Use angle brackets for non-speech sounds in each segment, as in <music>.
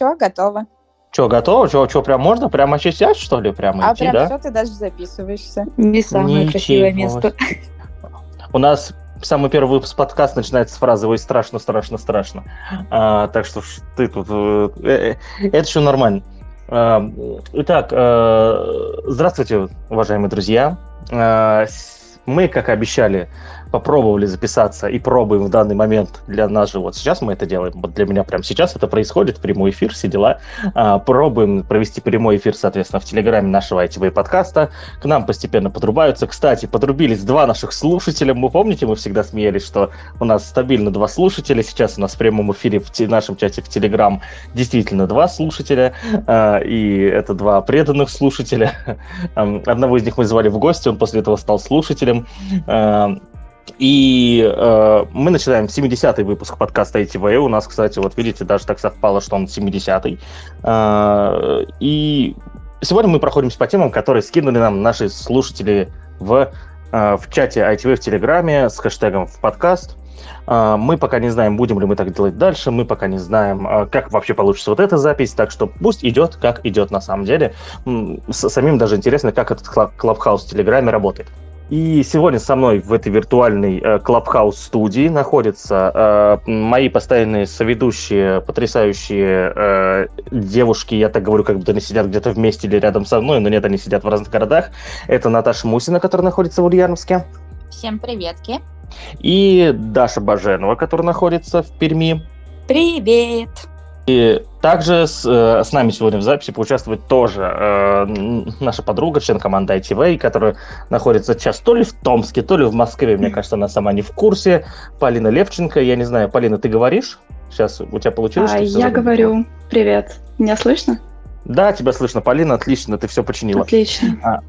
все, готово. Че, готово? Че, че, прям можно? Прямо сейчас, что ли, прямо А идти, прям да? все, ты даже записываешься. Не самое Ничего красивое место. У нас самый первый выпуск подкаста начинается с фразы «Ой, страшно, страшно, страшно». А, так что ж ты тут... э, э, Это еще нормально. А, Итак, э, здравствуйте, уважаемые друзья. А, Мы, как и обещали, попробовали записаться и пробуем в данный момент для нас же. Вот сейчас мы это делаем. Вот для меня прямо сейчас это происходит, прямой эфир, все дела. А, Пробуем провести прямой эфир, соответственно, в телеграме нашего ITV подкаста. К нам постепенно подрубаются. Кстати, подрубились два наших слушателя. Вы помните, мы всегда смеялись, что у нас стабильно два слушателя. Сейчас у нас в прямом эфире в те- нашем чате в Телеграм действительно два слушателя. А, И это два преданных слушателя. Одного из них мы звали в гости, он после этого стал слушателем. А, И э, мы начинаем 70-й выпуск подкаста ITV. У нас, кстати, вот видите, даже так совпало, что он 70-й. А, И сегодня мы проходимся по темам, которые скинули нам наши слушатели в, э, в чате ITV в Телеграме с хэштегом в подкаст. А, Мы пока не знаем, будем ли мы так делать дальше, мы пока не знаем, а, как вообще получится вот эта запись, так что пусть идет, как идет на самом деле. С- Самим даже интересно, как этот клаб- клабхаус в Телеграме работает. И сегодня со мной в этой виртуальной э, клабхаус студии находятся э, мои постоянные соведущие, потрясающие э, девушки, я так говорю, как будто они сидят где-то вместе или рядом со мной, но нет, они сидят в разных городах. Это Наташа Мусина, которая находится в Ульяновске, Всем приветки. и Даша Баженова, которая находится в Перми. Привет! И также с, э, с нами сегодня в записи поучаствует тоже э, наша подруга, член команды ITV, которая находится сейчас то ли в Томске, то ли в Москве. Мне кажется, она сама не в курсе. Полина Левченко. Я не знаю, Полина, ты говоришь? Сейчас у тебя получилось? А, я говорю, привет. Меня слышно? Да, тебя слышно, Полина, отлично, ты все починила. Отлично.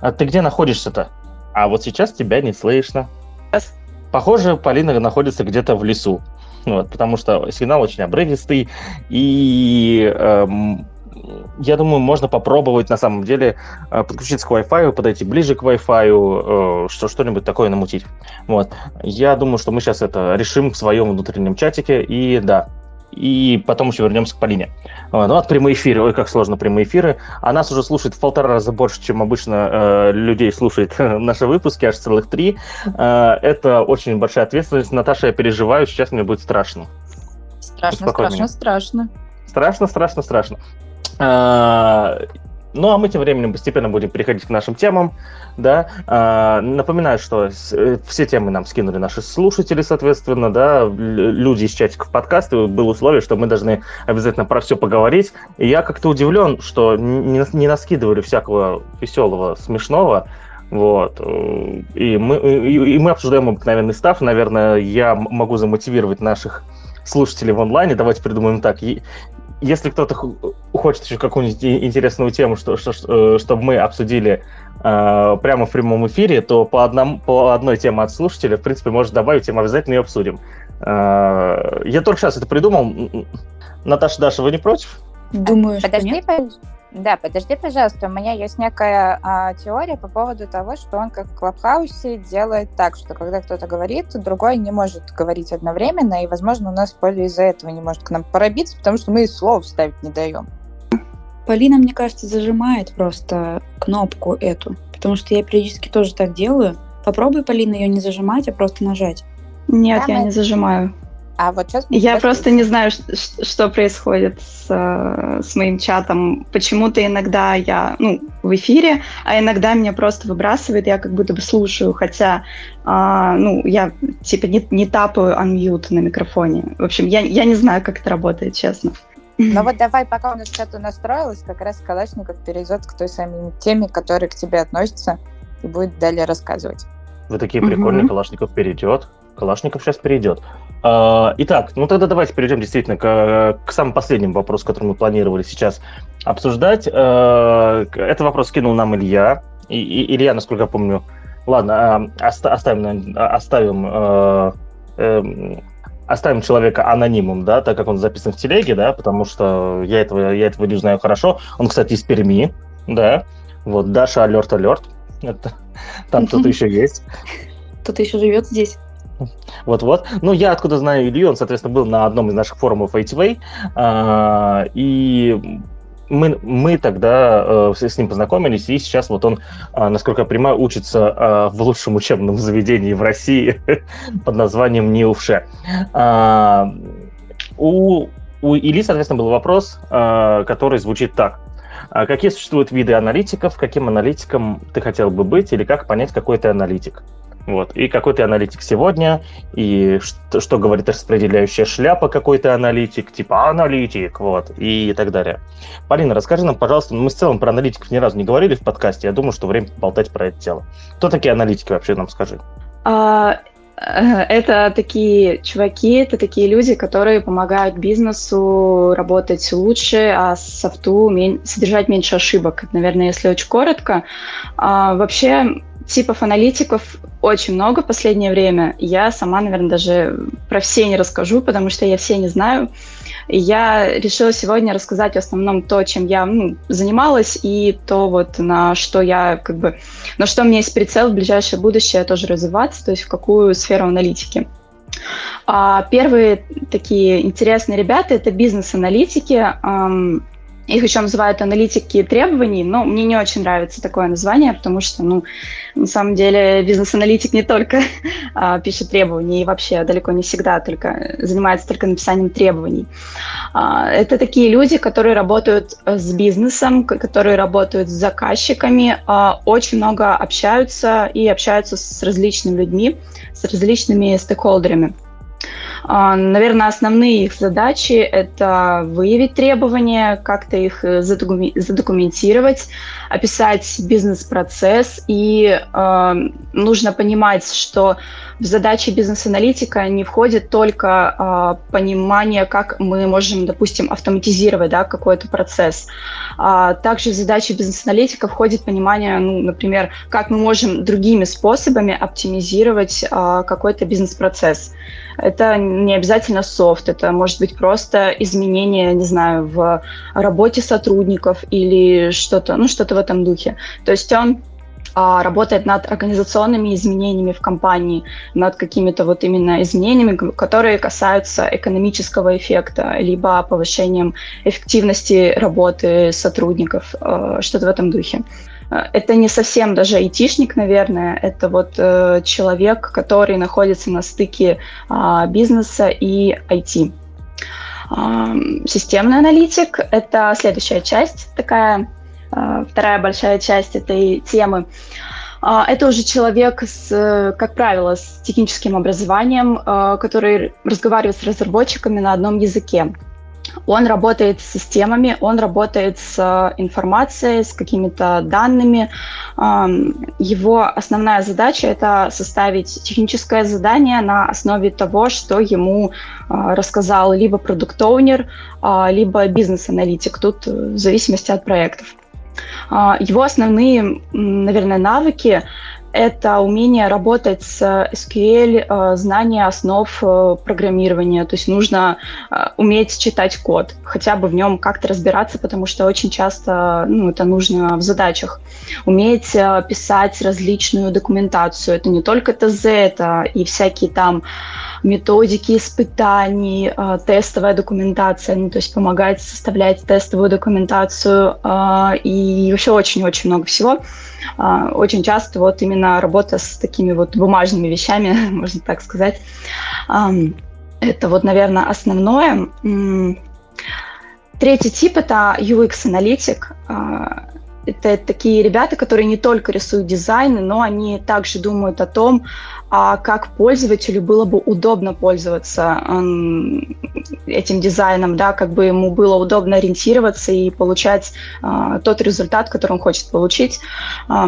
А ты где находишься-то? А вот сейчас тебя не слышно. Похоже, Полина находится где-то в лесу. Вот, потому что сигнал очень обрывистый. И эм, я думаю, можно попробовать на самом деле э, подключиться к Wi-Fi, подойти ближе к Wi-Fi, э, что, что-нибудь такое намутить. Вот. Я думаю, что мы сейчас это решим в своем внутреннем чатике. И да, и потом еще вернемся к Полине. Вот. Ну, от прямые эфиры, ой, как сложно прямые эфиры. А нас уже слушает в полтора раза больше, чем обычно э, людей слушает <laughs> наши выпуски, аж целых три. Э, это очень большая ответственность. Наташа, я переживаю, сейчас мне будет страшно. Страшно, Успокой страшно, меня. страшно. Страшно, страшно, страшно. А, Ну, а мы тем временем постепенно будем переходить к нашим темам. Да? А, Напоминаю, что э, все темы нам скинули наши слушатели, соответственно, да, люди из чатиков подкаста. Было условие, что мы должны обязательно про все поговорить. И я как-то удивлен, что не, не наскидывали всякого веселого, смешного. Вот. И мы, и, и мы обсуждаем обыкновенный став. Наверное, я могу замотивировать наших слушателей в онлайне. Давайте придумаем так. Если кто-то хочет еще какую-нибудь интересную тему, что, что, что- чтобы мы обсудили э, прямо в прямом эфире, то по, одному, по одной теме от слушателя, в принципе, может добавить, и мы обязательно ее обсудим. Э, я только сейчас это придумал. Наташа, Даша, вы не против? Думаю, что Подожди, нет. Да, подожди, пожалуйста. У меня есть некая а, теория по поводу того, что он как в Клабхаусе делает так, что когда кто-то говорит, другой не может говорить одновременно, и, возможно, у нас поле из-за этого не может к нам пробиться, потому что мы и слов вставить не даем. Полина, мне кажется, зажимает просто кнопку эту. Потому что я периодически тоже так делаю. Попробуй, Полина, ее не зажимать, а просто нажать. Нет, Да, я мы- не зажимаю. А вот сейчас... Я просто не знаю, что происходит с, э, с моим чатом. Почему-то иногда я ну, в эфире, а иногда меня просто выбрасывает, я как будто бы слушаю, хотя а, ну, я типа не, не тапаю unmute на микрофоне. В общем, я, я не знаю, как это работает, честно. Ну вот давай, пока у нас что-то настроилось, как раз Калашников перейдет к той самой теме, которая к тебе относится, и будет далее рассказывать. Вы такие прикольные, Калашников перейдет. Калашников сейчас перейдет. А, Итак, ну тогда давайте перейдем действительно к, к самому последнему вопросу, который мы планировали сейчас обсуждать. Э, Это вопрос скинул нам Илья. И, и- Илья, насколько я помню, ладно, а, оста- оставим, оставим, эм, оставим человека анонимом, да, так как он записан в телеге, да, потому что я этого, я этого не знаю хорошо. Он, кстати, из Перми, да. Вот, Даша, алерт, алерт. Это, там кто-то еще есть. Кто-то еще живет здесь. Вот-вот. Ну, я откуда знаю Илью, он, соответственно, был на одном из наших форумов HVA, а, и мы, мы тогда э, с ним познакомились, и сейчас вот он, э, насколько я понимаю, учится э, в лучшем учебном заведении в России <laughs> под названием НИУФШЕ. Э, у, у Ильи, соответственно, был вопрос, э, который звучит так. Какие существуют виды аналитиков? Каким аналитиком ты хотел бы быть? Или как понять, какой ты аналитик? Вот. И какой ты аналитик сегодня, и что, что говорит распределяющая шляпа, какой ты аналитик, типа аналитик, вот, и так далее. Полина, расскажи нам, пожалуйста, ну, мы в целом про аналитиков ни разу не говорили в подкасте, я думаю, что время болтать про это дело. Кто такие аналитики вообще, нам скажи? А, это такие чуваки, это такие люди, которые помогают бизнесу работать лучше, а софту содержать меньше ошибок. Наверное, если очень коротко. А, вообще, типов аналитиков очень много в последнее время. Я сама, наверное, даже про все не расскажу, потому что я все не знаю. Я решила сегодня рассказать в основном то, чем я ну, занималась, и то, вот на что я как бы, на что у меня есть прицел в ближайшее будущее тоже развиваться, то есть в какую сферу аналитики. А первые такие интересные ребята это бизнес-аналитики. Их еще называют аналитики требований, но мне не очень нравится такое название, потому что, ну, на самом деле, бизнес-аналитик не только <laughs> а, пишет требования и вообще далеко не всегда только занимается только написанием требований. А, это такие люди, которые работают с бизнесом, которые работают с заказчиками, а, очень много общаются и общаются с различными людьми, с различными стейкхолдерами. А, наверное, основные их задачи – это выявить требования, как-то их э, задокументировать, описать бизнес-процесс. И э, нужно понимать, что в задачи бизнес-аналитика не входит только э, понимание, как мы можем, допустим, автоматизировать да, какой-то процесс. А также в задачи бизнес-аналитика входит понимание, ну, например, как мы можем другими способами оптимизировать э, какой-то бизнес-процесс. Это не обязательно софт, это может быть просто изменение, не знаю, в работе сотрудников или что-то, ну, что-то в этом духе. То есть он а, работает над организационными изменениями в компании, над какими-то вот именно изменениями, которые касаются экономического эффекта, либо повышением эффективности работы сотрудников, а, что-то в этом духе. Это не совсем даже айтишник, наверное, это вот э, человек, который находится на стыке э, бизнеса и IT. Э, системный аналитик – это следующая часть, такая э, вторая большая часть этой темы. Это уже человек с, как правило, с техническим образованием, который разговаривает с разработчиками на одном языке. Он работает с системами, он работает с э, информацией, с какими-то данными. Его основная задача – это составить техническое задание на основе того, что ему э, рассказал либо продукт-оунер, а, либо бизнес-аналитик, тут в зависимости от проектов. А, его основные, наверное, навыки это умение работать с SQL, э, знание основ э, программирования. То есть нужно э, уметь читать код, хотя бы в нем как-то разбираться, потому что очень часто ну, это нужно в задачах. Уметь писать различную документацию. Это не только ТЗ, это и всякие там методики испытаний, тестовая документация, ну, то есть помогать составлять тестовую документацию и вообще очень-очень много всего. А, очень часто вот именно работа с такими вот бумажными вещами, <laughs> можно так сказать, это вот, наверное, основное. Третий тип – это UX-аналитик. Это такие ребята, которые не только рисуют дизайны, но они также думают о том, а как пользователю было бы удобно пользоваться этим дизайном, да, как бы ему было удобно ориентироваться и получать э, тот результат, который он хочет получить. Э,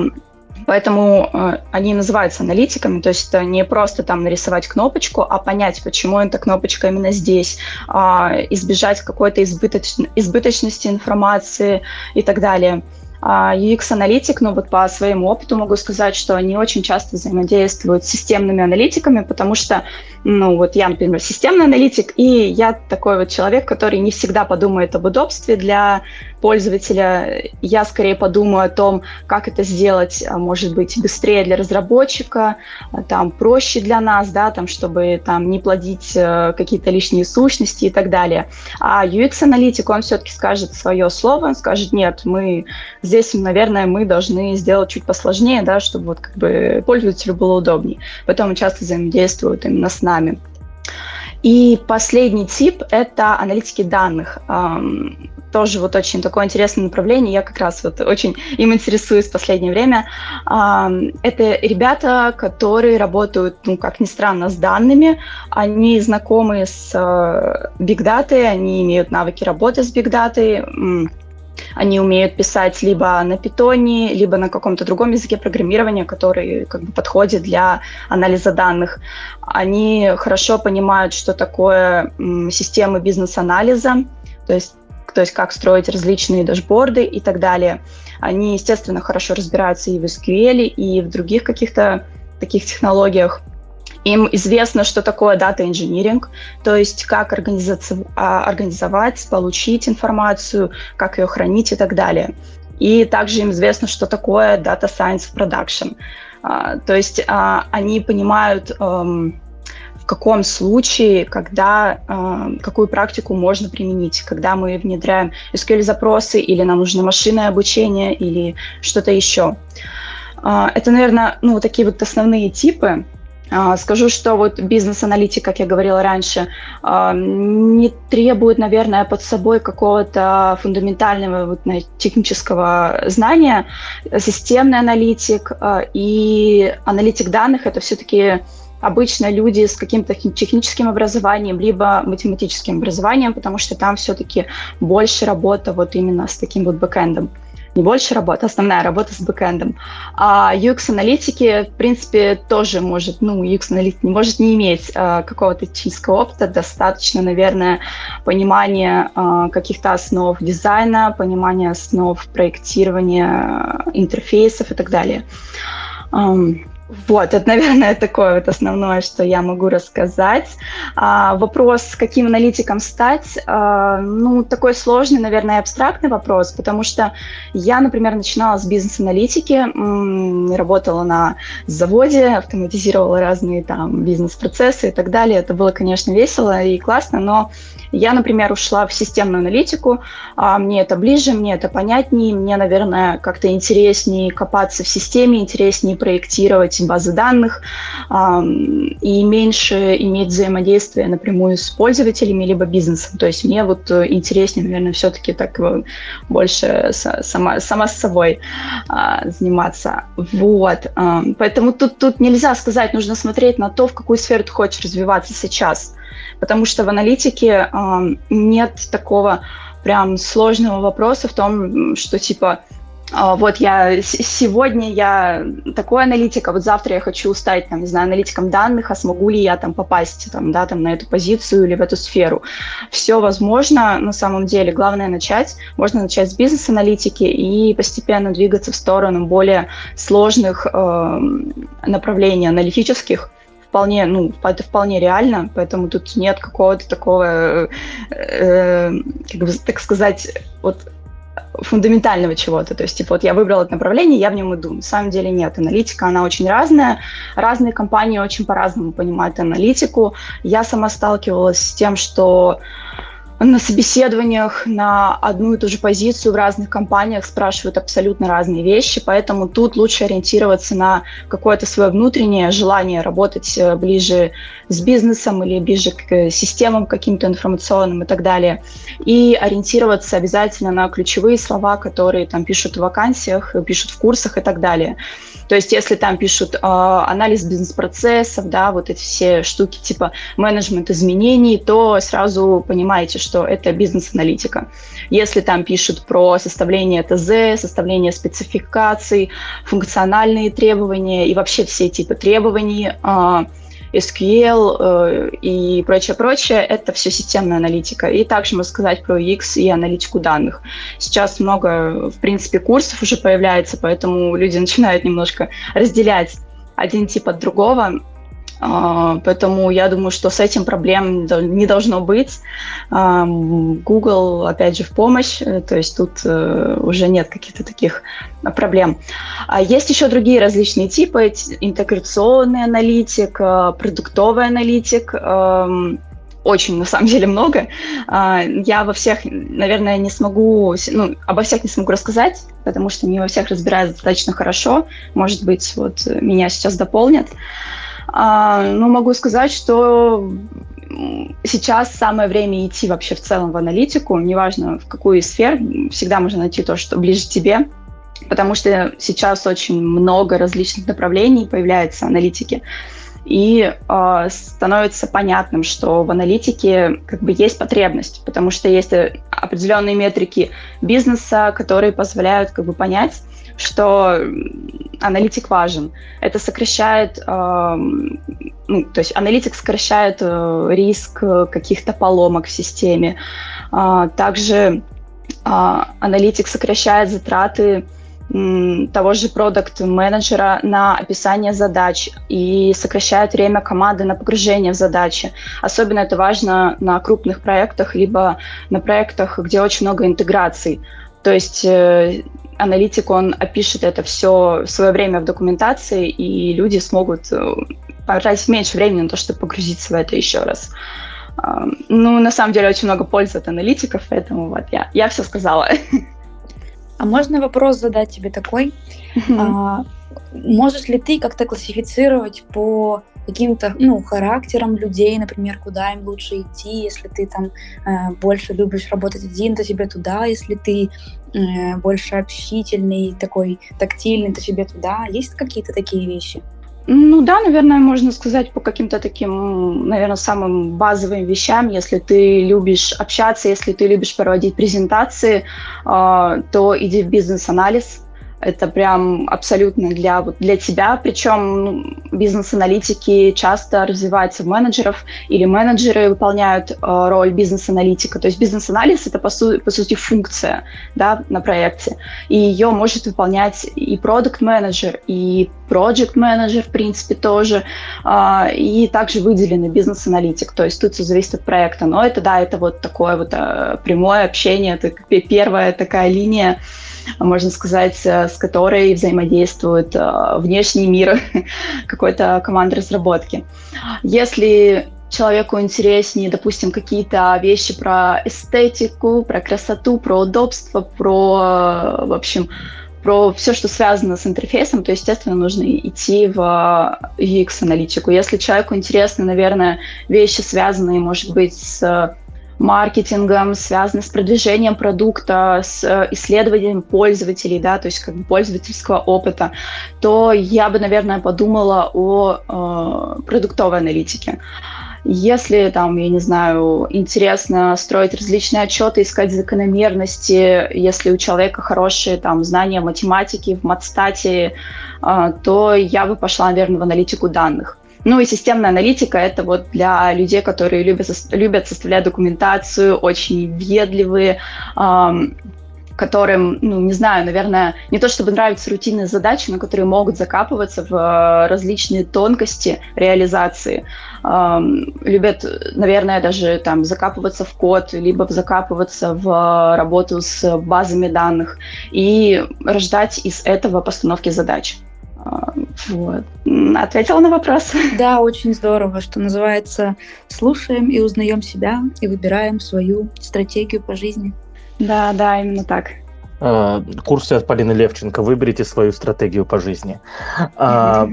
Поэтому э, они называются аналитиками, то есть это не просто там нарисовать кнопочку, а понять, почему эта кнопочка именно здесь, избежать какой-то избыточ... избыточности информации и так далее. UX-аналитик, ну вот по своему опыту могу сказать, что они очень часто взаимодействуют с системными аналитиками, потому что ну вот я, например, системный аналитик, и я такой вот человек, который не всегда подумает об удобстве для пользователя. Я скорее подумаю о том, как это сделать, а, может быть, быстрее для разработчика, а, там проще для нас, да, там, чтобы там не плодить э, какие-то лишние сущности и так далее. А UX-аналитик, он все-таки скажет свое слово, он скажет, нет, мы здесь, наверное, мы должны сделать чуть посложнее, да, чтобы вот как бы пользователю было удобнее. Поэтому часто взаимодействуют именно с нами. И последний тип – это аналитики данных. Тоже вот очень такое интересное направление. Я как раз вот очень им интересуюсь в последнее время. Это ребята, которые работают, ну, как ни странно, с данными. Они знакомы с Big э, Data, они имеют навыки работы с Big Data, они умеют писать либо на питоне, либо на каком-то другом языке программирования, который как бы подходит для анализа данных. Они хорошо понимают, что такое системы бизнес-анализа, то есть, то есть как строить различные дашборды и так далее. Они, естественно, хорошо разбираются и в SQL, и в других каких-то таких технологиях. Им известно, что такое дата инжиниринг, то есть как а, организовать, получить информацию, как ее хранить и так далее. И также им известно, что такое Data Science Production. А, то есть а, они понимают, эм, в каком случае, когда, какую практику можно применить, когда мы внедряем SQL-запросы, или нам нужно машинное обучение, или что-то еще. Это, наверное, ну, такие вот основные типы. А, скажу, что вот бизнес-аналитик, как я говорила раньше, а, не требует, наверное, под собой какого-то фундаментального вот, технического знания. Системный аналитик а, и аналитик данных – это все-таки обычно люди с каким-то техническим образованием, либо математическим образованием, потому что там все-таки больше работа вот именно с таким вот бэкэндом не больше работы, основная работа с бэкэндом. А UX-аналитики, в принципе, тоже может, ну, UX-аналитик не может не иметь а, какого-то технического опыта, достаточно, наверное, понимания а, каких-то основ дизайна, понимания основ проектирования интерфейсов и так далее. Um, вот, это, <laughs> наверное, такое вот основное, что я могу рассказать. А, вопрос, каким аналитиком стать, а, ну, такой сложный, наверное, абстрактный вопрос, потому что я, например, начинала с бизнес-аналитики, работала на заводе, автоматизировала разные там бизнес-процессы и так далее. Это было, конечно, весело и классно, но я, например, ушла в системную аналитику, а, мне это ближе, мне это понятнее, мне, наверное, как-то интереснее копаться в системе, интереснее проектировать базы данных и меньше иметь взаимодействие напрямую с пользователями либо бизнесом. То есть мне вот интереснее, наверное, все-таки так больше сама, сама с собой а, заниматься. Вот. Поэтому тут, тут нельзя сказать, нужно смотреть на то, в какую сферу ты хочешь развиваться сейчас потому что в аналитике э, нет такого прям сложного вопроса в том, что типа вот я сегодня я такой аналитик, а вот завтра я хочу стать, там, не знаю, аналитиком данных, а смогу ли я там попасть там, да, там, на эту позицию или в эту сферу. Все возможно на самом деле. Главное начать. Можно начать с бизнес-аналитики и постепенно двигаться в сторону более сложных э, направлений аналитических, вполне, ну, это вполне реально, поэтому тут нет какого-то такого, э, как бы, так сказать, вот фундаментального чего-то. То есть, типа, вот я выбрала это направление, я в нем иду. На самом деле нет. Аналитика, она очень разная. Разные компании очень по-разному понимают аналитику. Я сама сталкивалась с тем, что на собеседованиях на одну и ту же позицию в разных компаниях спрашивают абсолютно разные вещи, поэтому тут лучше ориентироваться на какое-то свое внутреннее желание работать э, ближе с бизнесом или ближе к э, системам каким-то информационным и так далее. И ориентироваться обязательно на ключевые слова, которые там пишут в вакансиях, пишут в курсах и так далее. То есть если там пишут э, анализ бизнес-процессов, да, вот эти все штуки типа менеджмент изменений, то сразу понимаете, что это бизнес-аналитика. Если там пишут про составление ТЗ, составление спецификаций, функциональные требования и вообще все типы требований, SQL э, и прочее-прочее, это все системная аналитика. И также можно сказать про UX и аналитику данных. Сейчас много, в принципе, курсов уже появляется, поэтому люди начинают немножко разделять один тип от другого. А, поэтому я думаю, что с этим проблем не должно быть. Google, опять же, в помощь, э, то есть тут э, уже нет каких-то таких проблем. А есть еще другие различные типы, интеграционный аналитик, э, продуктовый аналитик, очень, на самом деле, много. А, я во всех, наверное, не смогу, ну, обо всех не смогу рассказать, потому что не во всех разбираюсь достаточно хорошо. Может быть, вот меня сейчас дополнят. А, ну, могу сказать, что сейчас самое время идти вообще в целом в аналитику, неважно в какую сферу, всегда можно найти то, что ближе тебе, потому что сейчас очень много различных направлений появляется аналитики, и э, становится понятным, что в аналитике как бы есть потребность, потому что есть определенные метрики бизнеса, которые позволяют как бы понять, что аналитик важен. Это сокращает, э, ну, то есть аналитик сокращает э, риск каких-то поломок в системе. Э, также э, аналитик сокращает затраты того же продукт-менеджера на описание задач и сокращает время команды на погружение в задачи. Особенно это важно на крупных проектах, либо на проектах, где очень много интеграций. То есть э, аналитик, он опишет это все в свое время в документации, и люди смогут э, потратить меньше времени на то, чтобы погрузиться в это еще раз. Ну, на самом деле, очень много пользы от аналитиков, поэтому вот я, я все сказала. А можно вопрос задать тебе такой? А, можешь ли ты как-то классифицировать по каким-то ну, характерам людей, например, куда им лучше идти, если ты там э, больше любишь работать один, то тебе туда, если ты э, больше общительный, такой тактильный, то тебе туда. Есть какие-то такие вещи? Ну да, наверное, можно сказать по каким-то таким, наверное, самым базовым вещам. Если ты любишь общаться, если ты любишь проводить презентации, а, то иди в бизнес-анализ, это прям абсолютно для, вот, для тебя. Причем ну, бизнес-аналитики часто развиваются в менеджеров, или менеджеры выполняют э, роль бизнес-аналитика. То есть бизнес-анализ — это, по, су- по сути, функция да, на проекте. И ее может выполнять и продукт-менеджер, и проект-менеджер, в принципе, тоже. Э, и также выделенный бизнес-аналитик. То есть тут все зависит от проекта. Но это, да, это вот такое вот э, прямое общение, это первая такая линия, можно сказать, э, с которой взаимодействует э, внешний мир <laughs> какой-то команды разработки. Если человеку интереснее, допустим, какие-то вещи про эстетику, про красоту, про удобство, про, в общем, про все, что связано с интерфейсом, то, естественно, нужно идти в UX-аналитику. Если человеку интересны, наверное, вещи, связанные, может быть, с маркетингом, связаны с продвижением продукта, с э, исследованием пользователей, да, то есть как бы пользовательского опыта, то я бы, наверное, подумала о э, продуктовой аналитике. Если там, я не знаю, интересно строить различные отчеты, искать закономерности, если у человека хорошие там знания математики, в матстате, э, то я бы пошла, наверное, в аналитику данных. Ну и системная аналитика — это вот для людей, которые любят, любят составлять документацию, очень въедливые, эм, которым, ну, не знаю, наверное, не то чтобы нравятся рутинные задачи, но которые могут закапываться в э, различные тонкости реализации. Эм, любят, наверное, даже там закапываться в код, либо закапываться в работу с базами данных и рождать из этого постановки задач. Вот. Ответила на вопрос? <laughs> Да, очень здорово, что называется «Слушаем и узнаем себя и выбираем свою стратегию по жизни». Да, да, именно так. А, курсы от Полины Левченко «Выберите свою стратегию по жизни». А,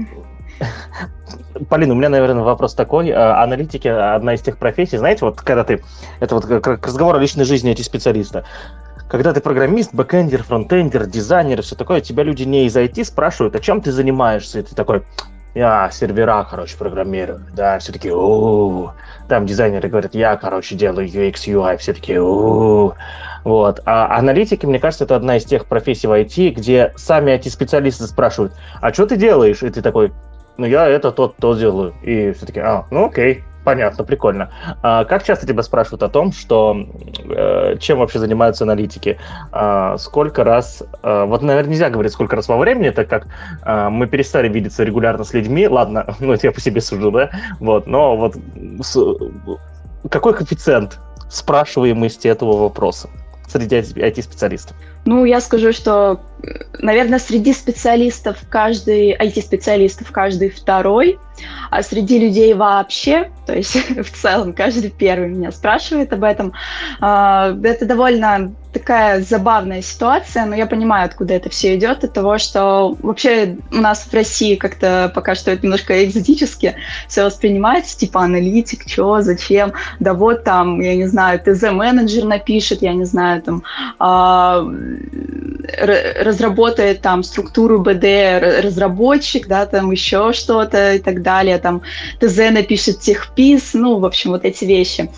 <laughs> Полина, у меня, наверное, вопрос такой. А, аналитики – одна из тех профессий, знаете, вот когда ты… Это вот как разговор о личной жизни эти специалисты когда ты программист, бэкэндер, фронтендер, дизайнер, все такое, тебя люди не из IT спрашивают, а чем ты занимаешься, и ты такой, я сервера, короче, программирую, да, все такие у, там дизайнеры говорят, я, короче, делаю UX, UI, все такие у, вот. А аналитики, мне кажется, это одна из тех профессий в IT, где сами IT-специалисты спрашивают, а что ты делаешь? И ты такой, ну, я это тот, то делаю. И все такие а, ну, окей, Понятно, прикольно. А как часто тебя спрашивают о том, что э, чем вообще занимаются аналитики? А, сколько раз, э, вот, наверное, нельзя говорить, сколько раз во времени, так как э, мы перестали видеться регулярно с людьми, ладно, <laughs> ну это я по себе сужу, да, вот, но вот с, какой коэффициент спрашиваемости этого вопроса среди IT-специалистов? Ну, я скажу, что, наверное, среди специалистов каждый, IT-специалистов каждый второй, а среди людей вообще, то есть <laughs> в целом каждый первый меня спрашивает об этом. А, это довольно такая забавная ситуация, но я понимаю, откуда это все идет, от того, что вообще у нас в России как-то пока что это немножко экзотически все воспринимается, типа аналитик, что, зачем, да вот там, я не знаю, ТЗ-менеджер напишет, я не знаю, там, а, разработает там структуру БД разработчик, да, там еще что-то и так далее, там ТЗ напишет техпис, ну, в общем, вот эти вещи.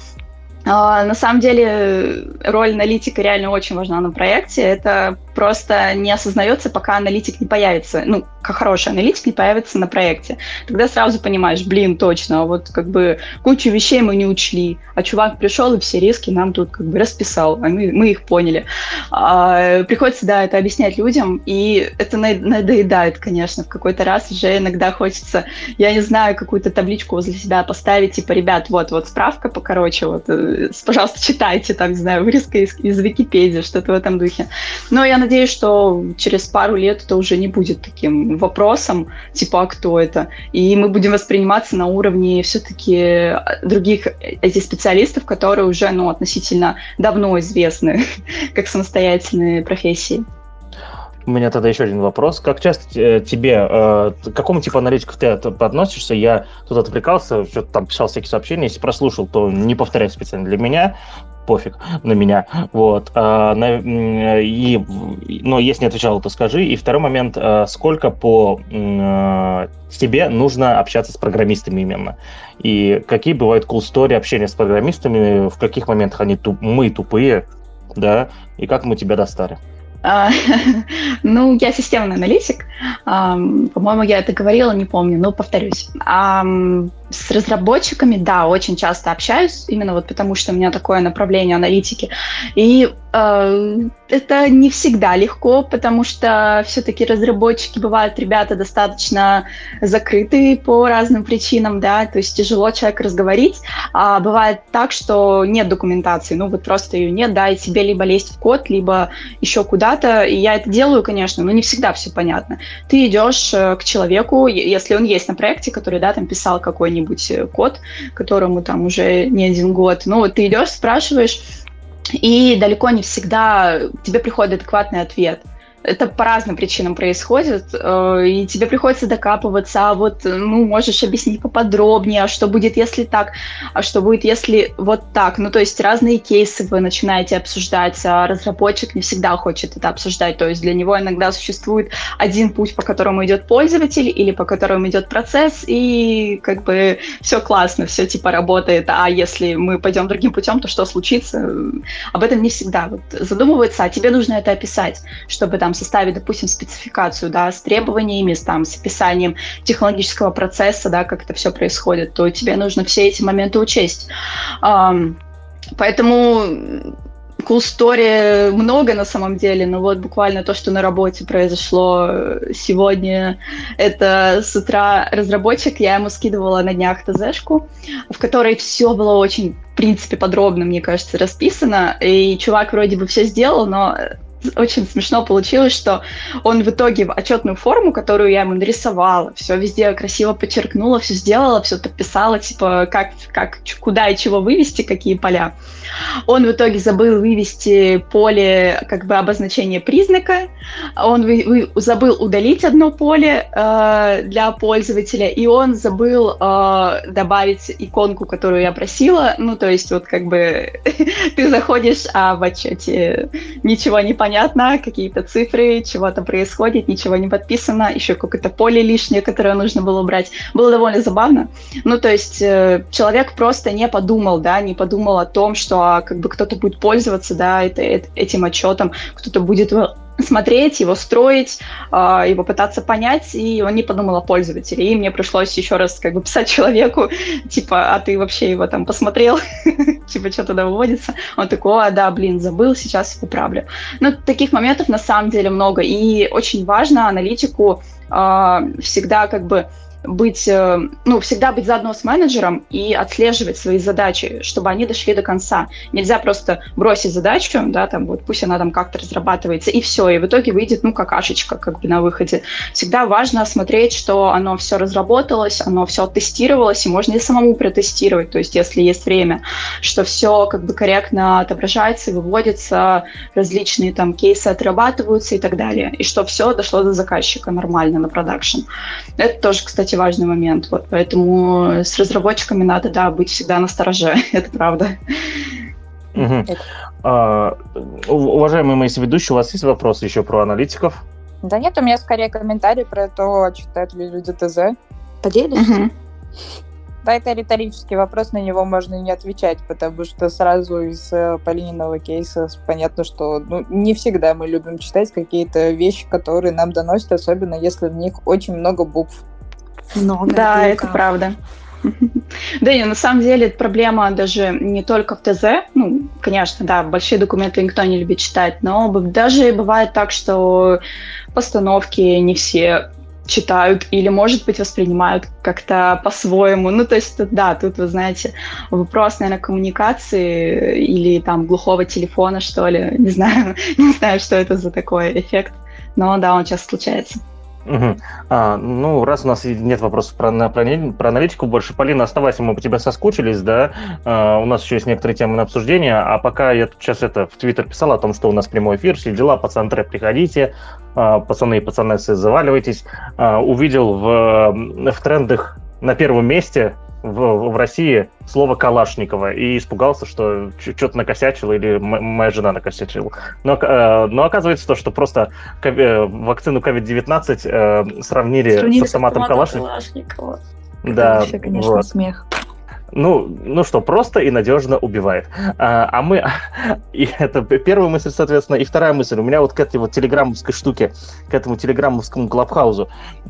А, на самом деле роль аналитика реально очень важна на проекте. Это просто не осознается, пока аналитик не появится. Ну, как хороший аналитик не появится на проекте. Тогда сразу понимаешь, блин, точно, вот как бы кучу вещей мы не учли, а чувак пришел и все риски нам тут как бы расписал, а мы, мы их поняли. А, приходится, да, это объяснять людям, и это надоедает, конечно, в какой-то раз уже иногда хочется, я не знаю, какую-то табличку возле себя поставить, типа, ребят, вот, вот справка, покороче, вот, э, пожалуйста, читайте, там, не знаю, вырезка из, из Википедии, что-то в этом духе. Но я надеюсь, что через пару лет это уже не будет таким вопросом, типа, а кто это? И мы будем восприниматься на уровне все-таки других этих специалистов, которые уже, ну, относительно давно известны <laughs> как самостоятельные профессии. У меня тогда еще один вопрос. Как часто э, тебе, э, к какому типу аналитиков ты относишься? Я тут отвлекался, что-то там писал всякие сообщения. Если прослушал, то не повторяй специально для меня пофиг на меня. Вот. А, и, но если не отвечал, то скажи. И второй момент, а, сколько по а, тебе нужно общаться с программистами именно? И какие бывают cool story общения с программистами, в каких моментах они туп, мы тупые, да, и как мы тебя достали? <laughs> Ну, я системный аналитик. По-моему, я это говорила, не помню, но повторюсь. С разработчиками, да, очень часто общаюсь, именно вот потому что у меня такое направление аналитики. И э, это не всегда легко, потому что все-таки разработчики бывают ребята достаточно закрытые по разным причинам, да, то есть тяжело человека разговорить. А бывает так, что нет документации, ну вот просто ее нет, да, и тебе либо лезть в код, либо еще куда-то. И я это делаю, конечно, но не всегда все понятно. Ты идешь э, к человеку, если он есть на проекте, который, да, там писал какой-нибудь какой-нибудь э, код, которому там уже не один год. Ну, вот ты идешь, спрашиваешь, и далеко не всегда тебе приходит адекватный ответ – это по разным причинам происходит, э, и тебе приходится докапываться, а вот, ну, можешь объяснить поподробнее, а что будет, если так, а что будет, если вот так. Ну, то есть разные кейсы вы начинаете обсуждать, а разработчик не всегда хочет это обсуждать, то есть для него иногда существует один путь, по которому идет пользователь или по которому идет процесс, и как бы все классно, все типа работает, а если мы пойдем другим путем, то что случится? Об этом не всегда вот задумывается, а тебе нужно это описать, чтобы там составить, допустим, спецификацию, да, с требованиями, с, там, с описанием технологического процесса, да, как это все происходит, то тебе нужно все эти моменты учесть. Поэтому cool story много на самом деле, но вот буквально то, что на работе произошло сегодня, это с утра разработчик, я ему скидывала на днях ТЗшку, в которой все было очень, в принципе, подробно, мне кажется, расписано, и чувак вроде бы все сделал, но очень смешно получилось, что он в итоге в отчетную форму, которую я ему нарисовала, все везде красиво подчеркнула, все сделала, все подписала, типа, как, как, куда и чего вывести, какие поля. Он в итоге забыл вывести поле, как бы, обозначение признака, он вы, вы, забыл удалить одно поле э, для пользователя, и он забыл э, добавить иконку, которую я просила, ну, то есть, вот, как бы, <laughs> ты заходишь, а в отчете ничего не понятно, непонятно, какие-то цифры, чего-то происходит, ничего не подписано, еще какое-то поле лишнее, которое нужно было убрать. Было довольно забавно. Ну, то есть э, человек просто не подумал, да, не подумал о том, что а, как бы кто-то будет пользоваться, да, это, это, этим отчетом, кто-то будет смотреть, его строить, а, его пытаться понять, и он не подумал о пользователе. И мне пришлось еще раз как бы писать человеку, <laughs> типа, а ты вообще его там посмотрел? <laughs> типа, что туда выводится? Он такой, а, да, блин, забыл, сейчас поправлю. Ну, таких моментов на самом деле много, и очень важно аналитику а, всегда как бы быть, э, ну, всегда быть заодно с менеджером и отслеживать свои задачи, чтобы они дошли до конца. Нельзя просто бросить задачу, да, там, вот пусть она там как-то разрабатывается, и все, и в итоге выйдет, ну, какашечка, как бы на выходе. Всегда важно смотреть, что оно все разработалось, оно все тестировалось, и можно и самому протестировать, то есть если есть время, что все как бы корректно отображается, выводится, различные там кейсы отрабатываются и так далее, и что все дошло до заказчика нормально на продакшн. Это тоже, кстати, важный момент. Вот, поэтому с разработчиками надо, да, быть всегда на стороже. <laughs> Это правда. Угу. А, уважаемые мои соведущие, у вас есть вопросы еще про аналитиков? Да нет, у меня скорее комментарий про то, читают ли люди ТЗ. Поделишься? Угу. Да, это риторический вопрос, на него можно не отвечать, потому что сразу из э, Полининого кейса понятно, что ну, не всегда мы любим читать какие-то вещи, которые нам доносят, особенно если в них очень много букв. Много. Да, белка. это правда. <laughs> Да, и на самом деле проблема даже не только в ТЗ. Ну, конечно, да, большие документы никто не любит читать, но даже бывает так, что постановки не все читают или, может быть, воспринимают как-то по-своему. Ну, то есть, да, тут, вы знаете, вопрос, наверное, коммуникации или там глухого телефона, что ли. <laughs> Не знаю, <laughs> не знаю, что это за такой эффект, но да, он часто случается. Угу. А, ну, раз у нас нет вопросов про, про, про аналитику больше, Полина, оставайся, мы по тебе соскучились, да, а, у нас еще есть некоторые темы на обсуждение, а пока я сейчас это в Твиттер писал о том, что у нас прямой эфир, все дела, пацан приходите, а, пацаны и пацанессы, заваливайтесь, а, увидел в, в трендах на первом месте в, в России слово Калашникова и испугался, что что-то накосячило или моя жена накосячила. Но, э, но оказывается то, что просто э, вакцину COVID-19 э, сравнили, сравнили с автоматом, с Калашникова. Калашникова. Да, вообще, конечно, вот. смех. Ну, ну что, просто и надежно убивает. А, а мы... <laughs> И это первая мысль, соответственно. И вторая мысль. У меня вот к этой вот телеграммовской штуке, к этому телеграммовскому клабхаузу.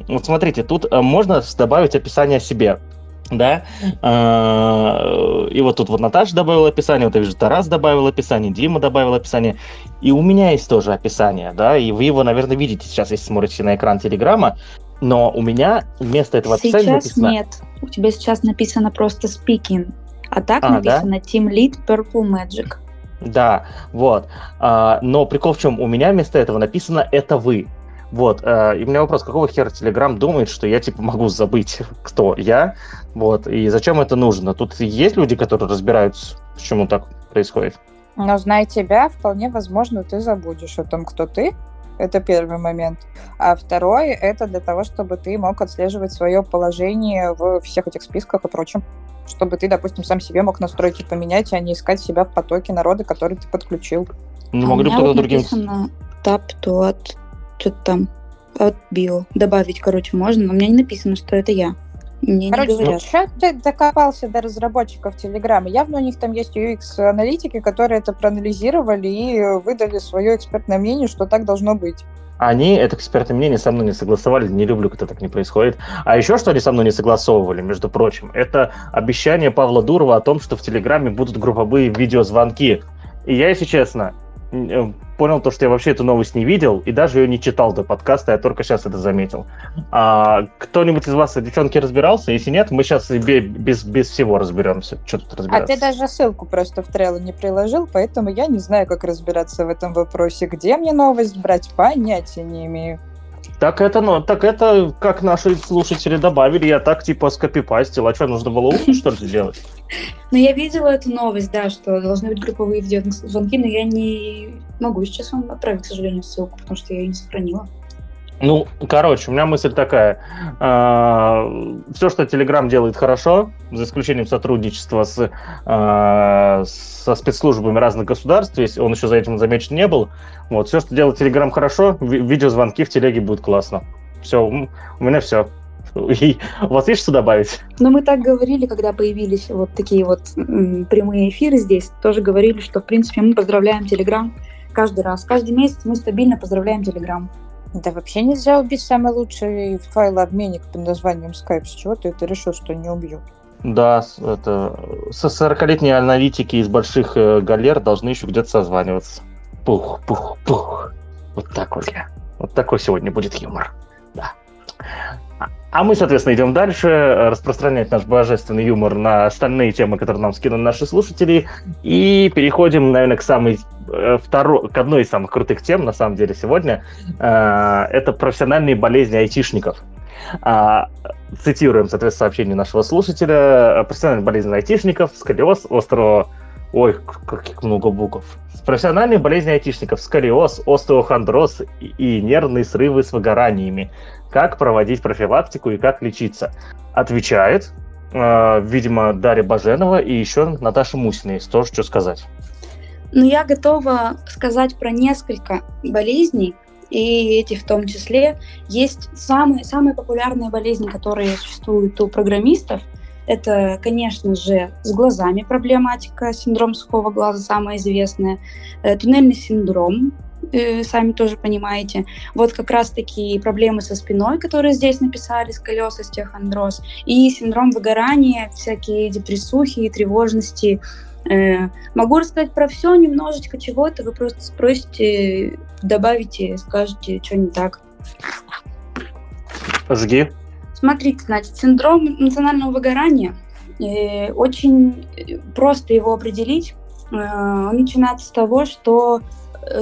Вот смотрите, тут э, можно добавить описание себе да, а, и вот тут вот Наташа добавила описание, вот я вижу, Тарас добавил описание, Дима добавил описание, и у меня есть тоже описание, да, и вы его, наверное, видите сейчас, если смотрите на экран Телеграма, но у меня вместо этого сейчас описания написано... нет, у тебя сейчас написано просто speaking, а так а, написано да? Team Lead Purple Magic. Да, вот, а, но прикол в чем, у меня вместо этого написано «это вы», вот, э, и у меня вопрос, какого хера Телеграм думает, что я, типа, могу забыть, <laughs> кто я, вот, и зачем это нужно? Тут есть люди, которые разбираются, почему так происходит? Но, зная тебя, вполне возможно, ты забудешь о том, кто ты, это первый момент. А второй — это для того, чтобы ты мог отслеживать свое положение в всех этих списках и прочем. Чтобы ты, допустим, сам себе мог настройки поменять, а не искать себя в потоке народа, который ты подключил. Ну, могу а кто-то другим... написано tap to add что-то там от био. Добавить, короче, можно, но у меня не написано, что это я. Мне Короче, не говорят. что ты докопался до разработчиков Телеграма? Явно у них там есть UX-аналитики, которые это проанализировали и выдали свое экспертное мнение, что так должно быть. Они это экспертное мнение со мной не согласовали, не люблю, когда так не происходит. А еще что они со мной не согласовывали, между прочим, это обещание Павла Дурова о том, что в Телеграме будут групповые видеозвонки. И я, если честно, понял то, что я вообще эту новость не видел и даже ее не читал до подкаста, я только сейчас это заметил. А, кто-нибудь из вас, девчонки, разбирался? Если нет, мы сейчас без, без всего разберемся. Что тут разбираться? А ты даже ссылку просто в Trello не приложил, поэтому я не знаю, как разбираться в этом вопросе. Где мне новость брать, понятия не имею. Так это, ну, так это, как наши слушатели добавили, я так типа скопипастил. А что, нужно было лучше, что ли, сделать? Ну, я видела эту новость, да, что должны быть групповые видеозвонки, но я не могу сейчас вам отправить, к сожалению, ссылку, потому что я ее не сохранила. Ну, короче, у меня мысль такая. А, Все, что Telegram делает хорошо, за исключением сотрудничества с, а, со спецслужбами разных государств, если он еще за этим замечен не был, вот, все, что делает Telegram хорошо, видеозвонки в телеге будет классно. Все, у меня все. <laughs> И у вас есть что добавить? Ну, мы так говорили, когда появились вот такие вот прямые эфиры здесь, тоже говорили, что, в принципе, мы поздравляем Telegram каждый раз. Каждый месяц мы стабильно поздравляем Telegram. Да вообще нельзя убить самый лучший файлообменник под названием Skype. С чего ты это решил, что не убьют? Да, это со 40-летние аналитики из больших э, галер должны еще где-то созваниваться. Пух, пух, пух. Вот так вот я. Вот такой сегодня будет юмор. Да. А мы, соответственно, идем дальше, распространять наш божественный юмор на остальные темы, которые нам скинули наши слушатели, и переходим, наверное, к самой э, второй, к одной из самых крутых тем, на самом деле, сегодня. Э, это профессиональные болезни айтишников. А, цитируем, соответственно, сообщение нашего слушателя. Профессиональные болезни айтишников, сколиоз, острого... Ой, каких много букв. Профессиональные болезни айтишников, сколиоз, остеохондроз и, и нервные срывы с выгораниями как проводить профилактику и как лечиться. Отвечает, э, видимо, Дарья Баженова и еще Наташа Мусина есть тоже что сказать. Ну, я готова сказать про несколько болезней, и эти в том числе. Есть самые, самые популярные болезни, которые существуют у программистов. Это, конечно же, с глазами проблематика, синдром сухого глаза самая известная, э, туннельный синдром, э, сами тоже понимаете. Вот как раз-таки проблемы со спиной, которые здесь написали, сколиоз, остеохондроз, и синдром выгорания, всякие депрессухи, тревожности. Э, могу рассказать про все немножечко чего-то, вы просто спросите, добавите, скажете, что не так. Жги. Смотрите, значит, синдром национального выгорания, э, очень просто его определить. Э, он начинается с того, что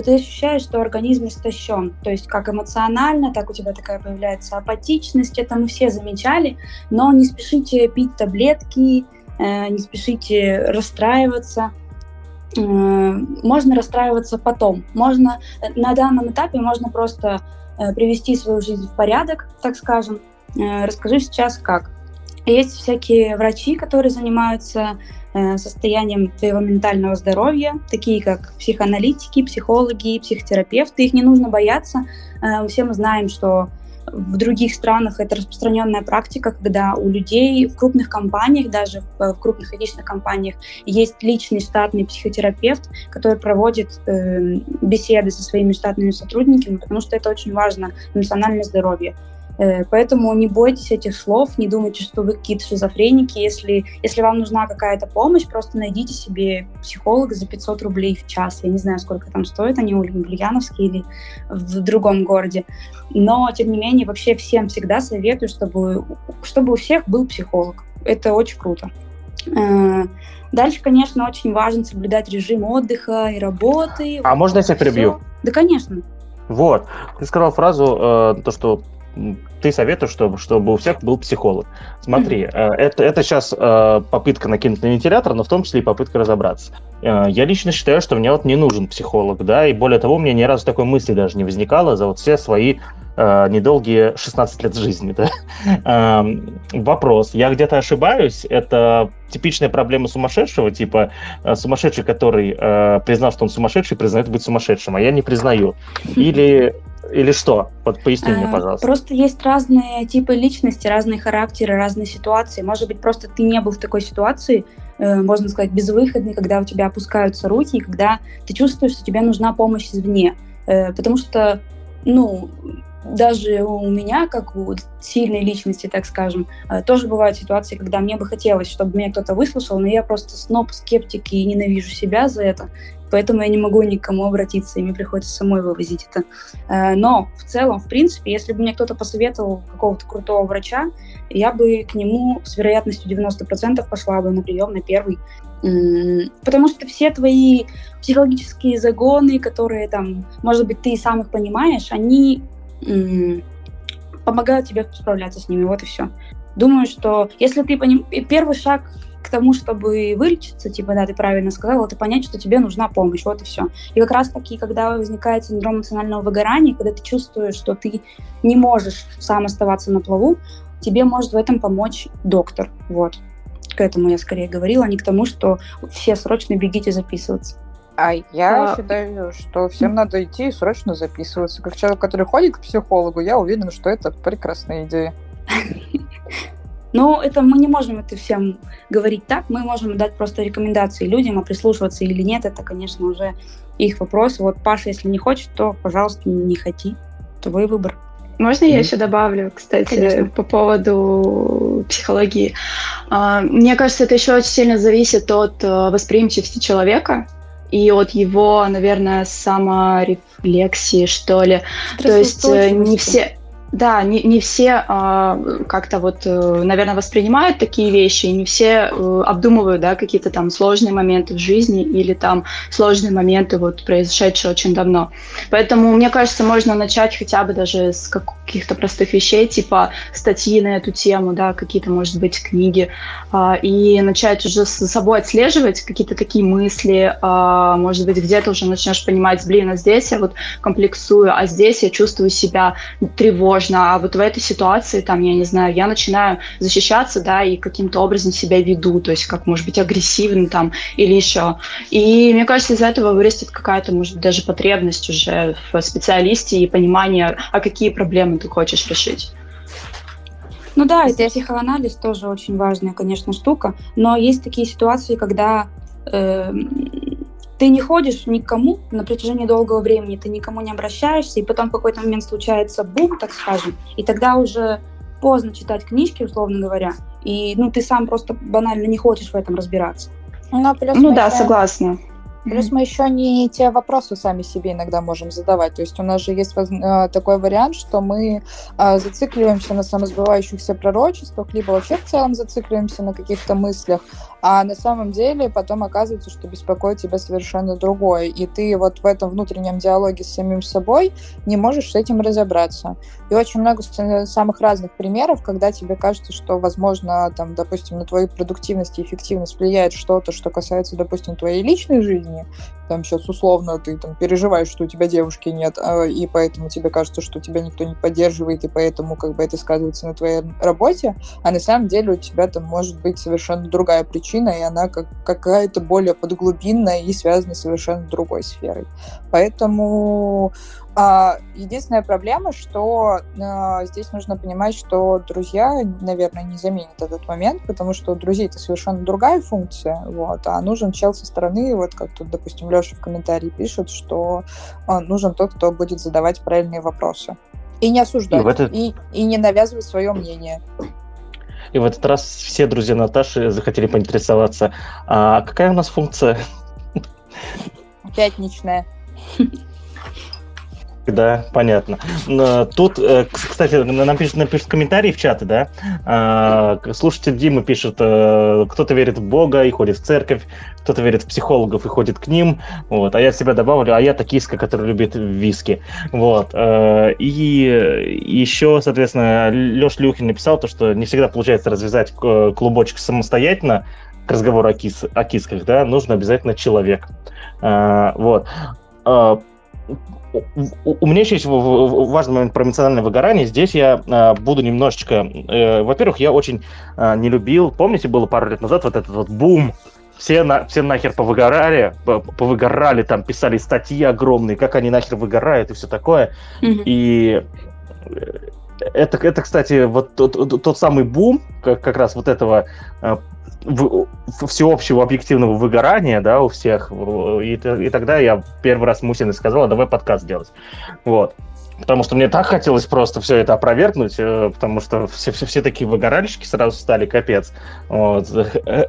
ты ощущаешь, что организм истощен. То есть как эмоционально, так у тебя такая появляется апатичность. Это мы все замечали. Но не спешите пить таблетки, э, не спешите расстраиваться. Э, можно расстраиваться потом. Можно на данном этапе можно просто привести свою жизнь в порядок, так скажем. Расскажу сейчас как. Есть всякие врачи, которые занимаются Э, состоянием твоего ментального здоровья, такие как психоаналитики, психологи, психотерапевты. Их не нужно бояться. Э, все мы знаем, что в других странах это распространенная практика, когда у людей в крупных компаниях, даже в, в крупных этичных компаниях, есть личный штатный психотерапевт, который проводит э, беседы со своими штатными сотрудниками, потому что это очень важно, эмоциональное здоровье. Э, поэтому не бойтесь этих слов, не думайте, что вы какие-то шизофреники. Если, если вам нужна какая-то помощь, просто найдите себе психолога за 500 рублей в час. Я не знаю, сколько там стоит, они в Ульяновске или в другом городе. Но, тем не менее, вообще всем всегда советую, чтобы, чтобы у всех был психолог. Это очень круто. Э, дальше, конечно, очень важно соблюдать режим отдыха и работы. А вот можно я тебя перебью? Да, конечно. Вот. Ты сказал фразу, э, то, что ты советуешь, чтобы, чтобы у всех был психолог. Смотри, mm-hmm. это, это сейчас э, попытка накинуть на вентилятор, но в том числе и попытка разобраться. Э, я лично считаю, что мне вот не нужен психолог, да, и более того, у меня ни разу такой мысли даже не возникало за вот все свои э, недолгие 16 лет жизни, да. <laughs> Э, вопрос, я где-то ошибаюсь, это типичная проблема сумасшедшего, типа э, сумасшедший, который э, признал, что он сумасшедший, признает быть сумасшедшим, а я не признаю. <laughs> Или или что? Вот поясни мне, а, пожалуйста. Просто есть разные типы личности, разные характеры, разные ситуации. Может быть, просто ты не был в такой ситуации, э, можно сказать, безвыходной, когда у тебя опускаются руки, и когда ты чувствуешь, что тебе нужна помощь извне. Э, потому что, ну, даже у меня, как у сильной личности, так скажем, э, тоже бывают ситуации, когда мне бы хотелось, чтобы меня кто-то выслушал, но я просто сноб, скептик и ненавижу себя за это поэтому я не могу никому обратиться, и мне приходится самой вывозить это. Э, но в целом, в принципе, если бы мне кто-то посоветовал какого-то крутого врача, я бы к нему с вероятностью 90% пошла бы на прием, на первый. Потому что все твои психологические загоны, которые там, может быть, ты сам их понимаешь, они помогают тебе справляться с ними, вот и все. Думаю, что если ты поним... первый шаг к тому, чтобы вылечиться, типа, да, ты правильно сказала, это понять, что тебе нужна помощь, вот и все. И как раз таки, когда возникает синдром эмоционального выгорания, когда ты чувствуешь, что ты не можешь сам оставаться на плаву, тебе может в этом помочь доктор, вот. К этому я скорее говорила, а не к тому, что все срочно бегите записываться. А я а... считаю, что всем надо идти и срочно записываться. Как человек, который ходит к психологу, я уверена, что это прекрасная идея. <laughs> Но это мы не можем это всем говорить так, мы можем дать просто рекомендации людям, а прислушиваться или нет, это, конечно, уже их вопросы. Вот, Паша, если не хочет, то, пожалуйста, не хоти. Твой выбор. Можно я еще добавлю, кстати, Конечно. по поводу психологии? А, мне кажется, это еще очень сильно зависит от э, восприимчивости человека и от его, наверное, саморефлексии, что ли. То есть э, не все да, не, не все а, как-то вот, э, наверное, воспринимают такие вещи, не все э, обдумывают, да, какие-то там сложные моменты в жизни или там сложные моменты, вот, произошедшие очень давно. Поэтому, мне кажется, можно начать хотя бы даже с каких-то простых вещей, типа статьи на эту тему, да, какие-то, может быть, книги, а, и начать уже с собой отслеживать какие-то такие мысли, а, может быть, где-то уже начнешь понимать, блин, а здесь я вот комплексую, а здесь я чувствую себя тревожно, можно, а вот в этой ситуации, там, я не знаю, я начинаю защищаться, да, и каким-то образом себя веду, то есть как, может быть, агрессивно там или еще. И мне кажется, из этого вырастет какая-то, может даже потребность уже в специалисте и понимание, а какие проблемы ты хочешь решить. Ну да, это психоанализ тоже очень важная, конечно, штука, но есть такие ситуации, когда э, ты не ходишь никому на протяжении долгого времени, ты никому не обращаешься, и потом в какой-то момент случается бум, так скажем, и тогда уже поздно читать книжки, условно говоря, и ну ты сам просто банально не хочешь в этом разбираться. Ну, ну да, согласна. Плюс мы еще не те вопросы сами себе иногда можем задавать. То есть у нас же есть э, такой вариант, что мы э, зацикливаемся на самосбывающихся пророчествах, либо вообще в целом зацикливаемся на каких-то мыслях, а на самом деле потом оказывается, что беспокоит тебя совершенно другое. И ты вот в этом внутреннем диалоге с самим собой не можешь с этим разобраться. И очень много самых разных примеров, когда тебе кажется, что, возможно, там, допустим, на твою продуктивность и эффективность влияет что-то, что касается, допустим, твоей личной жизни, там сейчас условно ты там переживаешь, что у тебя девушки нет, а, и поэтому тебе кажется, что тебя никто не поддерживает, и поэтому как бы это сказывается на твоей работе, а на самом деле у тебя там может быть совершенно другая причина, и она как какая-то более подглубинная и связана с совершенно другой сферой. Поэтому единственная проблема, что а, здесь нужно понимать, что друзья, наверное, не заменят этот момент, потому что у друзей это совершенно другая функция, вот, а нужен чел со стороны, вот как тут, допустим, Леша в комментарии пишет, что а, нужен тот, кто будет задавать правильные вопросы. И не осуждать, и, этот... и, и не навязывать свое мнение. И в этот раз все друзья Наташи захотели поинтересоваться, а какая у нас функция? Пятничная. <laughs> Да, понятно. Тут, э, кстати, нам пишут, напишут комментарии в чаты, да? А, слушатель Дима пишет, э, кто-то верит в Бога и ходит в церковь, кто-то верит в психологов и ходит к ним, вот, а я себя добавлю, а я токийска, который любит виски, вот. Э, и еще, соответственно, Леш Люхин написал то, что не всегда получается развязать клубочек самостоятельно, к разговору о, кис, о кисках, да, нужно обязательно человек. Вот у меня еще есть важный момент про эмоциональное выгорание. Здесь я а, буду немножечко... Э, во-первых, я очень а, не любил... Помните, было пару лет назад вот этот вот бум все, на, все нахер повыгорали, повыгорали, там писали статьи огромные, как они нахер выгорают и все такое. Mm-hmm. И это, это, кстати, вот тот, тот самый бум, как, как раз вот этого э, в, всеобщего объективного выгорания, да, у всех. И, и тогда я первый раз Мусиной сказала, давай подкаст делать. Вот. Потому что мне так хотелось просто все это опровергнуть, э, потому что все, все, все такие выгоральщики сразу стали, капец. Вот.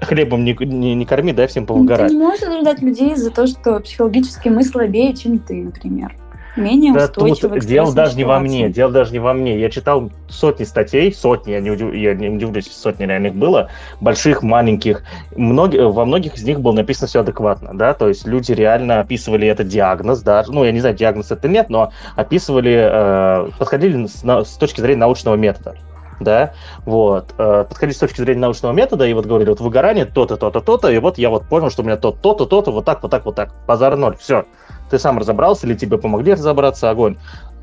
Хлебом не, не, не корми, дай всем повыгорать. Ты не можешь осуждать людей за то, что психологически мы слабее, чем ты, например менее да, тут дело даже не во мне, дело даже не во мне. Я читал сотни статей, сотни, я не, удив, я не удивлюсь, сотни реальных было, больших, маленьких. Многие, во многих из них было написано все адекватно, да, то есть люди реально описывали этот диагноз, да, ну, я не знаю, диагноз это нет, но описывали, э, подходили с, на, с точки зрения научного метода да, вот, э, подходили с точки зрения научного метода и вот говорили, вот выгорание то-то, то-то, то-то, и вот я вот понял, что у меня то-то, то-то, то-то, вот так, вот так, вот так, базар ноль, все ты сам разобрался или тебе помогли разобраться, огонь.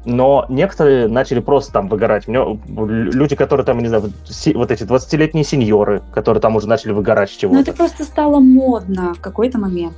Но некоторые начали просто там выгорать. Меня люди, которые там, не знаю, вот эти 20-летние сеньоры, которые там уже начали выгорать с чего-то. Ну, это просто стало модно в какой-то момент.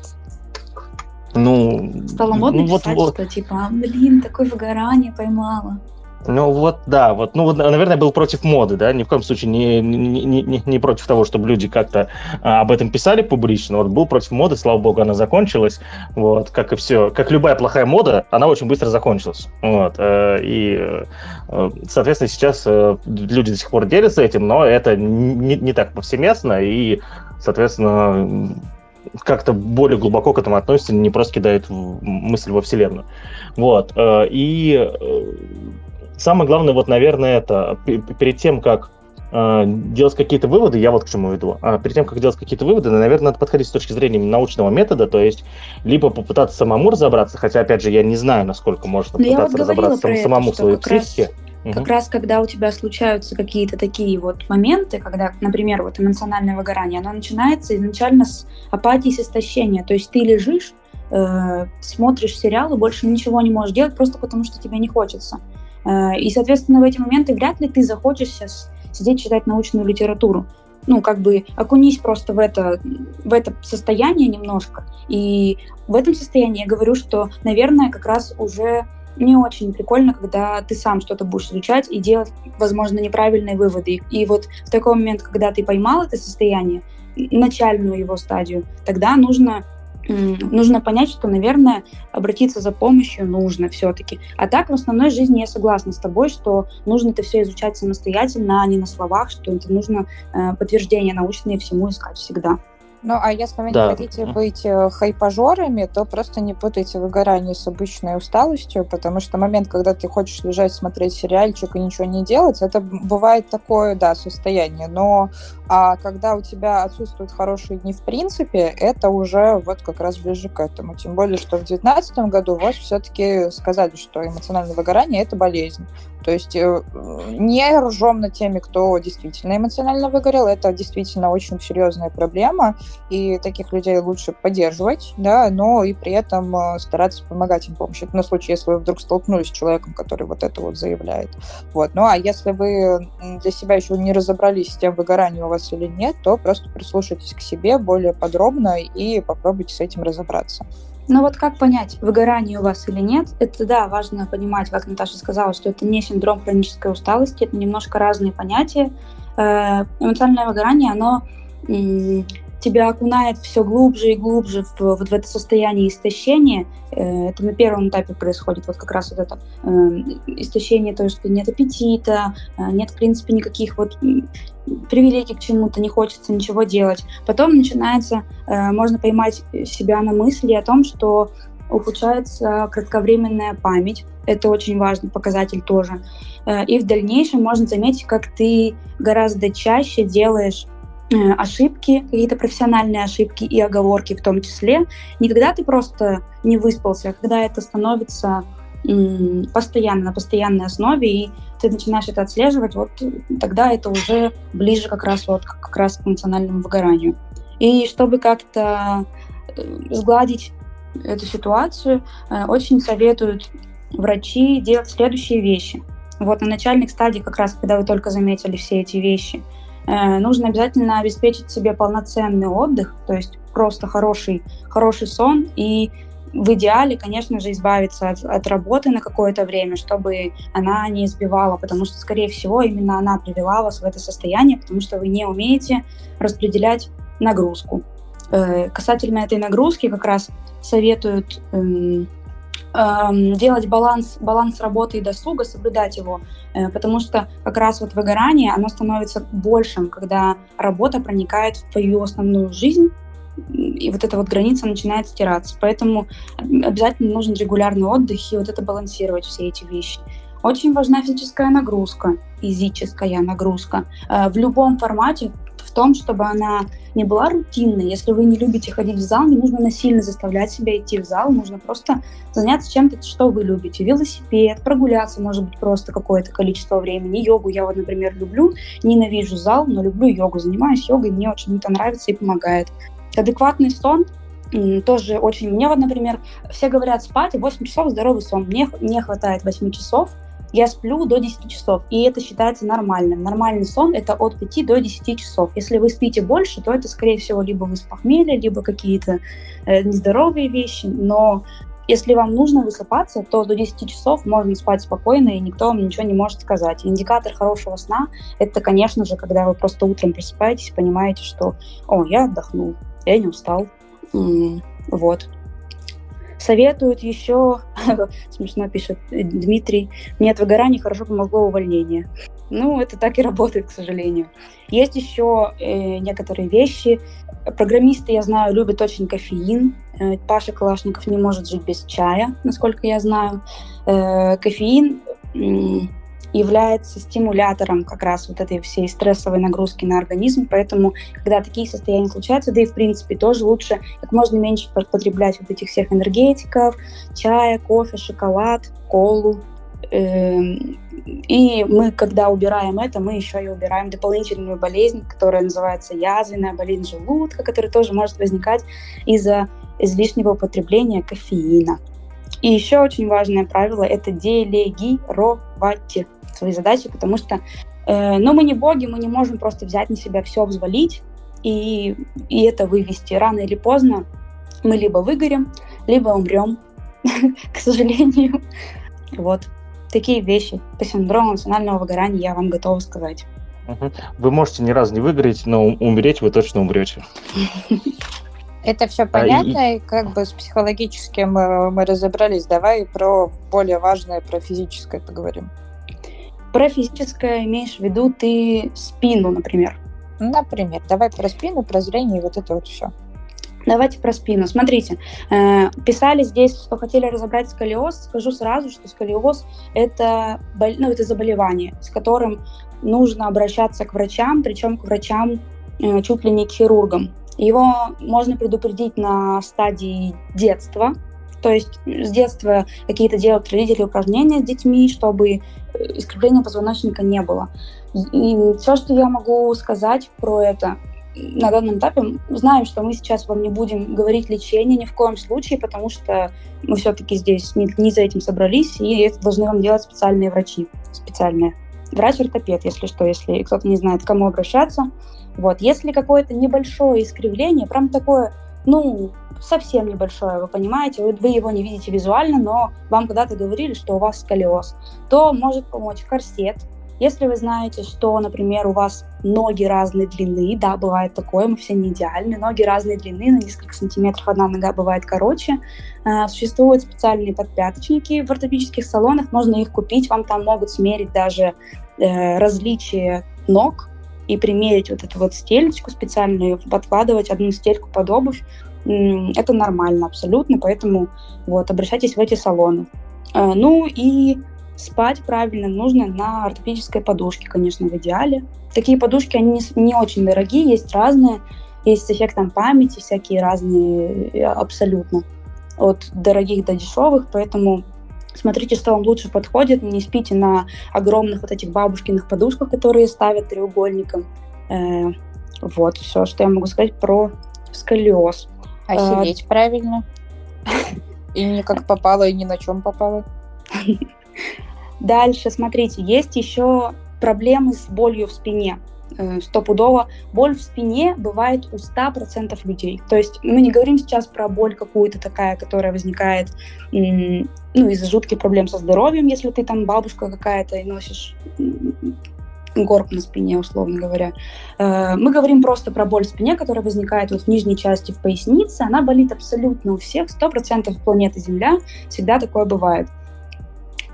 Ну, стало модно ну, писать, вот, вот. что типа, блин, такое выгорание поймала. Ну вот, да, вот, ну вот, наверное, был против моды, да, ни в коем случае не, не, не, не против того, чтобы люди как-то а, об этом писали публично, вот был против моды, слава богу, она закончилась, вот, как и все, как любая плохая мода, она очень быстро закончилась, вот, э, и, э, соответственно, сейчас э, люди до сих пор делятся этим, но это не, не так повсеместно, и, соответственно, как-то более глубоко к этому относится, не просто кидает мысль во Вселенную. Вот. Э, и э, самое главное, вот, наверное, это перед тем, как э, делать какие-то выводы, я вот к чему иду. А перед тем, как делать какие-то выводы, наверное, надо подходить с точки зрения научного метода, то есть либо попытаться самому разобраться, хотя, опять же, я не знаю, насколько можно Но попытаться вот разобраться это, самому в своей психике. Раз Угу. Как раз когда у тебя случаются какие-то такие вот моменты, когда, например, вот эмоциональное выгорание, оно начинается изначально с апатии, с истощения. То есть ты лежишь, э, смотришь сериал и больше ничего не можешь делать просто потому, что тебе не хочется. Э, и, соответственно, в эти моменты вряд ли ты захочешь сейчас сидеть читать научную литературу. Ну, как бы окунись просто в это, в это состояние немножко. И в этом состоянии я говорю, что, наверное, как раз уже не очень прикольно, когда ты сам что-то будешь изучать и делать, возможно, неправильные выводы. И вот в такой момент, когда ты поймал это состояние, начальную его стадию, тогда нужно нужно понять, что, наверное, обратиться за помощью нужно все-таки. А так, в основной жизни я согласна с тобой, что нужно это все изучать самостоятельно, а не на словах, что это нужно э, подтверждения научные всему искать всегда. Ну, а если вы да. не хотите быть э, хайпажорами, то просто не путайте выгорание с обычной усталостью, потому что момент, когда ты хочешь лежать, смотреть сериальчик и ничего не делать, это бывает такое, да, состояние. Но а когда у тебя отсутствуют хорошие дни в принципе, это уже вот как раз ближе к этому. Тем более, что в 2019 году вас все-таки сказали, что эмоциональное выгорание – это болезнь. То есть э, не ржем над теми, кто действительно эмоционально выгорел. Это действительно очень серьезная проблема, и таких людей лучше поддерживать, да, но и при этом э, стараться помогать им помощь. Это на случай, если вы вдруг столкнулись с человеком, который вот это вот заявляет. Вот. Ну а если вы для себя еще не разобрались с тем, выгорание у вас или нет, то просто прислушайтесь к себе более подробно и попробуйте с этим разобраться. Но вот как понять, выгорание у вас или нет, это да, важно понимать, как Наташа сказала, что это не синдром хронической усталости, это немножко разные понятия. Э, эмоциональное выгорание, оно тебя окунает все глубже и глубже в, вот в это состояние истощения. Э, это на первом этапе происходит, вот как раз вот это э, истощение, то, что нет аппетита, э, нет, в принципе, никаких вот привилегий к чему-то, не хочется ничего делать. Потом начинается, можно поймать себя на мысли о том, что ухудшается кратковременная память. Это очень важный показатель тоже. И в дальнейшем можно заметить, как ты гораздо чаще делаешь Э, ошибки, какие-то профессиональные ошибки и оговорки в том числе. Не когда ты просто не выспался, а когда это становится постоянно, на постоянной основе, и ты начинаешь это отслеживать, вот тогда это уже ближе как раз, вот, как раз к эмоциональному выгоранию. И чтобы как-то э, сгладить эту ситуацию, э, очень советуют врачи делать следующие вещи. Вот на начальных стадиях, как раз когда вы только заметили все эти вещи – Э, нужно обязательно обеспечить себе полноценный отдых, то есть просто хороший, хороший сон и в идеале, конечно же, избавиться от, от работы на какое-то время, чтобы она не избивала, потому что, скорее всего, именно она привела вас в это состояние, потому что вы не умеете распределять нагрузку. Э, касательно этой нагрузки как раз советуют эм, делать баланс, баланс работы и досуга, соблюдать его, э, потому что как раз вот выгорание, оно становится большим, когда работа проникает в твою основную жизнь, и вот эта вот граница начинает стираться. Поэтому обязательно нужен регулярный отдых и вот это балансировать все эти вещи. Очень важна физическая нагрузка, физическая нагрузка. Э, в любом формате, том, чтобы она не была рутинной. Если вы не любите ходить в зал, не нужно насильно заставлять себя идти в зал, нужно просто заняться чем-то, что вы любите. Велосипед, прогуляться, может быть, просто какое-то количество времени. Йогу я вот, например, люблю, ненавижу зал, но люблю йогу, занимаюсь йогой, мне очень это нравится и помогает. Адекватный сон тоже очень... Мне вот, например, все говорят спать, 8 часов здоровый сон. Мне не хватает 8 часов, я сплю до 10 часов, и это считается нормальным. Нормальный сон – это от 5 до 10 часов. Если вы спите больше, то это, скорее всего, либо вы с похмелья, либо какие-то э, нездоровые вещи, но если вам нужно высыпаться, то до 10 часов можно спать спокойно, и никто вам ничего не может сказать. Индикатор хорошего сна – это, конечно же, когда вы просто утром просыпаетесь понимаете, что «О, я отдохнул, я не устал». Вот. Советуют еще, <laughs> смешно пишет Дмитрий, мне от выгорания хорошо помогло увольнение. Ну, это так и работает, к сожалению. Есть еще э, некоторые вещи. Программисты, я знаю, любят очень кофеин. Э, Паша Калашников не может жить без чая, насколько я знаю. Э, кофеин является стимулятором как раз вот этой всей стрессовой нагрузки на организм, поэтому, когда такие состояния случаются, да и, в принципе, тоже лучше как можно меньше потреблять вот этих всех энергетиков, чая, кофе, шоколад, колу, эм, и мы, когда убираем это, мы еще и убираем дополнительную болезнь, которая называется язвенная болезнь желудка, которая тоже может возникать из-за излишнего употребления кофеина. И еще очень важное правило – это делегировать свои задачи, потому что э, ну, мы не боги, мы не можем просто взять на себя все, взвалить и, и это вывести. Рано или поздно мы либо выгорим, либо умрем, <laughs> к сожалению. Вот такие вещи по синдрому национального выгорания я вам готова сказать. Вы можете ни разу не выгореть, но умереть вы точно умрете. <laughs> Это все понятно, и как бы с психологическим мы, мы разобрались. Давай про более важное, про физическое поговорим. Про физическое имеешь в виду ты спину, например? Например, давай про спину, про зрение и вот это вот все. Давайте про спину. Смотрите, э, писали здесь, что хотели разобрать сколиоз. Скажу сразу, что сколиоз это, ну, это заболевание, с которым нужно обращаться к врачам, причем к врачам э, чуть ли не к хирургам. Его можно предупредить на стадии детства, то есть с детства какие-то делают родители упражнения с детьми, чтобы э, искривления позвоночника не было. И все, что я могу сказать про это, на данном этапе знаем, что мы сейчас вам не будем говорить лечение ни в коем случае, потому что мы все-таки здесь не, не за этим собрались, и это должны вам делать специальные врачи, специальные. Врач-ортопед, если что, если кто-то не знает, к кому обращаться. Вот, если какое-то небольшое искривление, прям такое, ну, совсем небольшое, вы понимаете, вы, вы его не видите визуально, но вам когда-то говорили, что у вас сколиоз, то может помочь корсет, если вы знаете, что, например, у вас ноги разной длины, да, бывает такое, мы все не идеальны, ноги разной длины, на несколько сантиметров одна нога бывает короче, э, существуют специальные подпяточники в ортопедических салонах, можно их купить, вам там могут смерить даже э, различия ног и примерить вот эту вот стельку специальную, подкладывать одну стельку под обувь, это нормально абсолютно, поэтому вот, обращайтесь в эти салоны. Э, ну и Спать правильно нужно на ортопедической подушке, конечно, в идеале. Такие подушки, они не, очень дорогие, есть разные. Есть с эффектом памяти, всякие разные абсолютно. От дорогих до дешевых, поэтому смотрите, что вам лучше подходит. Не спите на огромных вот этих бабушкиных подушках, которые ставят треугольником. Э, вот, все, что я могу сказать про сколиоз. А э, сидеть правильно? <laughs> И не как попало, и ни на чем попало? <laughs> Дальше, смотрите, есть еще проблемы с болью в спине. Э, стопудово. Боль в спине бывает у 100% людей. То есть мы не говорим сейчас про боль какую-то такая, которая возникает ну, из-за жутких проблем со здоровьем, если ты там бабушка какая-то и носишь горб на спине, условно говоря. Э, мы говорим просто про боль в спине, которая возникает вот в нижней части в пояснице. Она болит абсолютно у всех, 100% планеты Земля. Всегда такое бывает.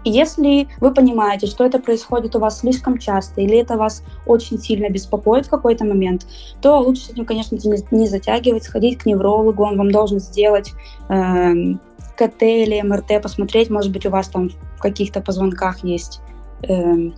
Если вы понимаете, что это происходит у вас слишком часто или это вас очень сильно беспокоит в какой-то момент, то лучше с этим, конечно, не затягивать, сходить к неврологу, он вам должен сделать э, КТ или МРТ, посмотреть, может быть, у вас там в каких-то позвонках есть, э,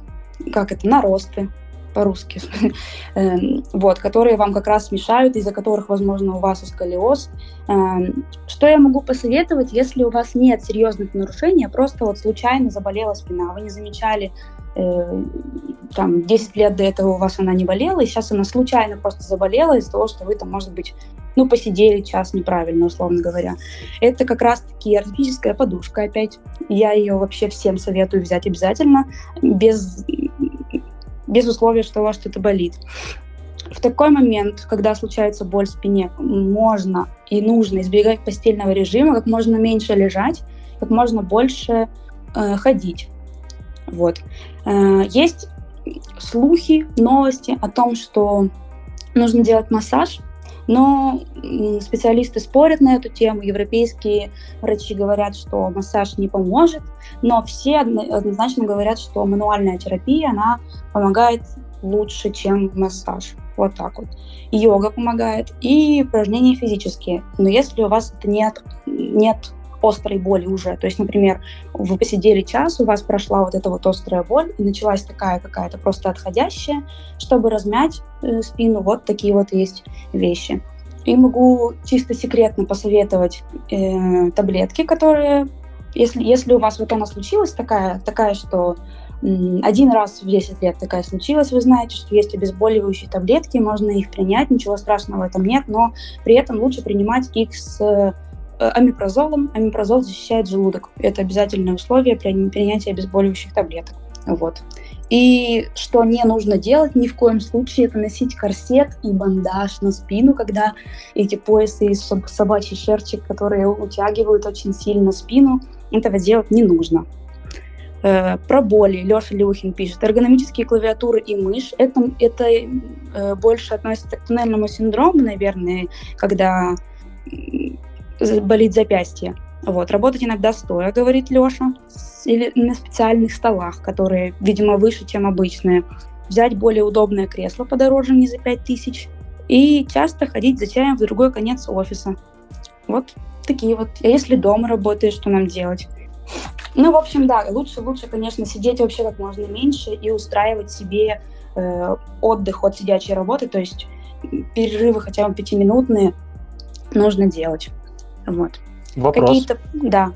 как это, наросты, по-русски, <laughs> эм, вот, которые вам как раз мешают, из-за которых, возможно, у вас сколиоз. Эм, что я могу посоветовать, если у вас нет серьезных нарушений, а просто вот случайно заболела спина, вы не замечали, э, там, 10 лет до этого у вас она не болела, и сейчас она случайно просто заболела из-за того, что вы там, может быть, ну, посидели час неправильно, условно говоря. Это как раз-таки ортопедическая подушка опять. Я ее вообще всем советую взять обязательно, без без условия, что у вас что-то болит. в такой момент, когда случается боль в спине, можно и нужно избегать постельного режима, как можно меньше лежать, как можно больше э, ходить. Вот. Э, есть слухи, новости о том, что нужно делать массаж, но специалисты спорят на эту тему, европейские врачи говорят, что массаж не поможет, но все однозначно говорят, что мануальная терапия, она помогает лучше, чем массаж. Вот так вот. Йога помогает и упражнения физические. Но если у вас это нет, нет острой боли уже. То есть, например, вы посидели час, у вас прошла вот эта вот острая боль, и началась такая какая-то просто отходящая, чтобы размять э, спину, вот такие вот есть вещи. И могу чисто секретно посоветовать э, таблетки, которые, если, если у вас вот она случилась такая, такая, что один раз в 10 лет такая случилась, вы знаете, что есть обезболивающие таблетки, можно их принять, ничего страшного в этом нет, но при этом лучше принимать их с амипрозолом. Амипрозол защищает желудок. Это обязательное условие при принятии обезболивающих таблеток. Вот. И что не нужно делать ни в коем случае, это носить корсет и бандаж на спину, когда эти поясы из собачьей шерсти, которые утягивают очень сильно спину, этого делать не нужно. Э, про боли Леша Люхин пишет. Эргономические клавиатуры и мышь. Это, это э, больше относится к туннельному синдрому, наверное, когда болит запястье. Вот, работать иногда стоя, говорит Леша, или на специальных столах, которые, видимо, выше, чем обычные. Взять более удобное кресло подороже, не за 5000, и часто ходить за чаем в другой конец офиса. Вот такие вот. А если дома работаешь, что нам делать? Ну, в общем, да, лучше, лучше, конечно, сидеть вообще как можно меньше и устраивать себе э, отдых от сидячей работы, то есть перерывы хотя бы пятиминутные нужно делать. Вот. Вопрос. Какие-то, да.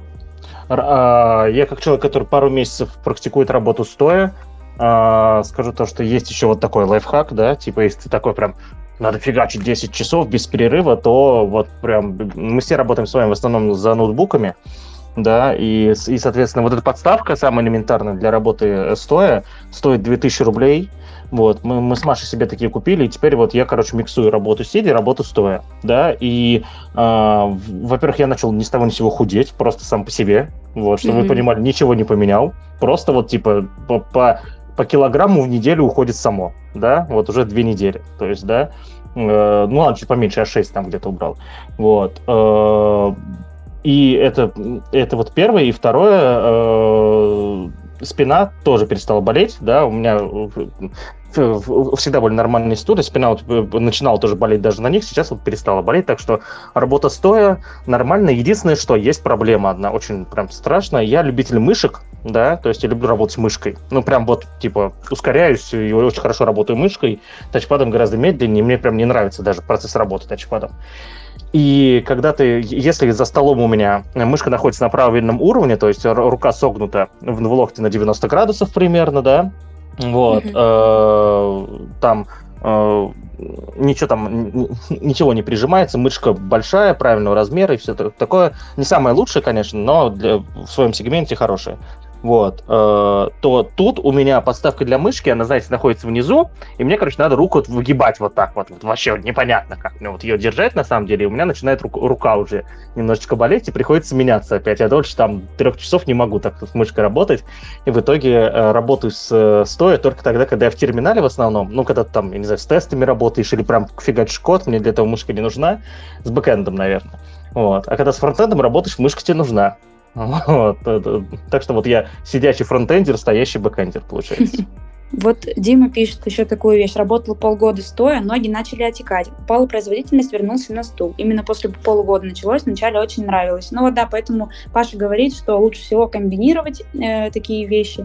А, я как человек, который пару месяцев практикует работу стоя, а, скажу то, что есть еще вот такой лайфхак, да, типа если ты такой прям надо фигачить 10 часов без перерыва, то вот прям мы все работаем с вами в основном за ноутбуками, да, и, и, соответственно, вот эта подставка, самая элементарная для работы стоя, стоит 2000 рублей. Вот, мы, мы с Машей себе такие купили, и теперь вот я, короче, миксую работу сидя, работу стоя, да, и, э, во-первых, я начал ни с того ни с сего худеть, просто сам по себе, вот, чтобы mm-hmm. вы понимали, ничего не поменял, просто вот, типа, по, по, по килограмму в неделю уходит само, да, вот уже две недели, то есть, да, э, ну, ладно, чуть поменьше, я 6 там где-то убрал, вот, э, и это, это вот первое. И второе, э, спина тоже перестала болеть, да, у меня всегда были нормальные институты, спина вот э, начинала тоже болеть даже на них, сейчас вот перестала болеть, так что работа стоя нормально. Единственное, что есть проблема одна, очень прям страшная. Я любитель мышек, да, то есть я люблю работать мышкой. Ну, прям вот, типа, ускоряюсь и очень хорошо работаю мышкой, тачпадом гораздо медленнее, мне прям не нравится даже процесс работы тачпадом. И когда ты, если за столом у меня мышка находится на правильном уровне, то есть рука согнута в, в локте на 90 градусов примерно, да, вот, mm-hmm. э, там э, ничего там ничего не прижимается, мышка большая, правильного размера и все такое. Не самое лучшее, конечно, но для, в своем сегменте хорошее вот, э, то тут у меня подставка для мышки, она, знаете, находится внизу, и мне, короче, надо руку вот выгибать вот так вот, вот вообще вот непонятно как мне вот ее держать на самом деле, и у меня начинает рука, рука уже немножечко болеть, и приходится меняться опять. Я дольше там трех часов не могу так с мышкой работать, и в итоге э, работаю с э, стоя только тогда, когда я в терминале в основном, ну, когда там, я не знаю, с тестами работаешь или прям фигачишь код, мне для этого мышка не нужна, с бэкэндом, наверное. Вот. А когда с фронтендом работаешь, мышка тебе нужна. Вот. Так что вот я сидящий фронтендер, стоящий бэкендер, получается. <laughs> Вот Дима пишет еще такую вещь. Работал полгода стоя, ноги начали отекать. Упала производительность, вернулся на стул. Именно после полугода началось, вначале очень нравилось. Ну вот да, поэтому Паша говорит, что лучше всего комбинировать э, такие вещи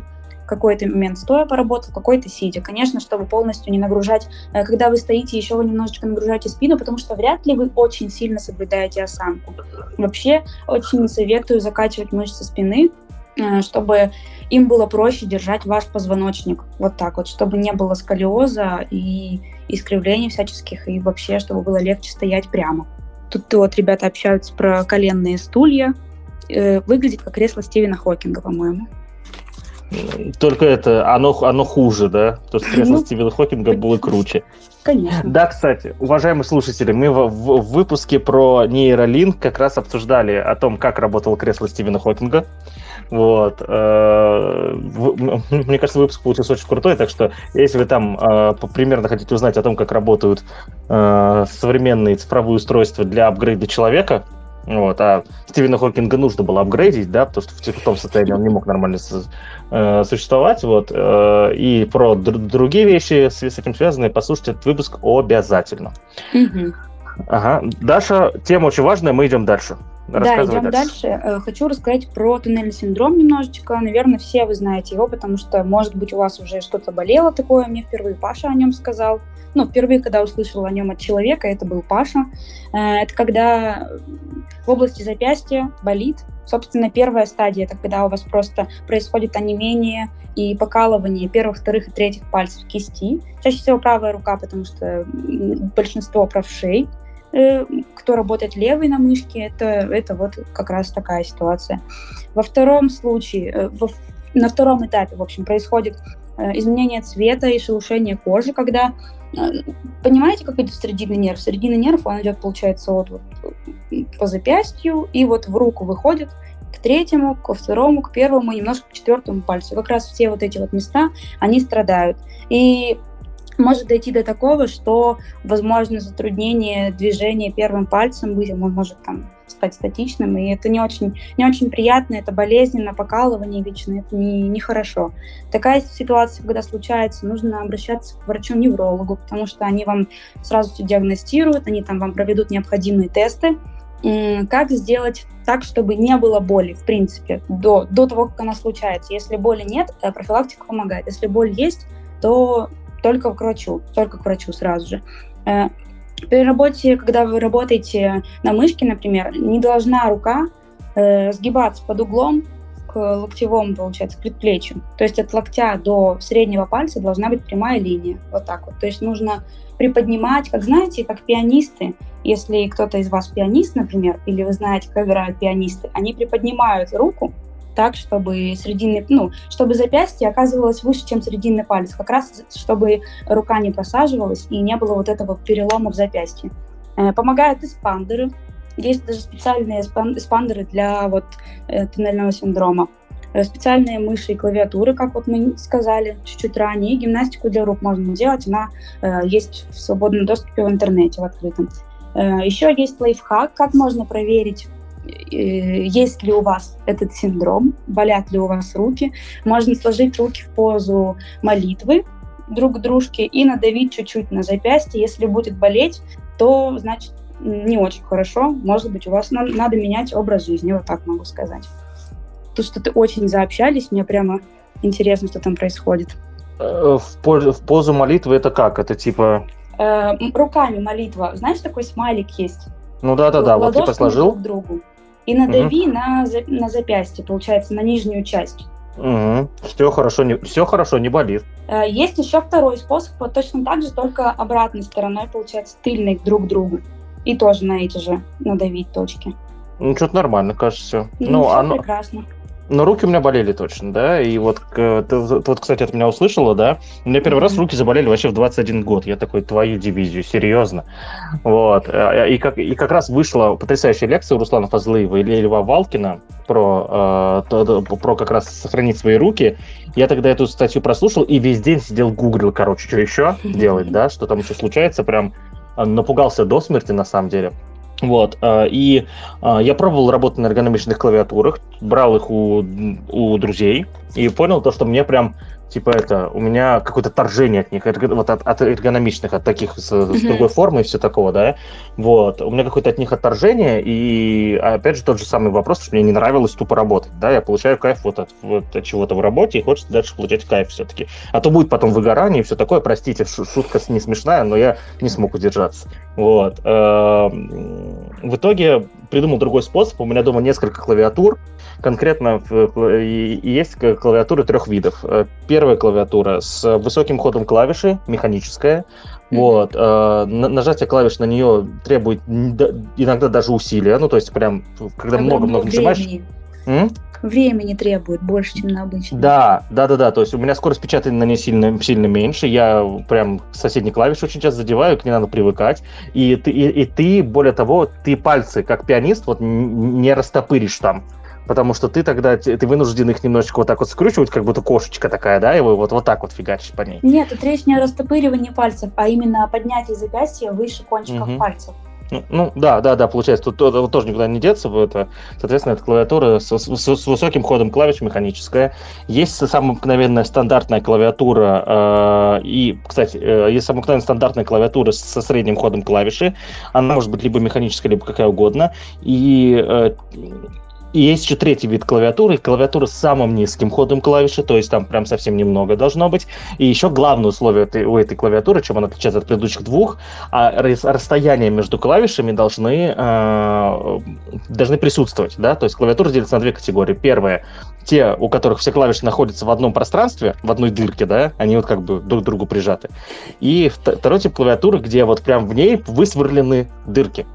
какой-то момент стоя поработал, какой-то сидя. Конечно, чтобы полностью не нагружать, э, когда вы стоите, еще вы немножечко нагружаете спину, потому что вряд ли вы очень сильно соблюдаете осанку. Вообще, очень советую закачивать мышцы спины, э, чтобы им было проще держать ваш позвоночник. Вот так вот, чтобы не было сколиоза и искривлений всяческих, и вообще, чтобы было легче стоять прямо. Тут вот ребята общаются про коленные стулья. Э, выглядит как кресло Стивена Хокинга, по-моему. Только это, оно, оно хуже, да? То, что кресло ну, Стивена Хокинга было круче. Конечно. Да, кстати, уважаемые слушатели, мы в, в, в выпуске про нейролинк как раз обсуждали о том, как работало кресло Стивена Хокинга. Вот. Э, мне кажется, выпуск получился очень крутой, так что если вы там э, примерно хотите узнать о том, как работают э, современные цифровые устройства для апгрейда человека, вот, а Стивена Хокинга нужно было апгрейдить, да, потому что в том состоянии он не мог нормально э, существовать, вот, э, и про др- другие вещи с, с этим связанные послушайте этот выпуск обязательно. Угу. Ага. Даша, тема очень важная, мы идем дальше. Да, идем дальше. дальше. Э, хочу рассказать про туннельный синдром немножечко. Наверное, все вы знаете его, потому что, может быть, у вас уже что-то болело такое. Мне впервые Паша о нем сказал. Ну, впервые, когда услышала о нем от человека, это был Паша. Э, это когда в области запястья болит. Собственно, первая стадия – это когда у вас просто происходит онемение и покалывание первых, вторых и третьих пальцев кисти. Чаще всего правая рука, потому что большинство правшей – Э, кто работает левой на мышке, это, это вот как раз такая ситуация. Во втором случае, э, во, на втором этапе, в общем, происходит изменение цвета и шелушение кожи, когда Понимаете, как идет срединный нерв? Срединный нерв, он идет, получается, вот, вот по запястью и вот в руку выходит к третьему, ко второму, к первому, немножко к четвертому пальцу. Как раз все вот эти вот места, они страдают. И может дойти до такого, что возможно затруднение движения первым пальцем быть, он может там стать статичным, и это не очень, не очень приятно, это болезненно, покалывание вечно, это не, нехорошо. Такая ситуация, когда случается, нужно обращаться к врачу-неврологу, потому что они вам сразу все диагностируют, они там вам проведут необходимые тесты, как сделать так, чтобы не было боли, в принципе, до, до того, как она случается. Если боли нет, э, профилактика помогает. Если боль есть, то только к врачу, только к врачу сразу же. При работе, когда вы работаете на мышке, например, не должна рука э, сгибаться под углом к локтевому, получается, к предплечью. То есть от локтя до среднего пальца должна быть прямая линия. Вот так вот. То есть нужно приподнимать, как знаете, как пианисты. Если кто-то из вас пианист, например, или вы знаете, как играют пианисты, они приподнимают руку так, чтобы срединный, ну, чтобы запястье оказывалось выше, чем срединный палец, как раз чтобы рука не просаживалась и не было вот этого перелома в запястье. Э, помогают эспандеры. Есть даже специальные эспандеры для вот э, туннельного синдрома. Э, специальные мыши и клавиатуры, как вот мы сказали чуть-чуть ранее. И гимнастику для рук можно делать. Она есть в свободном доступе в интернете, в открытом. Еще есть лайфхак, как можно проверить есть ли у вас этот синдром, болят ли у вас руки. Можно сложить руки в позу молитвы друг к дружке и надавить чуть-чуть на запястье. Если будет болеть, то значит не очень хорошо. Может быть, у вас надо, надо менять образ жизни, вот так могу сказать. Тут что-то очень заобщались, мне прямо интересно, что там происходит. Э, в, позу, в позу молитвы это как? Это типа... Э, руками молитва. Знаешь, такой смайлик есть? Ну да-да-да, вот типа сложил. Друг другу и надави угу. на, на запястье, получается, на нижнюю часть. Угу. Все хорошо, не, все хорошо, не болит. Э, есть еще второй способ, вот точно так же, только обратной стороной, получается, тыльной друг к другу. И тоже на эти же надавить точки. Ну, что-то нормально, кажется. Ну, ну все оно... прекрасно. Но руки у меня болели точно, да, и вот ты, вот, кстати, от меня услышала, да, у меня первый mm-hmm. раз руки заболели вообще в 21 год, я такой, твою дивизию, серьезно, вот, э, и как, и как раз вышла потрясающая лекция у Руслана Фазлыева и Льва Валкина про, э, про как раз сохранить свои руки, я тогда эту статью прослушал и весь день сидел гуглил, короче, что еще делать, да, что там еще случается, прям э, напугался до смерти на самом деле, вот, э, и э, я пробовал работать на эргономичных клавиатурах, брал их у, у друзей и понял то, что мне прям типа это, у меня какое-то торжение от них, вот от, от эргономичных, от таких с, mm-hmm. с другой формой и все такого, да, вот, у меня какое-то от них отторжение, и опять же тот же самый вопрос, что мне не нравилось тупо работать, да, я получаю кайф вот от, вот от чего-то в работе, и хочется дальше получать кайф все-таки, а то будет потом выгорание и все такое, простите, шутка не смешная, но я не смог удержаться, вот, эм, в итоге придумал другой способ, у меня дома несколько клавиатур, конкретно есть клавиатуры трех видов. Э, первая клавиатура с высоким ходом клавиши, механическая. Mm-hmm. Вот, э, нажатие клавиш на нее требует иногда даже усилия, ну то есть прям когда много-много нажимаешь. М? Времени требует больше, чем на обычном. Да, да, да, да. То есть у меня скорость печатания на ней сильно, сильно меньше. Я прям соседние клавиши очень часто задеваю, к ней надо привыкать. И ты, и, и ты, более того, ты пальцы, как пианист, вот не растопыришь там потому что ты тогда ты вынужден их немножечко вот так вот скручивать, как будто кошечка такая, да, и вот, вот так вот фигачишь по ней. Нет, тут речь не о растопыривании пальцев, а именно о поднятии запястья выше кончиков угу. пальцев. Ну, ну, да, да, да, получается, тут, тут, тут тоже никуда не деться. Это, соответственно, это клавиатура с, с, с высоким ходом клавиш механическая. Есть самая обыкновенная стандартная клавиатура. Э, и, кстати, э, есть самая обыкновенная стандартная клавиатура со средним ходом клавиши. Она может быть либо механическая, либо какая угодно. И э, и есть еще третий вид клавиатуры, клавиатура с самым низким ходом клавиши, то есть там прям совсем немного должно быть. И еще главное условие этой, у этой клавиатуры, чем она отличается от предыдущих двух, а расстояния между клавишами должны, э, должны присутствовать. Да? То есть клавиатура делится на две категории. Первая те, у которых все клавиши находятся в одном пространстве, в одной дырке, да, они вот как бы друг к другу прижаты. И второй тип клавиатуры, где вот прям в ней высверлены дырки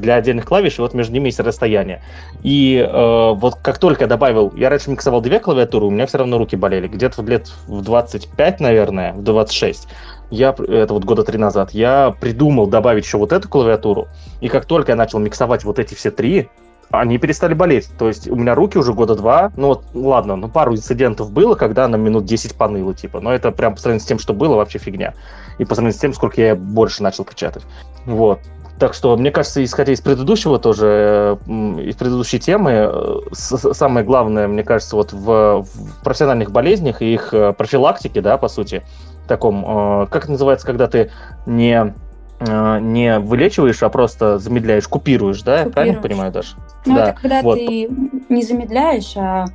для отдельных клавиш, и вот между ними есть расстояние. И э, вот как только я добавил, я раньше миксовал две клавиатуры, у меня все равно руки болели. Где-то лет в 25, наверное, в 26, я, это вот года три назад, я придумал добавить еще вот эту клавиатуру, и как только я начал миксовать вот эти все три, они перестали болеть. То есть у меня руки уже года два, ну вот, ладно, ну пару инцидентов было, когда на минут 10 поныло, типа, но это прям по сравнению с тем, что было, вообще фигня. И по сравнению с тем, сколько я больше начал печатать. Вот. Так что, мне кажется, исходя из предыдущего тоже, из предыдущей темы, э, самое главное, мне кажется, вот в, в профессиональных болезнях и их э, профилактике, да, по сути, таком, э, как это называется, когда ты не не вылечиваешь, а просто замедляешь, купируешь, да? Я правильно понимаю, Даша? Ну, да. это когда вот. ты не замедляешь, а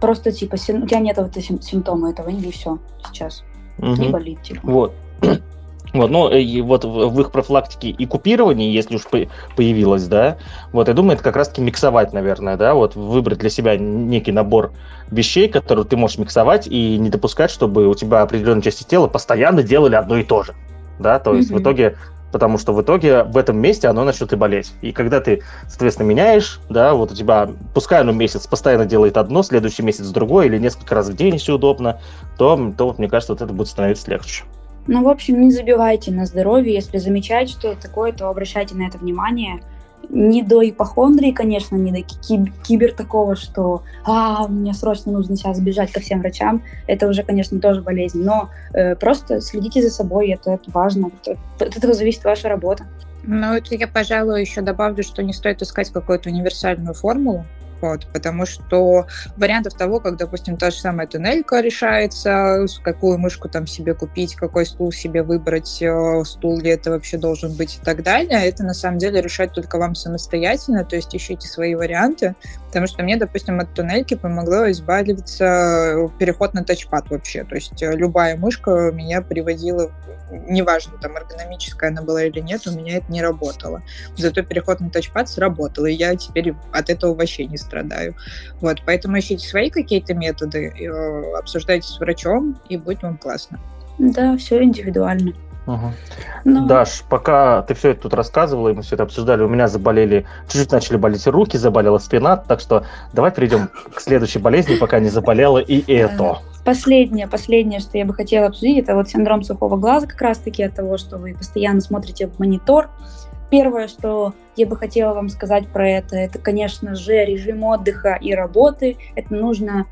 просто типа у тебя нет этого симптома этого, и все сейчас. Угу. Не болит, типа. Вот. Вот, ну, и вот в их профилактике и купировании, если уж появилось, да, вот, я думаю, это как раз-таки миксовать, наверное, да, вот, выбрать для себя некий набор вещей, которые ты можешь миксовать, и не допускать, чтобы у тебя определенные части тела постоянно делали одно и то же, да, то есть mm-hmm. в итоге потому что в итоге в этом месте оно начнет и болеть. И когда ты, соответственно, меняешь, да, вот у тебя, пускай оно месяц постоянно делает одно, следующий месяц другое, или несколько раз в день, если удобно, то, то вот, мне кажется, вот это будет становиться легче. Ну, в общем, не забивайте на здоровье. Если замечаете что-то такое, то обращайте на это внимание. Не до ипохондрии, конечно, не до кибер такого, что а, мне срочно нужно сейчас бежать ко всем врачам. Это уже, конечно, тоже болезнь. Но э, просто следите за собой, это, это важно. Это, от этого зависит ваша работа. Ну, это я, пожалуй, еще добавлю, что не стоит искать какую-то универсальную формулу, вот, потому что вариантов того, как, допустим, та же самая туннелька решается, какую мышку там себе купить, какой стул себе выбрать, э, стул ли это вообще должен быть и так далее, это на самом деле решать только вам самостоятельно, то есть ищите свои варианты, потому что мне, допустим, от туннельки помогло избавиться э, переход на тачпад вообще, то есть э, любая мышка меня приводила, неважно, там эргономическая она была или нет, у меня это не работало. Зато переход на тачпад сработал, и я теперь от этого вообще не страдаю. Вот, поэтому ищите свои какие-то методы, э, обсуждайте с врачом, и будет вам классно. Да, все индивидуально. Угу. Но... Даш, пока ты все это тут рассказывала, и мы все это обсуждали, у меня заболели, чуть-чуть начали болеть руки, заболела спина, так что давай перейдем к следующей болезни, пока не заболела и это. Последнее, последнее, что я бы хотела обсудить, это вот синдром сухого глаза, как раз-таки от того, что вы постоянно смотрите в монитор, Первое, что я бы хотела вам сказать про это, это, конечно же, режим отдыха и работы. Это нужно,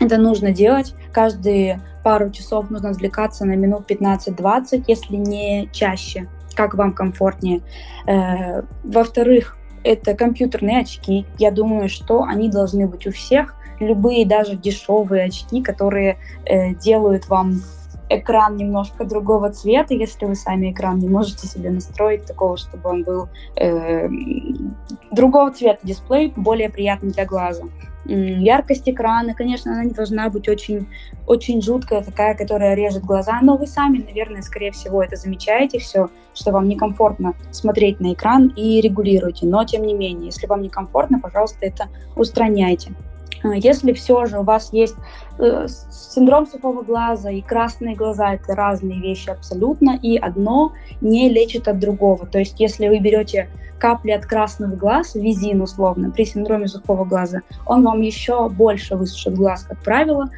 это нужно делать. Каждые пару часов нужно отвлекаться на минут 15-20, если не чаще, как вам комфортнее. Э, во-вторых, это компьютерные очки. Я думаю, что они должны быть у всех. Любые даже дешевые очки, которые э, делают вам экран немножко другого цвета, если вы сами экран не можете себе настроить такого, чтобы он был э, другого цвета дисплей, более приятный для глаза. Яркость экрана, конечно, она не должна быть очень, очень жуткая, такая, которая режет глаза, но вы сами, наверное, скорее всего, это замечаете все, что вам некомфортно смотреть на экран и регулируете. Но, тем не менее, если вам некомфортно, пожалуйста, это устраняйте. Если все же у вас есть э, синдром сухого глаза и красные глаза, это разные вещи абсолютно, и одно не лечит от другого. То есть если вы берете капли от красных глаз, визин условно, при синдроме сухого глаза, он вам еще больше высушит глаз, как правило,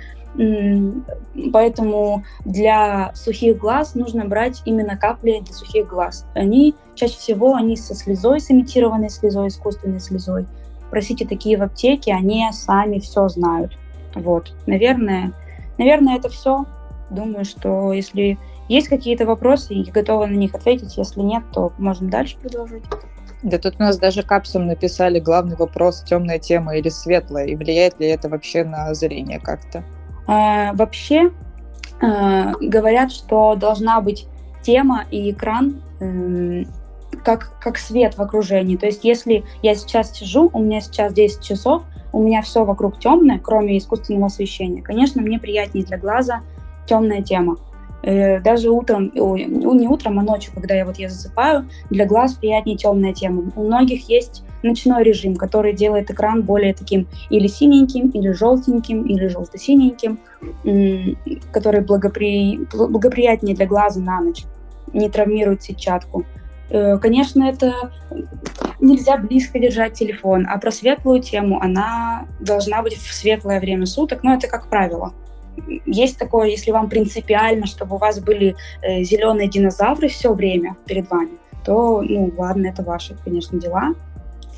Поэтому для сухих глаз нужно брать именно капли для сухих глаз. Они чаще всего они со слезой, с имитированной слезой, искусственной слезой. Просите такие в аптеке, они сами все знают. Вот, наверное, наверное, это все. Думаю, что если есть какие-то вопросы, я готова на них ответить. Если нет, то можем дальше продолжить. Да тут у нас даже капсом написали главный вопрос, темная тема или светлая, и влияет ли это вообще на зрение как-то? А, вообще а, говорят, что должна быть тема и экран э, как, как свет в окружении. То есть если я сейчас сижу, у меня сейчас 10 часов, у меня все вокруг темное, кроме искусственного освещения. Конечно, мне приятнее для глаза темная тема. Э, даже утром, ой, не утром, а ночью, когда я вот я засыпаю, для глаз приятнее темная тема. У многих есть ночной режим, который делает экран более таким или синеньким, или желтеньким, или желто-синеньким, который благопри... благоприятнее для глаза на ночь, не травмирует сетчатку. Э, конечно, это нельзя близко держать телефон, а про светлую тему она должна быть в светлое время суток, но это как правило. Есть такое, если вам принципиально, чтобы у вас были э, зеленые динозавры все время перед вами, то, ну, ладно, это ваши, конечно, дела.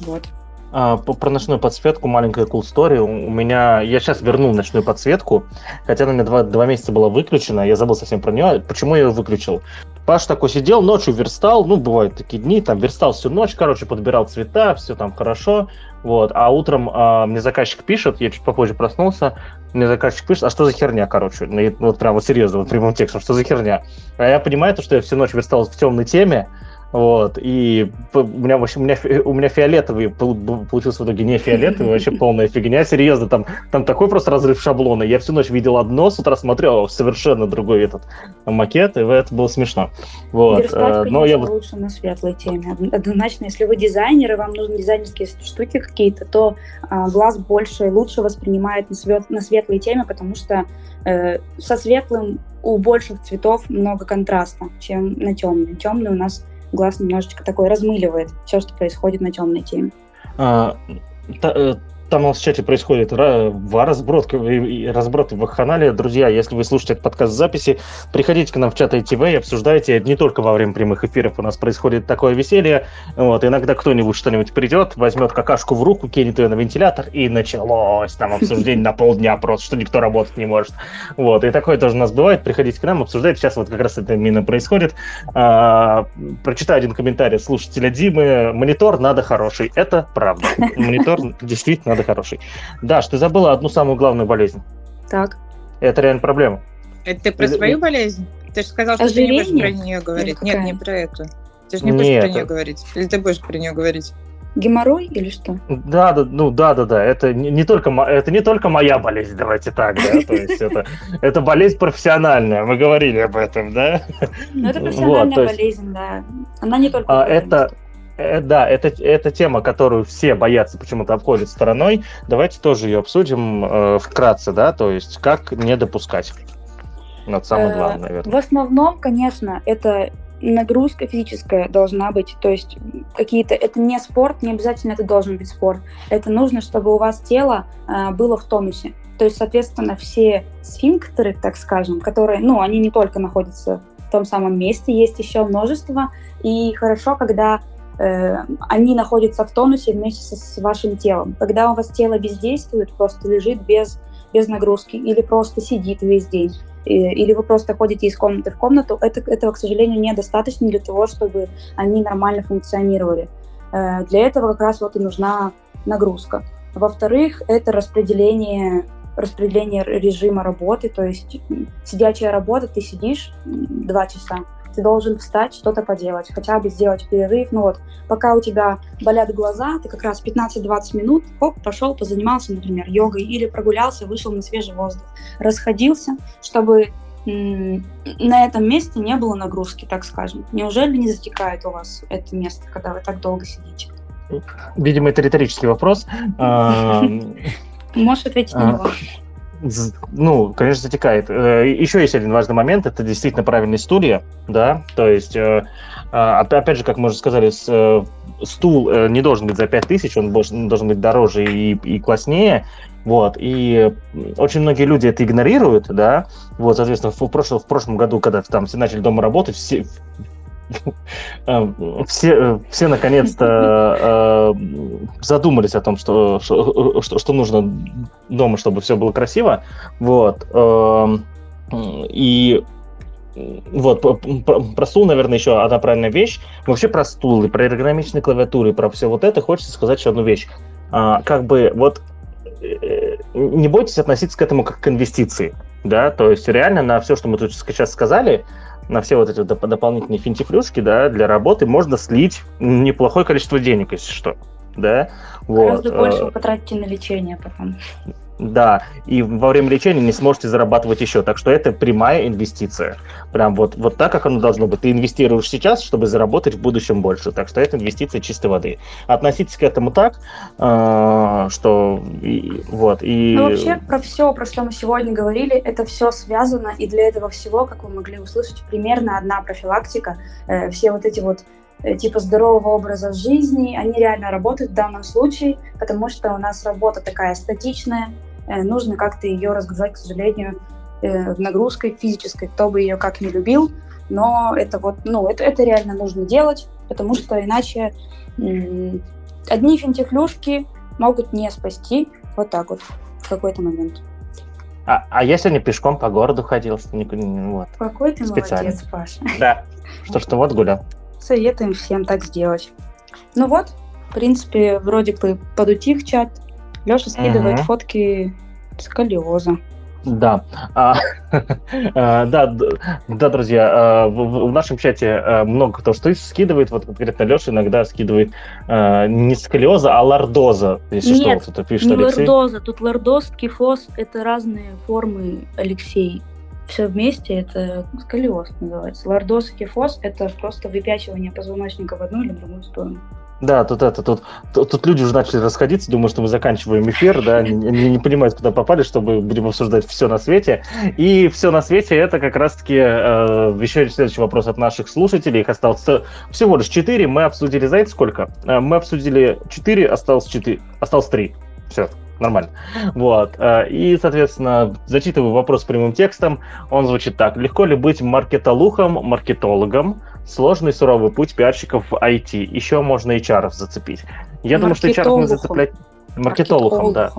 Вот. А, про ночную подсветку маленькая cool story. У меня я сейчас вернул ночную подсветку, хотя она у меня два, два месяца была выключена, я забыл совсем про нее. Почему я ее выключил? Паш такой сидел, ночью верстал, ну, бывают такие дни, там верстал всю ночь, короче, подбирал цвета, все там хорошо, вот. А утром а, мне заказчик пишет, я чуть попозже проснулся, мне заказчик пишет, а что за херня, короче, ну, вот прям вот серьезно, вот прямым текстом, что за херня? А я понимаю то, что я всю ночь верстал в темной теме, вот, и у меня, в общем, у меня, у меня фиолетовый получился в итоге не фиолетовый, <laughs> вообще полная фигня, серьезно, там, там такой просто разрыв шаблона. Я всю ночь видел одно, с утра смотрел совершенно другой этот макет, и это было смешно. Вот. Верстать, э, Но я лучше на светлой теме. Однозначно, если вы дизайнер, и вам нужны дизайнерские штуки какие-то, то а, глаз больше и лучше воспринимает на, свет, на светлой теме, потому что э, со светлым у больших цветов много контраста, чем на темной. Темный у нас глаз немножечко такой размыливает все, что происходит на темной теме. А, та, э, там у нас в чате происходит разброд, разброд в канале. Друзья, если вы слушаете этот подкаст записи, приходите к нам в чат ITV и обсуждайте. Не только во время прямых эфиров у нас происходит такое веселье. Вот, иногда кто-нибудь что-нибудь придет, возьмет какашку в руку, кинет ее на вентилятор, и началось там обсуждение на полдня просто, что никто работать не может. Вот, и такое тоже у нас бывает. Приходите к нам, обсуждайте. Сейчас вот как раз это именно происходит. А, прочитаю один комментарий слушателя Димы. Монитор надо хороший. Это правда. Монитор действительно надо хороший. Даш, ты забыла одну самую главную болезнь. Так. Это реально проблема. Это ты про Или... свою болезнь? Ты же сказал, что Ожирение? ты не будешь про нее говорить. Нет, не про эту. Ты же не будешь Нет. про нее говорить. Или ты будешь про нее говорить? Геморрой или что? Да, да, ну да, да, да. Это не, не только это не только моя болезнь, давайте так, да. То есть это это болезнь профессиональная. Мы говорили об этом, да. Ну это профессиональная болезнь, да. Она не только. А, это Э, да, это, это тема, которую все боятся, почему-то обходят стороной. Давайте тоже ее обсудим э, вкратце, да, то есть как не допускать. Вот самое э, главное, наверное. В основном, конечно, это нагрузка физическая должна быть, то есть какие-то, это не спорт, не обязательно это должен быть спорт, это нужно, чтобы у вас тело э, было в тонусе, то есть, соответственно, все сфинктеры, так скажем, которые, ну, они не только находятся в том самом месте, есть еще множество, и хорошо, когда Э, они находятся в тонусе вместе с вашим телом. Когда у вас тело бездействует, просто лежит без, без нагрузки или просто сидит весь день, или вы просто ходите из комнаты в комнату, это, этого, к сожалению, недостаточно для того, чтобы они нормально функционировали. Э, для этого как раз вот и нужна нагрузка. Во-вторых, это распределение распределение режима работы, то есть сидячая работа, ты сидишь два часа, ты должен встать, что-то поделать, хотя бы сделать перерыв. Ну вот, пока у тебя болят глаза, ты как раз 15-20 минут, оп, пошел, позанимался, например, йогой, или прогулялся, вышел на свежий воздух, расходился, чтобы на этом месте не было нагрузки, так скажем. Неужели не затекает у вас это место, когда вы так долго сидите? Видимо, это риторический вопрос. Можешь ответить на него. Ну, конечно, затекает. Э, Еще есть один важный момент, это действительно правильные стулья, да, то есть, э, а, опять же, как мы уже сказали, э, стул не должен быть за 5000, он должен быть дороже и, и класснее, вот, и очень многие люди это игнорируют, да, вот, соответственно, в прошлом, в прошлом году, когда там все начали дома работать, все, все, э, все наконец-то э, задумались о том, что, что, что нужно дома, чтобы все было красиво. Вот. Эм, и вот, про стул, наверное, еще одна правильная вещь. Вообще про стул и про эргономичные клавиатуры, и про все вот это хочется сказать еще одну вещь. А, как бы вот э, не бойтесь относиться к этому как к инвестиции, да, то есть реально на все, что мы тут сейчас сказали, на все вот эти доп- дополнительные финтифлюшки, да, для работы можно слить неплохое количество денег, если что, да. Гораздо вот. больше вы потратите на лечение потом. Да, и во время лечения не сможете зарабатывать еще. Так что это прямая инвестиция. Прям вот, вот так, как оно должно быть. Ты инвестируешь сейчас, чтобы заработать в будущем больше. Так что это инвестиция чистой воды. Относитесь к этому так, э, что и, вот. И... Ну, вообще, про все, про что мы сегодня говорили, это все связано, и для этого всего, как вы могли услышать, примерно одна профилактика. Э, все вот эти вот э, типа здорового образа жизни, они реально работают в данном случае, потому что у нас работа такая статичная, Э, нужно как-то ее разгружать, к сожалению, э, нагрузкой физической, кто бы ее как не любил, но это вот, ну, это, это реально нужно делать, потому что иначе одни финтифлюшки могут не спасти вот так вот в какой-то момент. А, а я сегодня пешком по городу ходил. Вот, Какой ты молодец, Паша. Да, что-что вот гулял. Советуем всем так сделать. Ну вот, в принципе, вроде бы подутих чат, Леша скидывает угу. фотки сколиоза. Да, а, <laughs> а, да, да, друзья, а, в, в нашем чате а, много кто что скидывает, вот конкретно Леша иногда скидывает не сколиоза, а лордоза, если Нет, что, кто-то пишет, не Алексей. лордоза, тут лордоз, кифоз, это разные формы, Алексей. Все вместе это сколиоз называется. Лордоз и кифоз – это просто выпячивание позвоночника в одну или другую сторону. Да, тут это, тут, тут, тут люди уже начали расходиться, думаю, что мы заканчиваем эфир, да, они, не понимают, куда попали, чтобы будем обсуждать все на свете. И все на свете это как раз-таки э, еще следующий вопрос от наших слушателей. Их осталось всего лишь четыре. Мы обсудили, знаете, сколько? Э, мы обсудили четыре, осталось четыре, осталось три. Все, нормально. Вот. Э, и, соответственно, зачитываю вопрос прямым текстом. Он звучит так. Легко ли быть маркетолухом, маркетологом? Сложный суровый путь пиарщиков в IT. Еще можно HR зацепить. Я думаю, что HR мы зацеплять... Маркетолухом, да.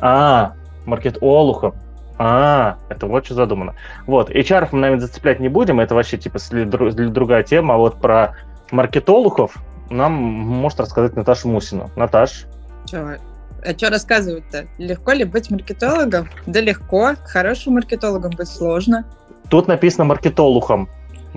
А, маркетолухом. А, это вот что задумано. Вот, HR мы, наверное, зацеплять не будем, это вообще, типа, другая тема, а вот про маркетологов нам может рассказать Наташа Мусина. Наташ? Че, а что рассказывать-то? Легко ли быть маркетологом? Да легко. Хорошим маркетологом быть сложно. Тут написано маркетолухом.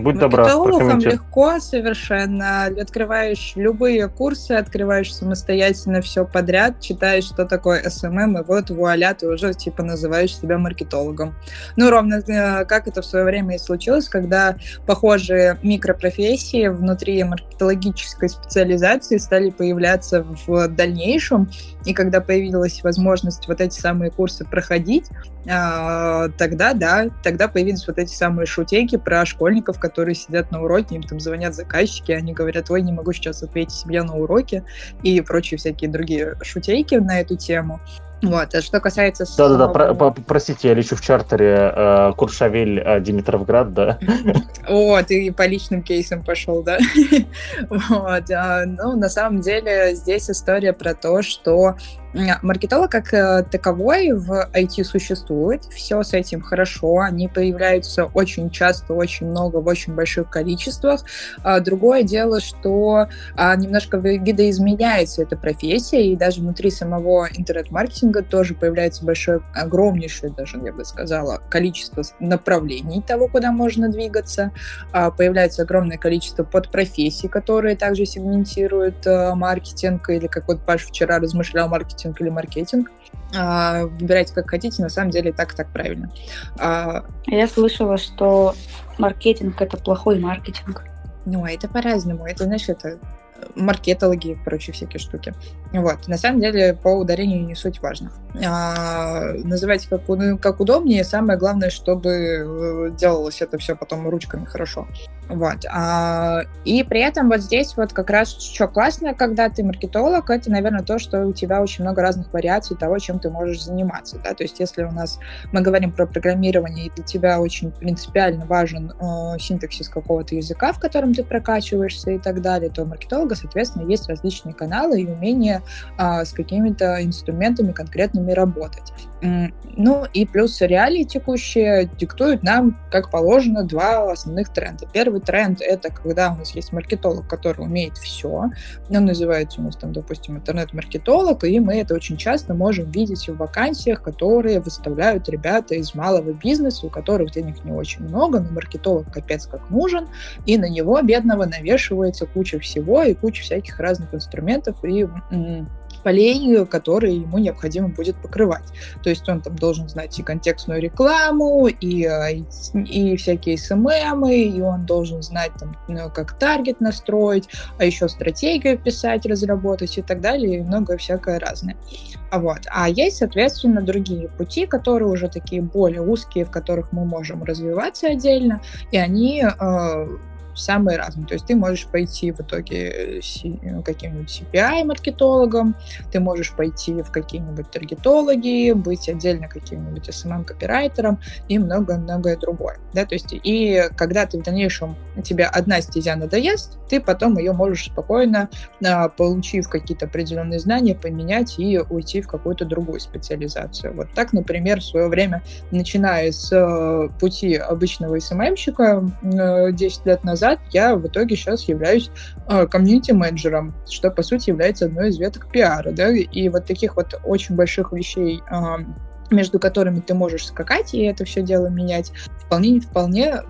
Будь добра, прокомментируй. легко совершенно. Открываешь любые курсы, открываешь самостоятельно все подряд, читаешь, что такое SMM, и вот вуаля, ты уже типа называешь себя маркетологом. Ну, ровно э, как это в свое время и случилось, когда похожие микропрофессии внутри маркетологической специализации стали появляться в дальнейшем, и когда появилась возможность вот эти самые курсы проходить, а, тогда, да, тогда появились вот эти самые шутейки про школьников, которые сидят на уроке, им там звонят заказчики, они говорят, ой, не могу сейчас ответить себе на уроке, и прочие всякие другие шутейки на эту тему. Вот, а что касается... Да-да-да, про, про, простите, я лечу в чартере э, Куршавель, э, Димитровград, да. О, ты по личным кейсам пошел, да? <laughs> вот, а, ну, на самом деле здесь история про то, что Маркетолог как э, таковой в IT существует, все с этим хорошо, они появляются очень часто, очень много, в очень больших количествах. А другое дело, что а, немножко видоизменяется эта профессия, и даже внутри самого интернет-маркетинга тоже появляется большое, огромнейшее даже, я бы сказала, количество направлений того, куда можно двигаться. А, появляется огромное количество подпрофессий, которые также сегментируют а, маркетинг, или как вот Паш вчера размышлял маркетинг маркетинг или маркетинг. А, выбирайте как хотите, на самом деле так и так правильно. А, Я слышала, что маркетинг — это плохой маркетинг. Ну, а это по-разному. Это, знаешь, это маркетологи и прочие всякие штуки. Вот. На самом деле по ударению не суть важно. А, называйте как, как удобнее. Самое главное, чтобы э, делалось это все потом ручками хорошо. Вот. А, и при этом вот здесь вот как раз что классно, когда ты маркетолог, это, наверное, то, что у тебя очень много разных вариаций того, чем ты можешь заниматься. Да? То есть если у нас мы говорим про программирование, и для тебя очень принципиально важен э, синтаксис какого-то языка, в котором ты прокачиваешься и так далее, то у маркетолога, соответственно, есть различные каналы и умение э, с какими-то инструментами конкретными работать. Ну и плюс реалии текущие диктуют нам, как положено, два основных тренда. Первый тренд — это когда у нас есть маркетолог, который умеет все. Он называется у нас там, допустим, интернет-маркетолог, и мы это очень часто можем видеть в вакансиях, которые выставляют ребята из малого бизнеса, у которых денег не очень много, но маркетолог капец как нужен, и на него, бедного, навешивается куча всего и куча всяких разных инструментов и полей, которые ему необходимо будет покрывать. То есть он там должен знать и контекстную рекламу, и, а, и всякие SMM, и он должен знать, там, ну, как таргет настроить, а еще стратегию писать, разработать и так далее, и многое всякое разное. А вот. А есть, соответственно, другие пути, которые уже такие более узкие, в которых мы можем развиваться отдельно, и они э, самые разные. То есть ты можешь пойти в итоге э, каким-нибудь CPI-маркетологом, ты можешь пойти в какие-нибудь таргетологи, быть отдельно каким-нибудь SMM-копирайтером и многое-многое другое. Да? То есть и когда ты в дальнейшем, тебе одна стезя надоест, ты потом ее можешь спокойно, а, получив какие-то определенные знания, поменять и уйти в какую-то другую специализацию. Вот так, например, в свое время, начиная с э, пути обычного SMM-щика 10 лет назад, назад, я в итоге сейчас являюсь э, комьюнити-менеджером, что, по сути, является одной из веток пиара, да, и вот таких вот очень больших вещей э, между которыми ты можешь скакать и это все дело менять, вполне вполне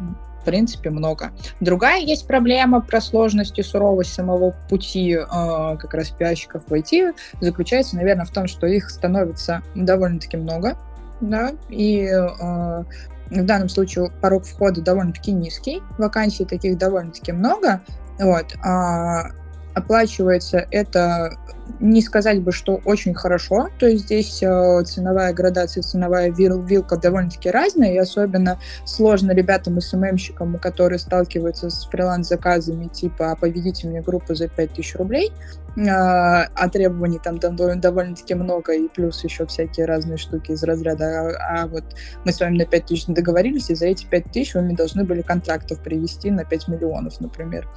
в принципе, много. Другая есть проблема про сложность и суровость самого пути э, как раз пиарщиков в IT заключается, наверное, в том, что их становится довольно-таки много, да, и э, в данном случае порог входа довольно-таки низкий, вакансий таких довольно-таки много, вот, а оплачивается это не сказать бы, что очень хорошо, то есть здесь э, ценовая градация, ценовая вил, вилка довольно-таки разная, и особенно сложно ребятам и СММщикам, которые сталкиваются с фриланс-заказами типа «А «поведите мне группу за 5000 рублей», а, а требований там довольно-таки много, и плюс еще всякие разные штуки из разряда, а, а вот мы с вами на 5 тысяч договорились, и за эти 5 тысяч вы мне должны были контрактов привести на 5 миллионов, например.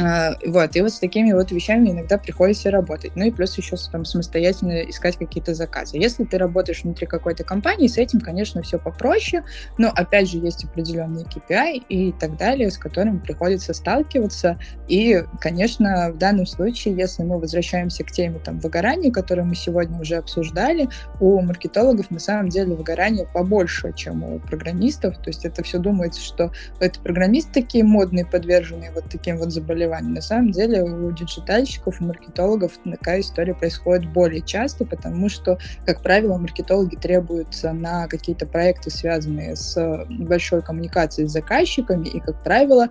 А, вот, и вот с такими вот вещами иногда приходится работать. Ну и плюс еще там самостоятельно искать какие-то заказы. Если ты работаешь внутри какой-то компании, с этим, конечно, все попроще, но опять же есть определенные KPI и так далее, с которыми приходится сталкиваться. И, конечно, в данном случае, если мы возвращаемся к теме там выгорания, которую мы сегодня уже обсуждали, у маркетологов на самом деле выгорание побольше, чем у программистов. То есть это все думается, что это программисты такие модные, подверженные вот таким вот заболеваниям. На самом деле у диджитальщиков, у маркетологов такая история происходит более часто, потому что, как правило, маркетологи требуются на какие-то проекты, связанные с большой коммуникацией с заказчиками, и, как правило,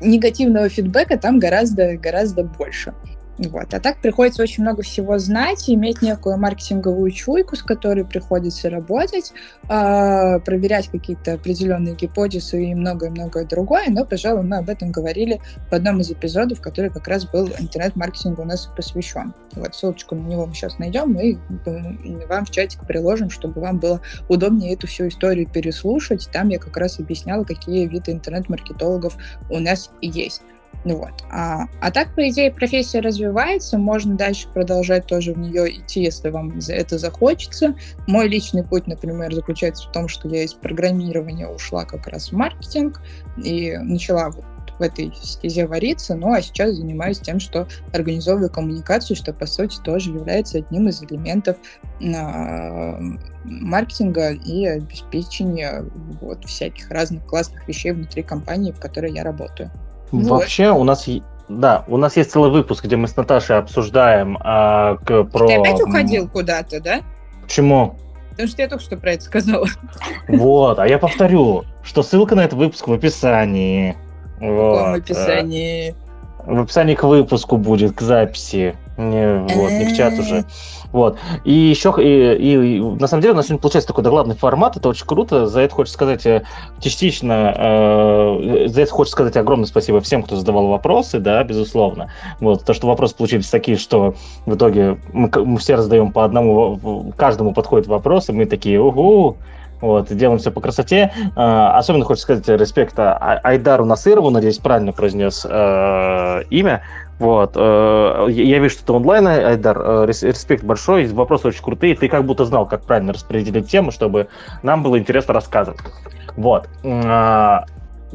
негативного фидбэка там гораздо, гораздо больше. Вот. А так приходится очень много всего знать, иметь некую маркетинговую чуйку, с которой приходится работать, э, проверять какие-то определенные гипотезы и многое-многое другое. Но, пожалуй, мы об этом говорили в одном из эпизодов, который как раз был интернет-маркетингу у нас посвящен. Вот ссылочку на него мы сейчас найдем и вам в чатик приложим, чтобы вам было удобнее эту всю историю переслушать. Там я как раз объясняла, какие виды интернет-маркетологов у нас есть. Ну вот. А, а так, по идее, профессия развивается, можно дальше продолжать тоже в нее идти, если вам это захочется. Мой личный путь, например, заключается в том, что я из программирования ушла как раз в маркетинг и начала вот в этой стезе вариться, ну а сейчас занимаюсь тем, что организовываю коммуникацию, что по сути тоже является одним из элементов э, маркетинга и обеспечения вот всяких разных классных вещей внутри компании, в которой я работаю. Вот. Вообще у нас да, у нас есть целый выпуск, где мы с Наташей обсуждаем а, к, про... Ты опять уходил куда-то, да? Почему? Потому что я только что про это сказала. Вот, а я повторю, что ссылка на этот выпуск в описании. В каком описании? В описании к выпуску будет, к записи. Не, вот, не в чат уже. Вот. И еще, и, и, на самом деле, у нас сегодня получается такой докладный формат, это очень круто. За это хочется сказать э, частично, э, за это хочется сказать огромное спасибо всем, кто задавал вопросы, да, безусловно. Вот, то, что вопросы получились такие, что в итоге мы, мы все раздаем по одному, каждому подходит вопрос, и мы такие, угу, вот, делаем все по красоте. А, особенно хочется сказать респект а, Айдару Насырову, надеюсь, правильно произнес э, имя. Вот. Э, я вижу, что ты онлайн, Айдар. Э, респект большой. Вопросы очень крутые. Ты как будто знал, как правильно распределить тему, чтобы нам было интересно рассказывать. Вот. А,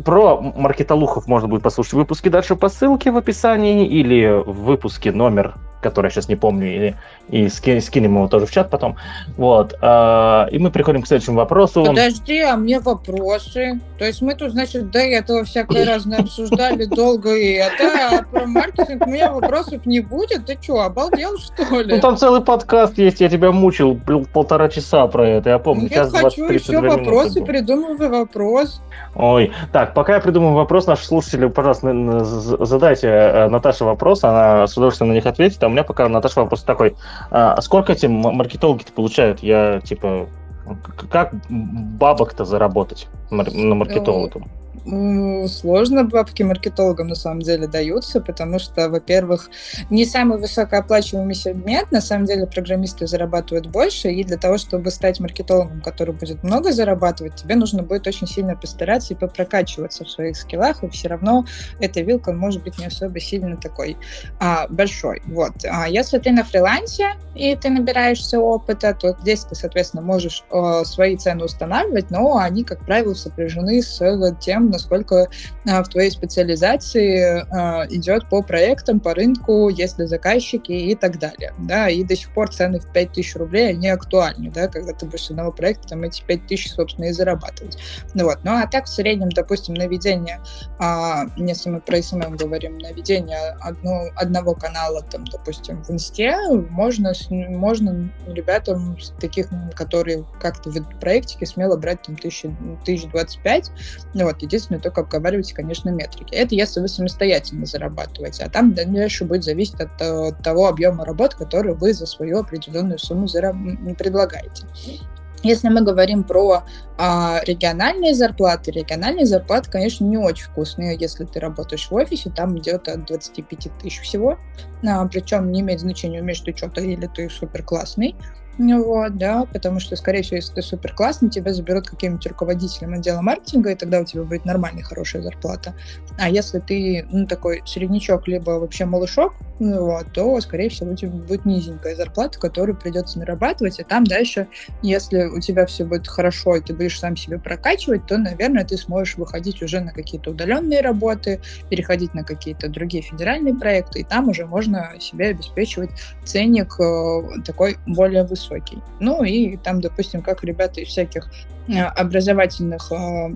про маркетолухов можно будет послушать выпуски дальше по ссылке в описании или в выпуске номер который я сейчас не помню, и, и ски, скинем его тоже в чат потом. Вот. Э, и мы приходим к следующему вопросу. Подожди, а мне вопросы? То есть мы тут, значит, до этого всякое разное обсуждали долго и это, а про маркетинг у меня вопросов не будет? Ты что, обалдел, что ли? Ну там целый подкаст есть, я тебя мучил полтора часа про это, я помню. Я хочу еще вопросы, придумывай вопрос. Ой, так, пока я придумаю вопрос, наши слушатели, пожалуйста, задайте э, Наташе вопрос, она с удовольствием на них ответит, у меня пока, Наташа, вопрос такой. А сколько эти маркетологи-то получают? Я, типа, как бабок-то заработать на маркетолога? Сложно бабки маркетологам на самом деле даются, потому что, во-первых, не самый высокооплачиваемый сегмент, на самом деле программисты зарабатывают больше, и для того, чтобы стать маркетологом, который будет много зарабатывать, тебе нужно будет очень сильно постараться и попрокачиваться в своих скиллах, и все равно эта вилка может быть не особо сильно такой а, большой. Вот. А если ты на фрилансе, и ты набираешься опыта, то здесь ты, соответственно, можешь э, свои цены устанавливать, но они, как правило, сопряжены с тем, насколько а, в твоей специализации а, идет по проектам, по рынку, есть ли заказчики и так далее. Да, и до сих пор цены в 5000 рублей, они актуальны, да, когда ты будешь одного проекта там эти 5000, собственно, и зарабатывать. Ну вот, ну а так в среднем, допустим, на ведение, а, если мы про SMM говорим, на ведение одно, одного канала, там, допустим, в Инсте, можно, можно ребятам таких, которые как-то ведут проектики, смело брать там 1000, 1025, ну вот, единственное, единственное, только обговаривайте, конечно, метрики. Это если вы самостоятельно зарабатываете, а там дальше будет зависеть от, от того объема работ, который вы за свою определенную сумму зараб- предлагаете. Если мы говорим про а, региональные зарплаты, региональные зарплаты, конечно, не очень вкусные. Если ты работаешь в офисе, там идет от 25 тысяч всего. А, причем не имеет значения, умеешь ты что-то или ты супер классный. Вот, да, потому что, скорее всего, если ты супер классный, тебя заберут каким-нибудь руководителем отдела маркетинга, и тогда у тебя будет нормальная, хорошая зарплата. А если ты, ну, такой среднячок, либо вообще малышок, ну, вот, то, скорее всего, у тебя будет низенькая зарплата, которую придется нарабатывать, и там дальше, если у тебя все будет хорошо, и ты будешь сам себе прокачивать, то, наверное, ты сможешь выходить уже на какие-то удаленные работы, переходить на какие-то другие федеральные проекты, и там уже можно себе обеспечивать ценник э, такой более высокий высокий. Ну и там, допустим, как ребята из всяких э, образовательных э,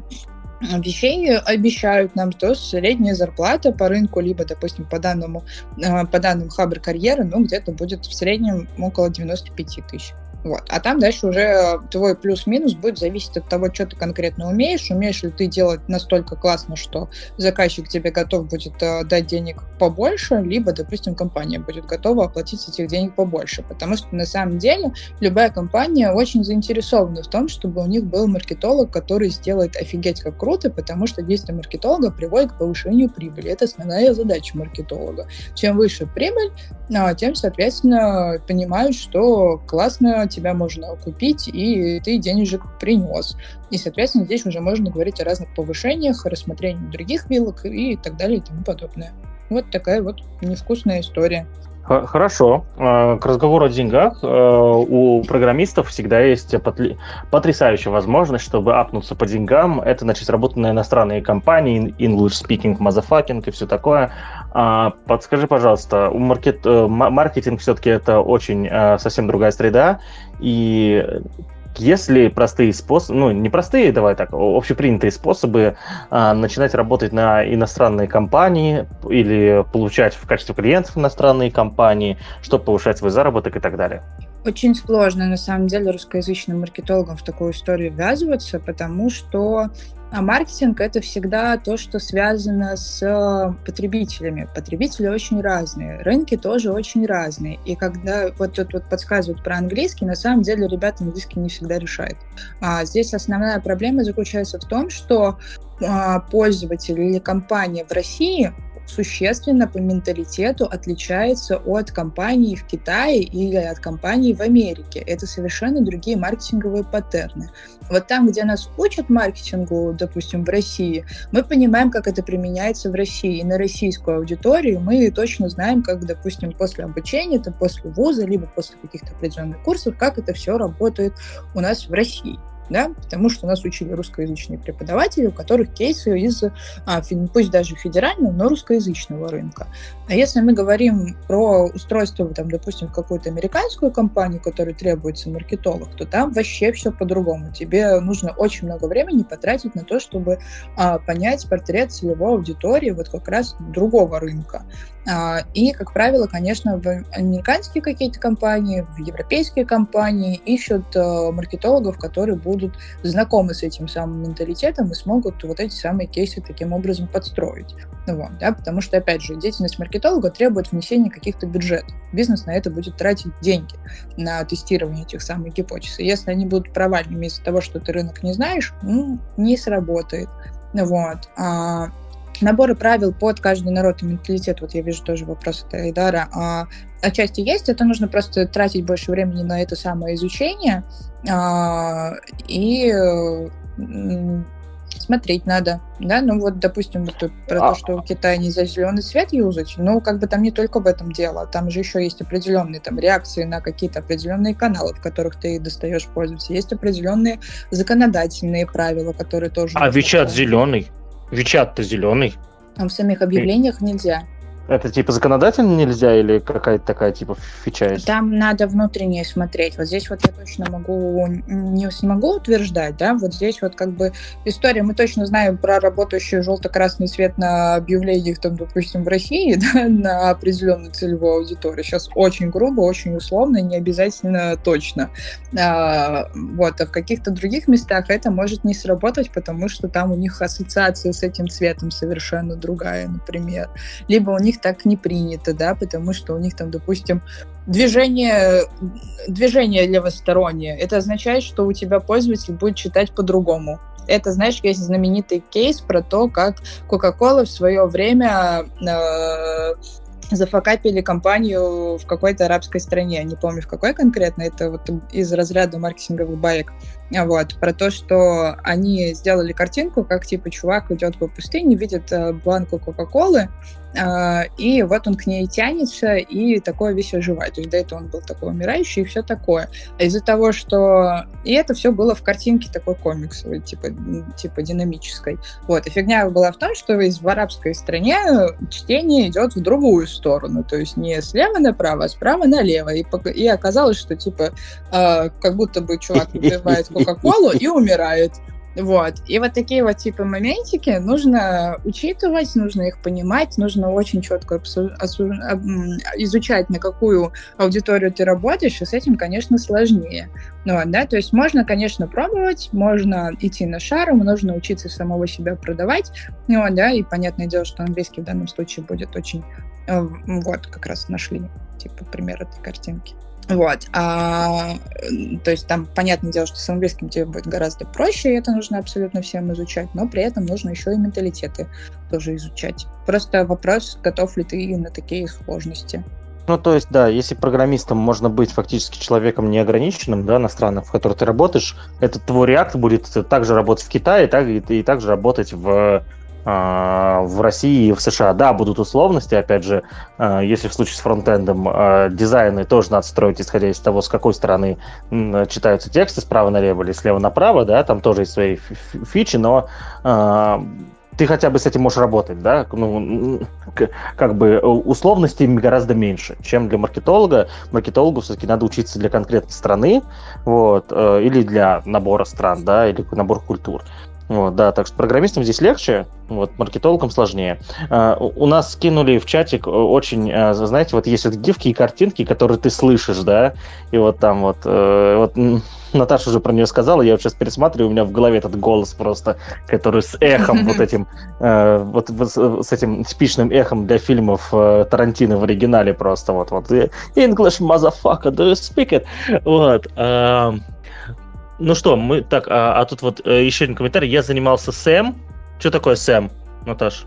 вещей обещают нам, то средняя зарплата по рынку, либо, допустим, по данному, э, по данным Хабр карьеры, ну, где-то будет в среднем около 95 тысяч. Вот. А там дальше уже твой плюс-минус будет зависеть от того, что ты конкретно умеешь. Умеешь ли ты делать настолько классно, что заказчик тебе готов будет э, дать денег побольше, либо, допустим, компания будет готова оплатить этих денег побольше. Потому что на самом деле любая компания очень заинтересована в том, чтобы у них был маркетолог, который сделает офигеть как круто, потому что действие маркетолога приводит к повышению прибыли. Это основная задача маркетолога. Чем выше прибыль, а, тем, соответственно, понимают, что классно тебя можно купить, и ты денежек принес. И, соответственно, здесь уже можно говорить о разных повышениях, рассмотрении других вилок и так далее и тому подобное. Вот такая вот невкусная история. Хорошо. А, к разговору о деньгах э, у программистов всегда есть потрясающая возможность, чтобы апнуться по деньгам. Это начать работать на иностранные компании, English speaking, motherfucking и все такое. А, подскажи, пожалуйста, маркет... Э, маркетинг все-таки это очень э, совсем другая среда, и если простые способы, ну, не простые, давай так, общепринятые способы а, начинать работать на иностранные компании или получать в качестве клиентов иностранные компании, чтобы повышать свой заработок и так далее. Очень сложно, на самом деле, русскоязычным маркетологам в такую историю ввязываться, потому что а маркетинг это всегда то, что связано с потребителями. Потребители очень разные, рынки тоже очень разные. И когда вот тут вот подсказывают про английский, на самом деле ребята английский не всегда решают. А здесь основная проблема заключается в том, что а, пользователь или компания в России существенно по менталитету отличается от компаний в Китае или от компаний в Америке. Это совершенно другие маркетинговые паттерны. Вот там, где нас учат маркетингу, допустим, в России, мы понимаем, как это применяется в России. И на российскую аудиторию мы точно знаем, как, допустим, после обучения, это после вуза, либо после каких-то определенных курсов, как это все работает у нас в России да, потому что нас учили русскоязычные преподаватели, у которых кейсы из, а, пусть даже федерального, но русскоязычного рынка. А если мы говорим про устройство, там, допустим, какую-то американскую компанию, которой требуется маркетолог, то там вообще все по-другому. Тебе нужно очень много времени потратить на то, чтобы а, понять портрет целевой аудитории вот как раз другого рынка. А, и, как правило, конечно, в американские какие-то компании, в европейские компании ищут а, маркетологов, которые будут знакомы с этим самым менталитетом и смогут вот эти самые кейсы таким образом подстроить. Ну вот, да, потому что, опять же, деятельность маркетолога требует внесения каких-то бюджетов. Бизнес на это будет тратить деньги, на тестирование этих самых гипотез. И если они будут провальными из-за того, что ты рынок не знаешь, ну, не сработает. Вот. А, наборы правил под каждый народ и менталитет, вот я вижу тоже вопрос от Айдара, а, отчасти есть, это нужно просто тратить больше времени на это самое изучение, а, и смотреть надо, да, ну вот, допустим, вот про а... то, что в Китае нельзя зеленый свет юзать, ну, как бы там не только в этом дело, там же еще есть определенные там реакции на какие-то определенные каналы, в которых ты достаешь пользоваться, есть определенные законодательные правила, которые тоже... А Вичат зеленый? Вичат-то зеленый. А в самих объявлениях нельзя. Это типа законодательно нельзя или какая-то такая типа фича есть? Там надо внутреннее смотреть. Вот здесь вот я точно могу не смогу утверждать, да, вот здесь вот как бы история, мы точно знаем про работающий желто-красный свет на объявлениях, там, допустим, в России, <laughs> да, на определенную целевую аудиторию. Сейчас очень грубо, очень условно, не обязательно точно. А, вот, а в каких-то других местах это может не сработать, потому что там у них ассоциация с этим цветом совершенно другая, например. Либо у них них так не принято, да, потому что у них там, допустим, движение, движение левостороннее. Это означает, что у тебя пользователь будет читать по-другому. Это, знаешь, есть знаменитый кейс про то, как Coca-Cola в свое время э, зафакапили компанию в какой-то арабской стране. Не помню, в какой конкретно. Это вот из разряда маркетинговых баек. Вот, про то, что они сделали картинку, как типа чувак идет по пустыне, видит э, бланку Кока-Колы, и вот он к ней тянется, и такое весь оживает. То есть до этого он был такой умирающий и все такое. А из-за того, что... И это все было в картинке такой комиксовой, типа, типа динамической. Вот. И фигня была в том, что в арабской стране чтение идет в другую сторону. То есть не слева направо, а справа налево. И, и оказалось, что типа э, как будто бы чувак выпивает <laughs> Кока-Колу и умирает. Вот. И вот такие вот типа моментики нужно учитывать, нужно их понимать, нужно очень четко изучать, на какую аудиторию ты работаешь, и с этим, конечно, сложнее. Ну, да, то есть можно, конечно, пробовать, можно идти на шару, нужно учиться самого себя продавать, ну, да, и понятное дело, что английский в данном случае будет очень... Э, вот, как раз нашли, типа, пример этой картинки. Вот. А, то есть там, понятное дело, что с английским тебе будет гораздо проще, и это нужно абсолютно всем изучать, но при этом нужно еще и менталитеты тоже изучать. Просто вопрос, готов ли ты на такие сложности. Ну, то есть, да, если программистом можно быть фактически человеком неограниченным, да, на странах, в которых ты работаешь, этот твой React будет также работать в Китае, так, и, и также работать в в России и в США. Да, будут условности, опять же, а, если в случае с фронтендом а, дизайны тоже надо строить, исходя из того, с какой стороны читаются тексты, справа налево или слева направо, да, там тоже есть свои фичи, но ты хотя бы с этим можешь работать, да, ну, как бы условностей гораздо меньше, чем для маркетолога. Маркетологу все-таки надо учиться для конкретной страны, вот, э, или для набора стран, да, или набор культур. Вот, да, так что программистам здесь легче, вот, маркетологам сложнее. А, у нас скинули в чатик очень, а, знаете, вот есть вот гифки и картинки, которые ты слышишь, да, и вот там вот, э, вот Наташа уже про нее сказала, я вот сейчас пересматриваю, у меня в голове этот голос просто, который с эхом вот <laughs> этим, э, вот с этим типичным эхом для фильмов э, Тарантино в оригинале просто вот, вот, English motherfucker, do you speak it? Вот, ну что, мы так, а, а тут вот э, еще один комментарий. Я занимался Сэм. Что такое Сэм, Наташ?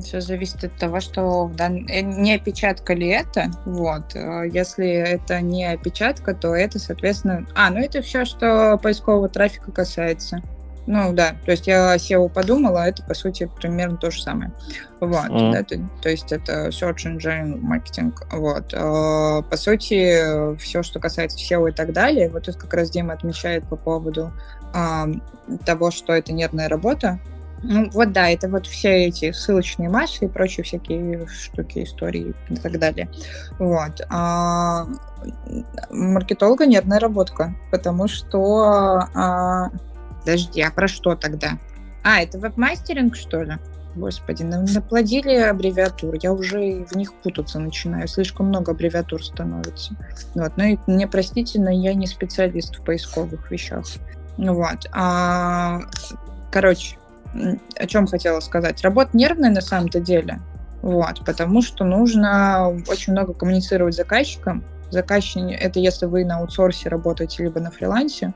Все зависит от того, что дан... Э, не опечатка ли это. Вот. Э, если это не опечатка, то это, соответственно... А, ну это все, что поискового трафика касается. Ну да, то есть я SEO подумала, а это по сути примерно то же самое. Вот, mm. да, то, то есть это Search Engine Marketing. Вот. Э, по сути, все, что касается SEO и так далее, вот тут как раз Дима отмечает по поводу э, того, что это нервная работа. Ну вот да, это вот все эти ссылочные массы и прочие всякие штуки, истории и так далее. Вот. А маркетолога нервная работка, потому что а, Подожди, а про что тогда? А, это веб-мастеринг, что ли? Господи, наплодили аббревиатур, я уже в них путаться начинаю, слишком много аббревиатур становится. Вот. Ну и мне простите, но я не специалист в поисковых вещах. Вот. А, короче, о чем хотела сказать. Работа нервная на самом-то деле, вот, потому что нужно очень много коммуницировать с заказчиком, заказчик, это если вы на аутсорсе работаете, либо на фрилансе,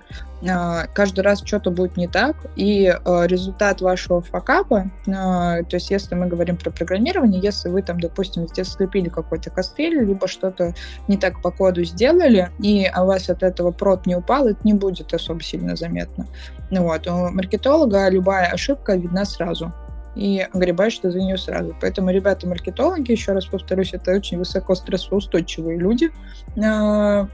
а, каждый раз что-то будет не так, и а, результат вашего факапа, а, то есть если мы говорим про программирование, если вы там, допустим, здесь слепили какой-то костыль, либо что-то не так по коду сделали, и у вас от этого прод не упал, это не будет особо сильно заметно. Вот, у маркетолога любая ошибка видна сразу и огребаешь ты за нее сразу. Поэтому ребята-маркетологи, еще раз повторюсь, это очень высоко стрессоустойчивые люди. А,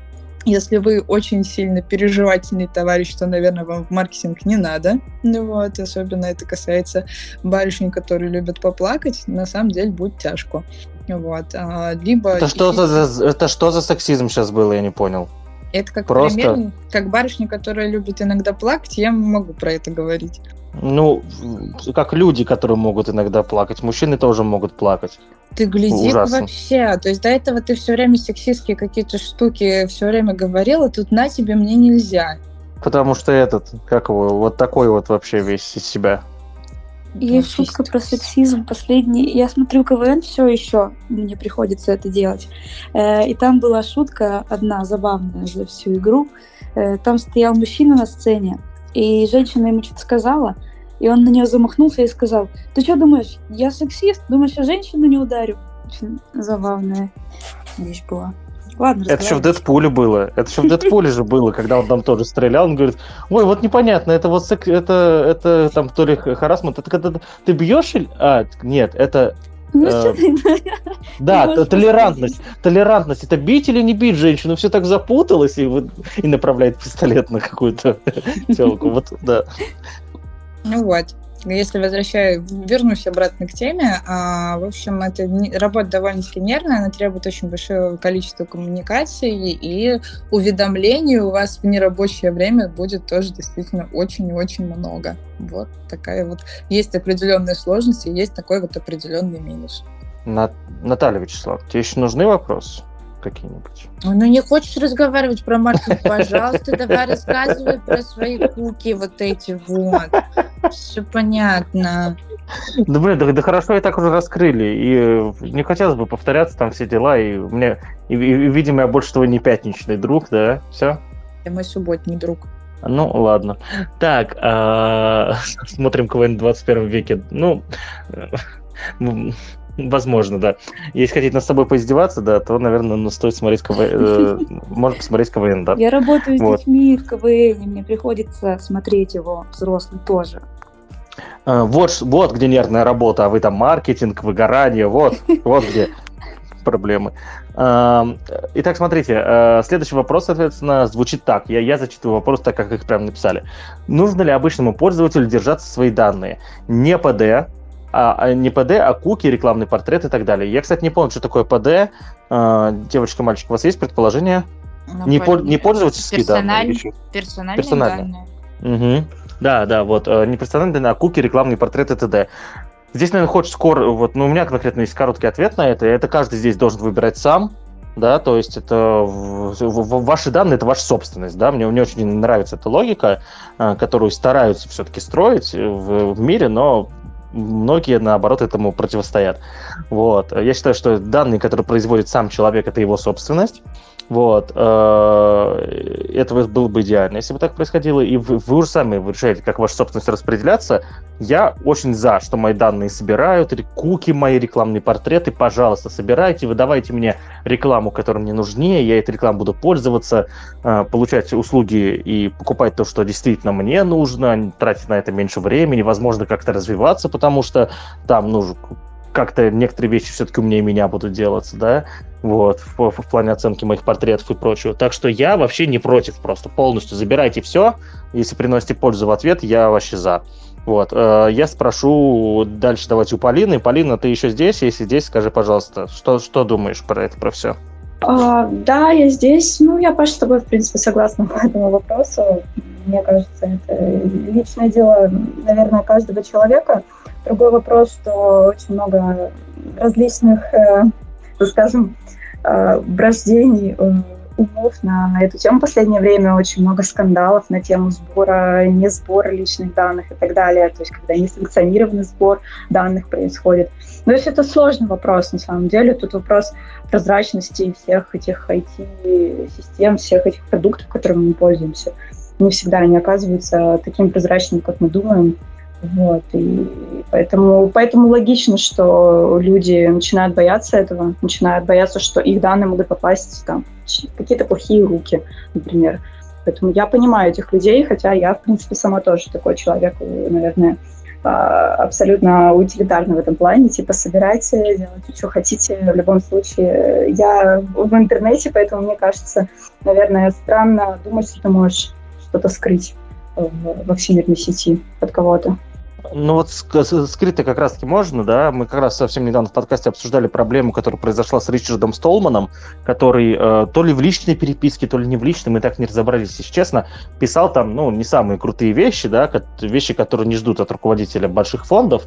если вы очень сильно переживательный товарищ, то, наверное, вам в маркетинг не надо. Ну вот, особенно это касается барышень, которые любят поплакать. На самом деле будет тяжко. Вот. А, либо это, что за, это что за сексизм сейчас было, я не понял. Это как Просто... пример, как барышня, которая любит иногда плакать, я могу про это говорить. Ну, как люди, которые могут иногда плакать. Мужчины тоже могут плакать. Ты гляди вообще. То есть до этого ты все время сексистские какие-то штуки все время говорила, тут на тебе мне нельзя. Потому что этот, как его, вот такой вот вообще весь из себя. Есть шутка про сексизм. Последний. Я смотрю КВН все еще, мне приходится это делать. Э, и там была шутка одна забавная за всю игру. Э, там стоял мужчина на сцене, и женщина ему что-то сказала, и он на нее замахнулся и сказал, ты что думаешь, я сексист? Думаешь, я женщину не ударю? Очень забавная вещь была. Ладно, это еще в Дэдпуле было. Это еще в Дэдпуле же было, когда он там тоже стрелял. Он говорит, ой, вот непонятно, это вот это, это там то ли харасмент, это когда ты бьешь или... А, нет, это ну, э, <laughs> да, толерантность. Толерантность. Это бить или не бить женщину? Все так запуталось и, и направляет пистолет на какую-то <laughs> телку. Вот, да. Ну вот если возвращаю, вернусь обратно к теме, а, в общем, это не, работа довольно-таки нервная, она требует очень большого количества коммуникации, и уведомлений у вас в нерабочее время будет тоже действительно очень и очень много. Вот такая вот, есть определенные сложности, есть такой вот определенный минус. Наталья Вячеслав, тебе еще нужны вопросы? Какие-нибудь. Ну, не хочешь разговаривать про маркетинг, пожалуйста, давай рассказывай про свои куки вот эти вот. Все понятно. Да блин, да, да хорошо и так уже раскрыли. И э, не хотелось бы повторяться там все дела. И мне, и, и, видимо, я больше того не пятничный друг, да? Все? Я мой субботний друг. Ну, ладно. Так, а, <laughs> смотрим КВН в 21 веке. Ну, э, Возможно, да. Если хотите над собой поиздеваться, да, то, наверное, ну, стоит смотреть КВН. Э, <laughs> можно посмотреть КВН, да. Я работаю с вот. детьми в КВН, мне приходится смотреть его взрослым тоже. А, вот, вот где нервная работа, а вы там маркетинг, выгорание, вот, <laughs> вот где проблемы. А, итак, смотрите, а, следующий вопрос, соответственно, звучит так. Я, я зачитываю вопрос так, как их прям написали. Нужно ли обычному пользователю держаться свои данные? Не ПД, а, а не ПД, а куки, рекламный портрет и так далее. Я, кстати, не помню, что такое ПД. А, девочка, мальчик, у вас есть предположение? Ну, не, по, не пользовательские персональ... данные? Персональные, персональные данные. Угу. Да, да, вот, э, не персональные данные, а куки, рекламные портреты, т.д. Здесь, наверное, хочешь скоро, вот, ну, у меня конкретно есть короткий ответ на это, это каждый здесь должен выбирать сам, да, то есть это ваши данные, это ваша собственность, да, мне, мне очень нравится эта логика, э, которую стараются все-таки строить в, в мире, но многие, наоборот, этому противостоят. Вот. Я считаю, что данные, которые производит сам человек, это его собственность. Вот. Э, это было бы идеально, если бы так происходило. И вы, вы уже сами решаете, как ваша собственность распределяться. Я очень за, что мои данные собирают, куки, мои рекламные портреты, пожалуйста, собирайте, выдавайте мне рекламу, которая мне нужнее, я этой рекламой буду пользоваться, э, получать услуги и покупать то, что действительно мне нужно, тратить на это меньше времени, возможно, как-то развиваться, потому что там нужно как-то некоторые вещи все-таки умнее меня будут делаться, да, вот, в, в плане оценки моих портретов и прочего. Так что я вообще не против, просто полностью забирайте все, если приносите пользу в ответ, я вообще за. Вот, э, я спрошу дальше давайте у Полины. Полина, ты еще здесь? Если здесь, скажи, пожалуйста, что, что думаешь про это, про все? А, да, я здесь. Ну, я, Паша, с тобой, в принципе, согласна по этому вопросу. Мне кажется, это личное дело, наверное, каждого человека. Другой вопрос, что очень много различных, э, скажем, э, брождений э, умов на эту тему. В последнее время очень много скандалов на тему сбора, не сбора личных данных и так далее. То есть, когда несанкционированный сбор данных происходит. Но есть это сложный вопрос, на самом деле. Тут вопрос прозрачности всех этих IT-систем, всех этих продуктов, которыми мы пользуемся. Не всегда они оказываются таким прозрачными, как мы думаем. Вот, и поэтому, поэтому логично, что люди начинают бояться этого, начинают бояться, что их данные могут попасть там, в какие-то плохие руки, например. Поэтому я понимаю этих людей, хотя я, в принципе, сама тоже такой человек, наверное, а, абсолютно утилитарный в этом плане. Типа, собирайте, делайте, что хотите. В любом случае, я в интернете, поэтому мне кажется, наверное, странно думать, что ты можешь что-то скрыть во всемирной сети от кого-то. Ну вот скрыто как раз-таки можно, да. Мы как раз совсем недавно в подкасте обсуждали проблему, которая произошла с Ричардом Столманом, который э, то ли в личной переписке, то ли не в личной, мы так не разобрались, если честно, писал там, ну, не самые крутые вещи, да, вещи, которые не ждут от руководителя больших фондов.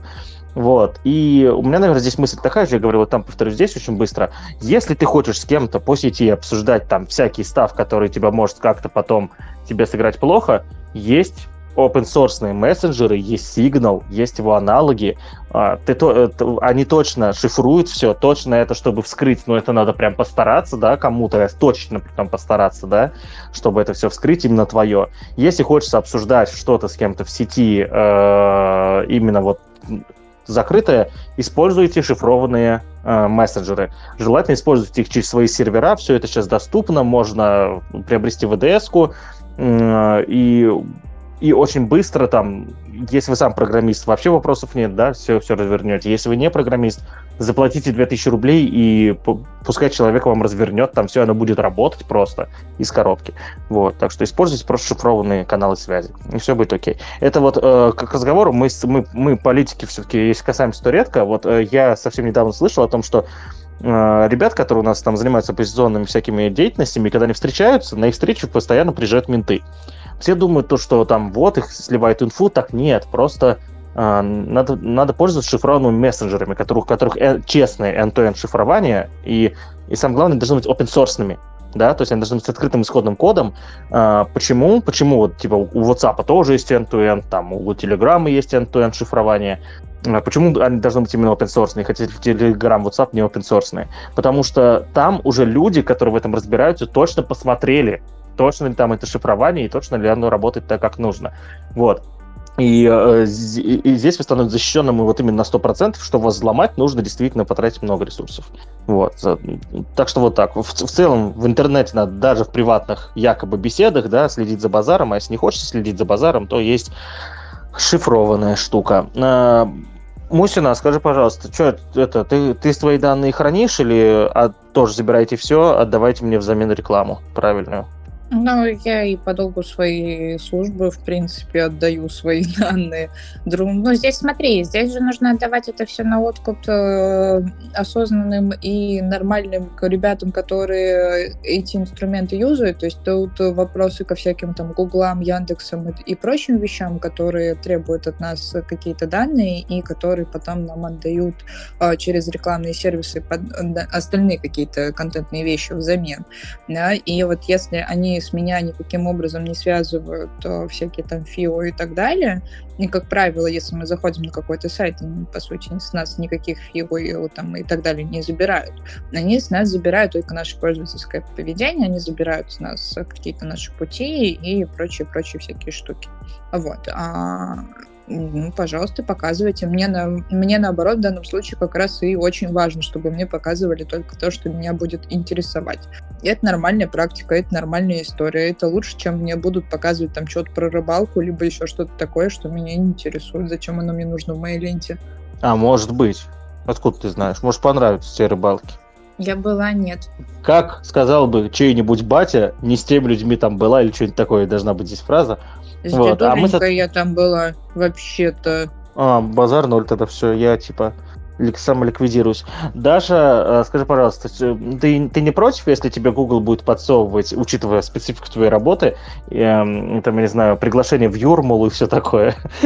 Вот. И у меня, наверное, здесь мысль такая же, я говорю, вот там повторю здесь очень быстро. Если ты хочешь с кем-то по сети обсуждать там всякий став, который тебя может как-то потом тебе сыграть плохо, есть open source мессенджеры, есть Signal, есть его аналоги. А, ты, то, они точно шифруют все, точно это, чтобы вскрыть, но это надо прям постараться, да, кому-то точно прям постараться, да, чтобы это все вскрыть именно твое. Если хочется обсуждать что-то с кем-то в сети, э, именно вот закрытое, используйте шифрованные э, мессенджеры. Желательно использовать их через свои сервера, все это сейчас доступно, можно приобрести VDS-ку, э, и и очень быстро там, если вы сам программист, вообще вопросов нет, да, все, все развернете. Если вы не программист, заплатите 2000 рублей, и пускай человек вам развернет, там все, оно будет работать просто из коробки. Вот, так что используйте просто шифрованные каналы связи, и все будет окей. Это вот э, к разговору, мы, мы, мы политики все-таки, если касаемся, то редко, вот э, я совсем недавно слышал о том, что э, ребят, которые у нас там занимаются оппозиционными всякими деятельностями, когда они встречаются, на их встречу постоянно приезжают менты. Все думают то, что там вот их сливают инфу, так нет, просто э, надо, надо пользоваться шифрованными мессенджерами, которых, у которых э, честное end-to-end шифрование, и, и самое главное, должны быть open-source да, то есть они должны быть с открытым исходным кодом. А, почему? Почему вот, типа, у WhatsApp тоже есть end-to-end, там, у Telegram есть end-to-end шифрование. А почему они должны быть именно open source, хотя Telegram, WhatsApp не open source? Потому что там уже люди, которые в этом разбираются, точно посмотрели, точно ли там это шифрование и точно ли оно работает так, как нужно. Вот. И, э, и здесь вы становитесь защищенным вот именно на 100%, что вас взломать, нужно действительно потратить много ресурсов. Вот. Так что вот так. В, в целом в интернете надо даже в приватных якобы беседах да, следить за базаром, а если не хочется следить за базаром, то есть шифрованная штука. А, Мусина, скажи, пожалуйста, что это, ты, ты свои данные хранишь или а, тоже забираете все, отдавайте мне взамен рекламу правильную? Ну, я и по долгу своей службы, в принципе, отдаю свои <laughs> данные другу. Ну, здесь смотри, здесь же нужно отдавать это все на откуп э, осознанным и нормальным ребятам, которые эти инструменты юзают. То есть тут вопросы ко всяким там Гуглам, Яндексам и прочим вещам, которые требуют от нас какие-то данные и которые потом нам отдают э, через рекламные сервисы под, остальные какие-то контентные вещи взамен. Да? И вот если они с меня никаким образом не связывают э, всякие там ФИО и так далее. И, как правило, если мы заходим на какой-то сайт, они, по сути, с нас никаких ФИО и, там, и так далее не забирают. Они с нас забирают только наше пользовательское поведение, они забирают с нас какие-то наши пути и прочие-прочие всякие штуки. Вот. Ну, пожалуйста, показывайте. Мне, на, мне наоборот в данном случае как раз и очень важно, чтобы мне показывали только то, что меня будет интересовать. И это нормальная практика, это нормальная история. Это лучше, чем мне будут показывать там что-то про рыбалку, либо еще что-то такое, что меня не интересует. Зачем оно мне нужно в моей ленте? А, может быть. Откуда ты знаешь? Может, понравятся тебе рыбалки? Я была, нет. Как сказал бы чей-нибудь батя, не с теми людьми там была или что-нибудь такое, должна быть здесь фраза. С вот, а мы... я там была вообще-то. А, базар ноль тогда все, я типа самоликвидируюсь. Даша, э, скажи, пожалуйста, ты, ты не против, если тебе Google будет подсовывать, учитывая специфику твоей работы, э, там, я не знаю, приглашение в Юрмалу и все такое? <laughs>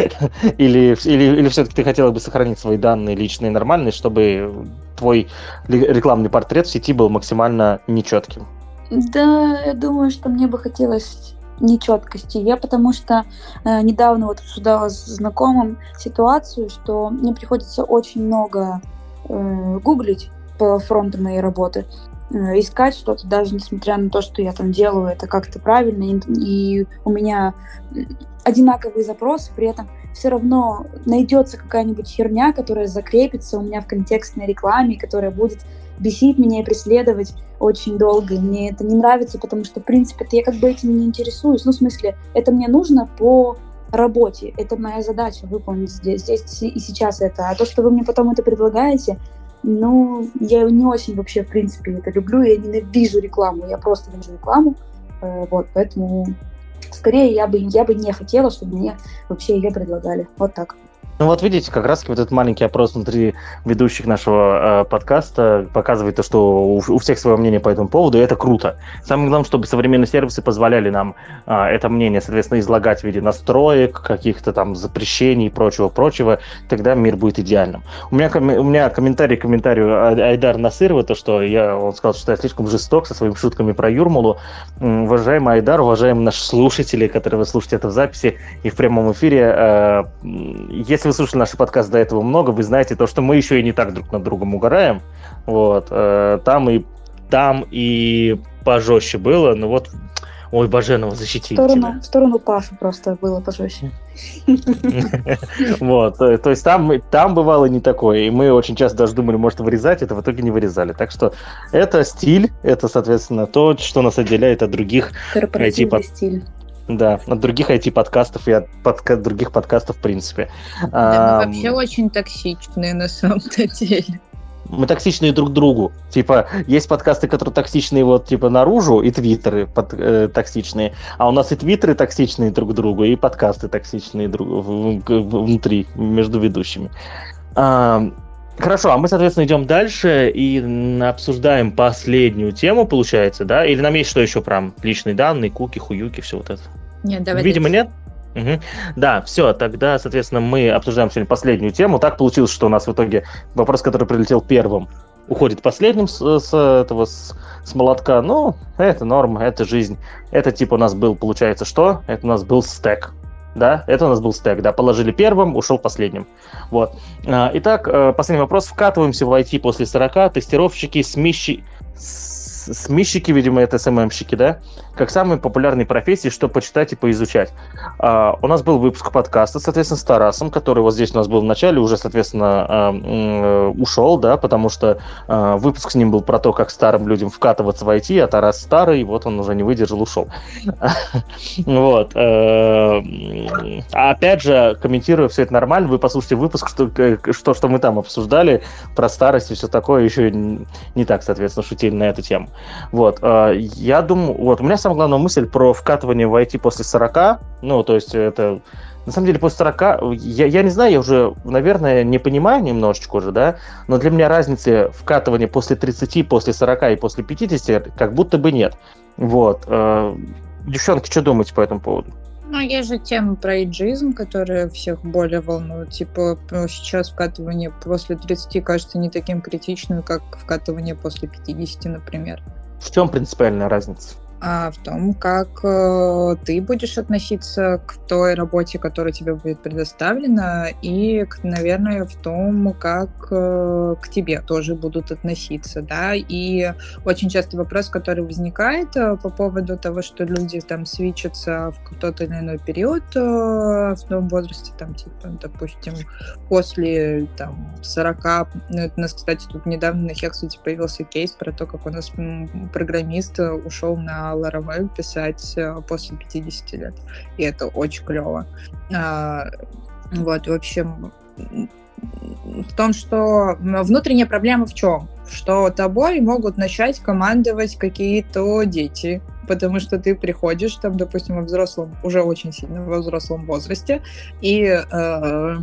или, или, или все-таки ты хотела бы сохранить свои данные личные нормальные, чтобы твой рекламный портрет в сети был максимально нечетким? Да, я думаю, что мне бы хотелось нечеткости. Я потому что э, недавно вот обсуждала с знакомым ситуацию, что мне приходится очень много э, гуглить по фронту моей работы, э, искать что-то, даже несмотря на то, что я там делаю, это как-то правильно, и, и у меня одинаковые запросы, при этом все равно найдется какая-нибудь херня, которая закрепится у меня в контекстной рекламе, которая будет бесить меня и преследовать очень долго. И мне это не нравится, потому что, в принципе, я как бы этим не интересуюсь. Ну, в смысле, это мне нужно по работе. Это моя задача выполнить здесь, здесь и сейчас это. А то, что вы мне потом это предлагаете, ну, я не очень вообще, в принципе, это люблю. Я ненавижу рекламу. Я просто ненавижу рекламу. Э, вот, поэтому скорее я бы, я бы не хотела, чтобы мне вообще ее предлагали. Вот так. Ну вот видите, как раз вот этот маленький опрос внутри ведущих нашего э, подкаста показывает то, что у, у всех свое мнение по этому поводу, и это круто. Самое главное, чтобы современные сервисы позволяли нам э, это мнение, соответственно, излагать в виде настроек, каких-то там запрещений и прочего-прочего, тогда мир будет идеальным. У меня, у меня комментарий к комментарию Айдар Насырова, то, что я, он сказал, что я слишком жесток со своими шутками про Юрмалу. Уважаемый Айдар, уважаемые наши слушатели, которые вы слушаете это в записи и в прямом эфире, э, если вы слушали наш подкаст до этого много, вы знаете то, что мы еще и не так друг над другом угораем. Вот. Э, там и там и пожестче было, но вот Ой, Баженова, защитите. В сторону, в сторону Паши просто было пожестче. <laughs> Вот, э, то есть там, там бывало не такое, и мы очень часто даже думали, может, вырезать, это в итоге не вырезали. Так что это стиль, это, соответственно, то, что нас отделяет от других IT стиль. Да, от других IT-подкастов и от подка- других подкастов в принципе. Да, а, мы вообще очень токсичные на самом-то деле. Мы токсичные друг другу. Типа, есть подкасты, которые токсичные вот, типа, наружу, и твиттеры под, э, токсичные. А у нас и твиттеры токсичные друг другу, и подкасты токсичные друг, внутри, между ведущими. А, Хорошо, а мы, соответственно, идем дальше и обсуждаем последнюю тему, получается, да? Или нам есть что еще про личные данные, куки, хуюки, все вот это? Нет, давай. Видимо, нет. Угу. Да, все, тогда, соответственно, мы обсуждаем сегодня последнюю тему. Так получилось, что у нас в итоге вопрос, который прилетел первым, уходит последним с, с этого с, с молотка. Ну, это норма, это жизнь. Это типа у нас был, получается, что? Это у нас был стек да, это у нас был стек, да, положили первым, ушел последним. Вот. А, итак, э, последний вопрос. Вкатываемся в IT после 40, тестировщики, смещи, СМИщики, видимо, это СММщики, да, как самые популярные профессии, что почитать и поизучать. А, у нас был выпуск подкаста, соответственно, с Тарасом, который вот здесь у нас был в начале, уже, соответственно, а, э, ушел, да, потому что а, выпуск с ним был про то, как старым людям вкатываться в IT, а Тарас старый, вот он уже не выдержал, ушел. <laughs> Вот. Э, опять же, комментируя все это нормально, вы послушайте выпуск, что, что, мы там обсуждали про старость и все такое, еще не так, соответственно, шутили на эту тему. Вот, э, я думаю, вот, у меня самая главная мысль про вкатывание в IT после 40, ну, то есть это на самом деле, после 40, я, я не знаю, я уже, наверное, не понимаю немножечко уже, да, но для меня разницы вкатывания после 30, после 40 и после 50 как будто бы нет. Вот. Э, девчонки, что думаете по этому поводу? Ну, есть же тема про иджизм, которая всех более волнует. Типа, сейчас вкатывание после 30 кажется не таким критичным, как вкатывание после 50, например. В чем принципиальная разница? А в том, как э, ты будешь относиться к той работе, которая тебе будет предоставлена, и, наверное, в том, как э, к тебе тоже будут относиться, да, и очень часто вопрос, который возникает э, по поводу того, что люди там свечатся в тот или иной период в том возрасте, там, типа, допустим, после, там, 40, ну, у нас, кстати, тут недавно на Хексуте появился кейс про то, как у нас программист ушел на Laravel писать э, после 50 лет. И это очень клево. А, вот, в общем, в том, что внутренняя проблема в чем? Что тобой могут начать командовать какие-то дети, потому что ты приходишь там, допустим, во взрослом, уже очень сильно во взрослом возрасте, и э,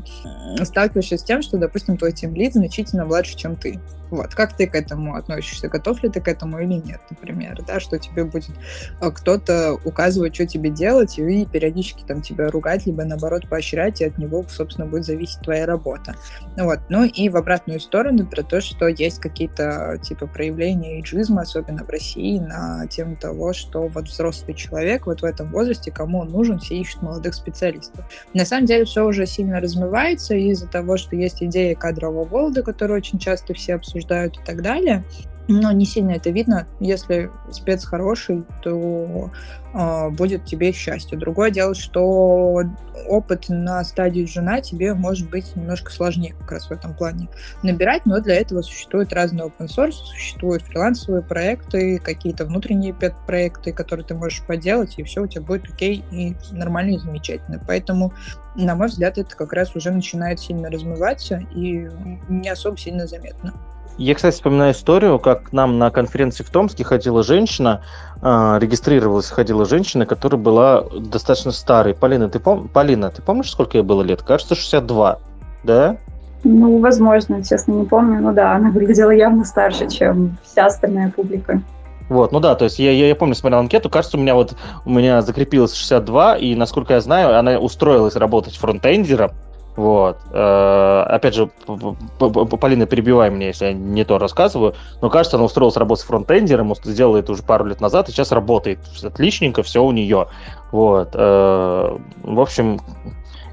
сталкиваешься с тем, что, допустим, твой тимлид значительно младше, чем ты. Вот, как ты к этому относишься? Готов ли ты к этому или нет, например, да, что тебе будет э, кто-то указывать, что тебе делать, и периодически там тебя ругать, либо наоборот поощрять, и от него, собственно, будет зависеть твоя работа. Вот, ну и в обратную сторону про то, что есть какие-то типа проявления иджизма, особенно в России, на тему того, что вот взрослый человек вот в этом возрасте, кому он нужен, все ищут молодых специалистов. На самом деле все уже сильно размывается из-за того, что есть идея кадрового голода, которую очень часто все обсуждают, обсуждают и так далее. Но не сильно это видно. Если спец хороший, то э, будет тебе счастье. Другое дело, что опыт на стадии жена тебе может быть немножко сложнее как раз в этом плане набирать, но для этого существуют разные open source, существуют фрилансовые проекты, какие-то внутренние проекты, которые ты можешь поделать, и все у тебя будет окей и нормально и замечательно. Поэтому, на мой взгляд, это как раз уже начинает сильно размываться и не особо сильно заметно. Я, кстати, вспоминаю историю, как к нам на конференции в Томске ходила женщина, э, регистрировалась, ходила женщина, которая была достаточно старой. Полина, ты, пом... Полина, ты помнишь, сколько ей было лет? Кажется, 62, да? Ну, возможно, честно, не помню. Ну да, она выглядела явно старше, чем вся остальная публика. Вот, ну да, то есть я, я, я помню, смотрел анкету, кажется, у меня вот у меня закрепилось 62, и насколько я знаю, она устроилась работать фронтендером, вот. Э, опять же, Полина, перебивай меня, если я не то рассказываю, но кажется, она устроилась работать с фронтендером, сделала это уже пару лет назад, и сейчас работает отличненько, все у нее. Вот. Э, в общем,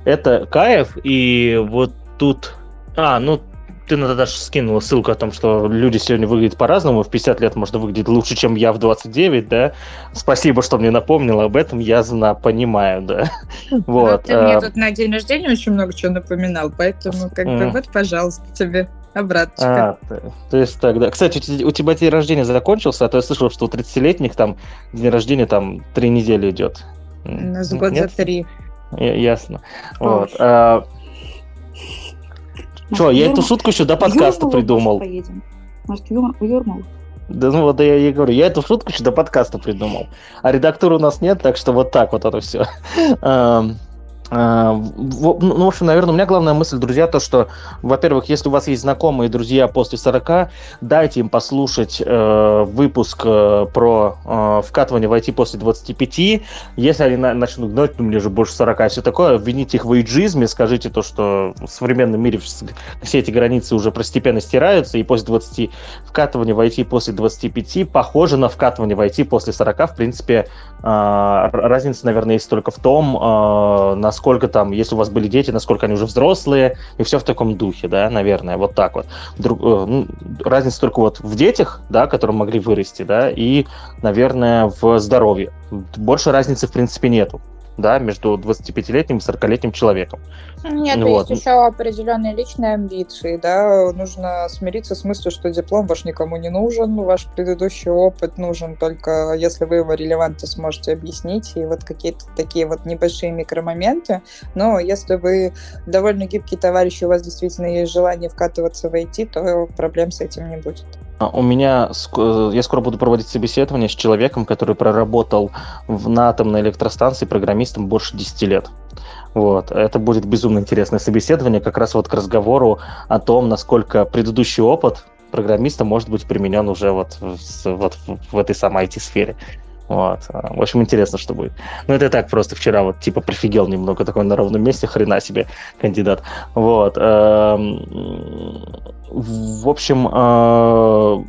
это кайф, и вот тут... А, ну, ты на даже скинула ссылку о том, что люди сегодня выглядят по-разному. В 50 лет можно выглядеть лучше, чем я в 29, да. Спасибо, что мне напомнила об этом. Я зна понимаю, да. <laughs> Вот. ты мне а, тут на день рождения очень много чего напоминал, поэтому как бы вот, пожалуйста, тебе обратно. А, то есть тогда... Кстати, у тебя день рождения закончился, а то я слышал, что у 30-летних там день рождения там три недели идет. У нас год за три. Ясно. Вот. Что, я эту шутку еще до подкаста придумал. Может, в Юрмалу? Да ну вот я и говорю, я эту шутку еще до подкаста придумал. А редактуры у нас нет, так что вот так вот это все. <laughs> А, ну, в общем, наверное, у меня главная мысль, друзья, то, что, во-первых, если у вас есть знакомые друзья после 40, дайте им послушать э, выпуск э, про э, вкатывание в IT после 25. Если они на- начнут гнать, ну, мне же больше 40 и все такое, обвините их в эйджизме, скажите то, что в современном мире все эти границы уже постепенно стираются, и после 20 вкатывание в IT после 25 похоже на вкатывание в IT после 40. В принципе, э, разница, наверное, есть только в том, э, насколько насколько там, если у вас были дети, насколько они уже взрослые, и все в таком духе, да, наверное, вот так вот. Друг, э, ну, разница только вот в детях, да, которые могли вырасти, да, и, наверное, в здоровье. Больше разницы, в принципе, нету да, между 25-летним и 40-летним человеком. Нет, вот. есть еще определенные личные амбиции, да, нужно смириться с мыслью, что диплом ваш никому не нужен, ваш предыдущий опыт нужен только, если вы его релевантно сможете объяснить, и вот какие-то такие вот небольшие микромоменты, но если вы довольно гибкий товарищ, и у вас действительно есть желание вкатываться в IT, то проблем с этим не будет. У меня, я скоро буду проводить собеседование с человеком, который проработал в, на атомной электростанции программистом больше 10 лет. Вот. Это будет безумно интересное собеседование, как раз вот к разговору о том, насколько предыдущий опыт программиста может быть применен уже вот, вот в этой самой IT-сфере. Вот. В общем, интересно, что будет. Ну, это так просто вчера вот типа прифигел немного такой на ровном месте, <laughs> хрена себе кандидат. Вот. Эм, в общем, э,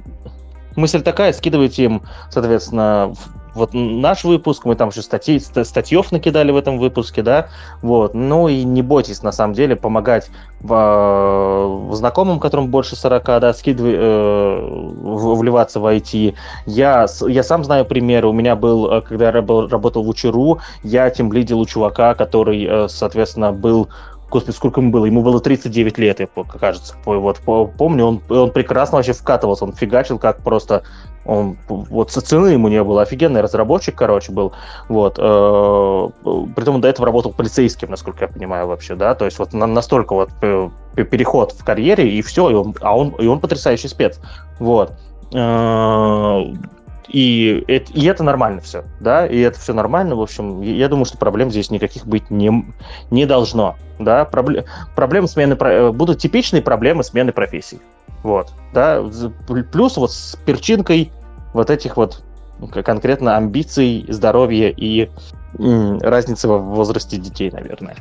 мысль такая, скидывайте им, соответственно, вот наш выпуск, мы там еще статьи, статьев накидали в этом выпуске, да, вот, ну и не бойтесь, на самом деле, помогать в, в знакомым, которым больше 40, да, скидывай, э, вливаться в IT. Я, я сам знаю примеры, у меня был, э, когда я работал в Учеру, я тем лидил у чувака, который, э, соответственно, был Господи, сколько ему было? Ему было 39 лет, я кажется. Вот помню, он, он прекрасно вообще вкатывался, он фигачил как просто он вот со цены ему не было, офигенный разработчик, короче, был. Вот. Э, притом до этого работал полицейским, насколько я понимаю, вообще, да. То есть вот настолько вот э, переход в карьере, и все, и он, а он, и он потрясающий спец. Вот. Э, и это, и это нормально все, да, и это все нормально, в общем, я думаю, что проблем здесь никаких быть не, не должно, да, Проблем, проблемы смены, будут типичные проблемы смены профессий, вот, да, плюс вот с перчинкой вот этих вот конкретно амбиций, здоровья и разницы в возрасте детей, наверное.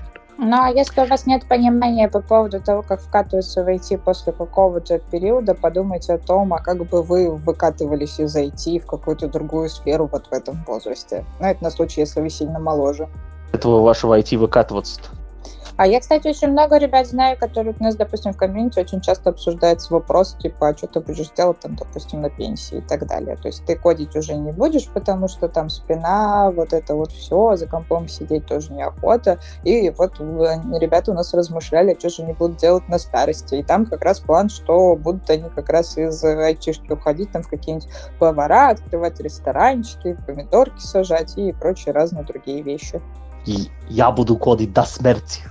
Ну, а если у вас нет понимания по поводу того, как вкатываться в IT после какого-то периода, подумайте о том, а как бы вы выкатывались из IT в какую-то другую сферу вот в этом возрасте. Ну, это на случай, если вы сильно моложе. Этого вашего IT выкатываться-то? А я, кстати, очень много ребят знаю, которые у нас, допустим, в комьюнити очень часто обсуждается вопрос, типа, а что ты будешь делать там, допустим, на пенсии и так далее. То есть ты кодить уже не будешь, потому что там спина, вот это вот все, за компом сидеть тоже неохота. И вот ребята у нас размышляли, что же они будут делать на старости. И там как раз план, что будут они как раз из айтишки уходить там в какие-нибудь повара, открывать ресторанчики, помидорки сажать и прочие разные другие вещи. И я буду кодить до смерти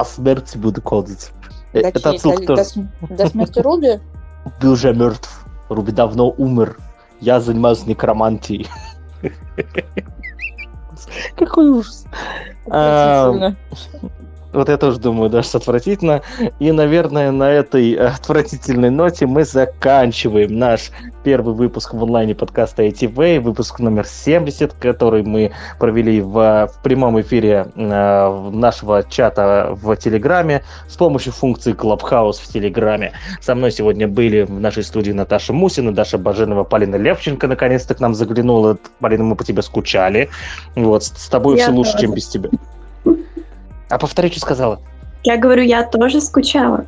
по смерти буду кодить. До Это отсылка до. До, до смерти Руби? <laughs> Ты уже мертв. Руби давно умер. Я занимаюсь некромантией. <laughs> Какой ужас. Вот я тоже думаю, даже отвратительно. И, наверное, на этой отвратительной ноте мы заканчиваем наш первый выпуск в онлайне подкаста ITV, выпуск номер 70, который мы провели в, в прямом эфире э, нашего чата в Телеграме с помощью функции Clubhouse в Телеграме. Со мной сегодня были в нашей студии Наташа Мусина, Даша Баженова, Полина Левченко наконец-то к нам заглянула. Полина, мы по тебе скучали. Вот, с тобой Я все лучше, чем без тебя. А повтори, что сказала. Я говорю, я тоже скучала.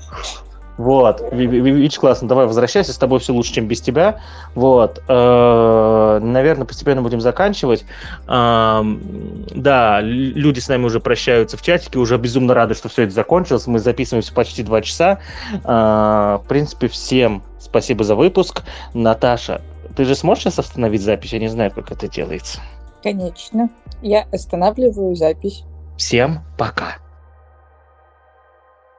Вот, видишь, классно. Давай возвращайся, с тобой все лучше, чем без тебя. Вот, э, наверное, постепенно будем заканчивать. Да, люди с нами уже прощаются в чатике, уже безумно рады, что все это закончилось. Мы записываемся почти два часа. Э, в принципе, всем спасибо за выпуск. Наташа, ты же сможешь сейчас остановить запись? Я не знаю, как это делается. Конечно. Я останавливаю запись. Всем пока.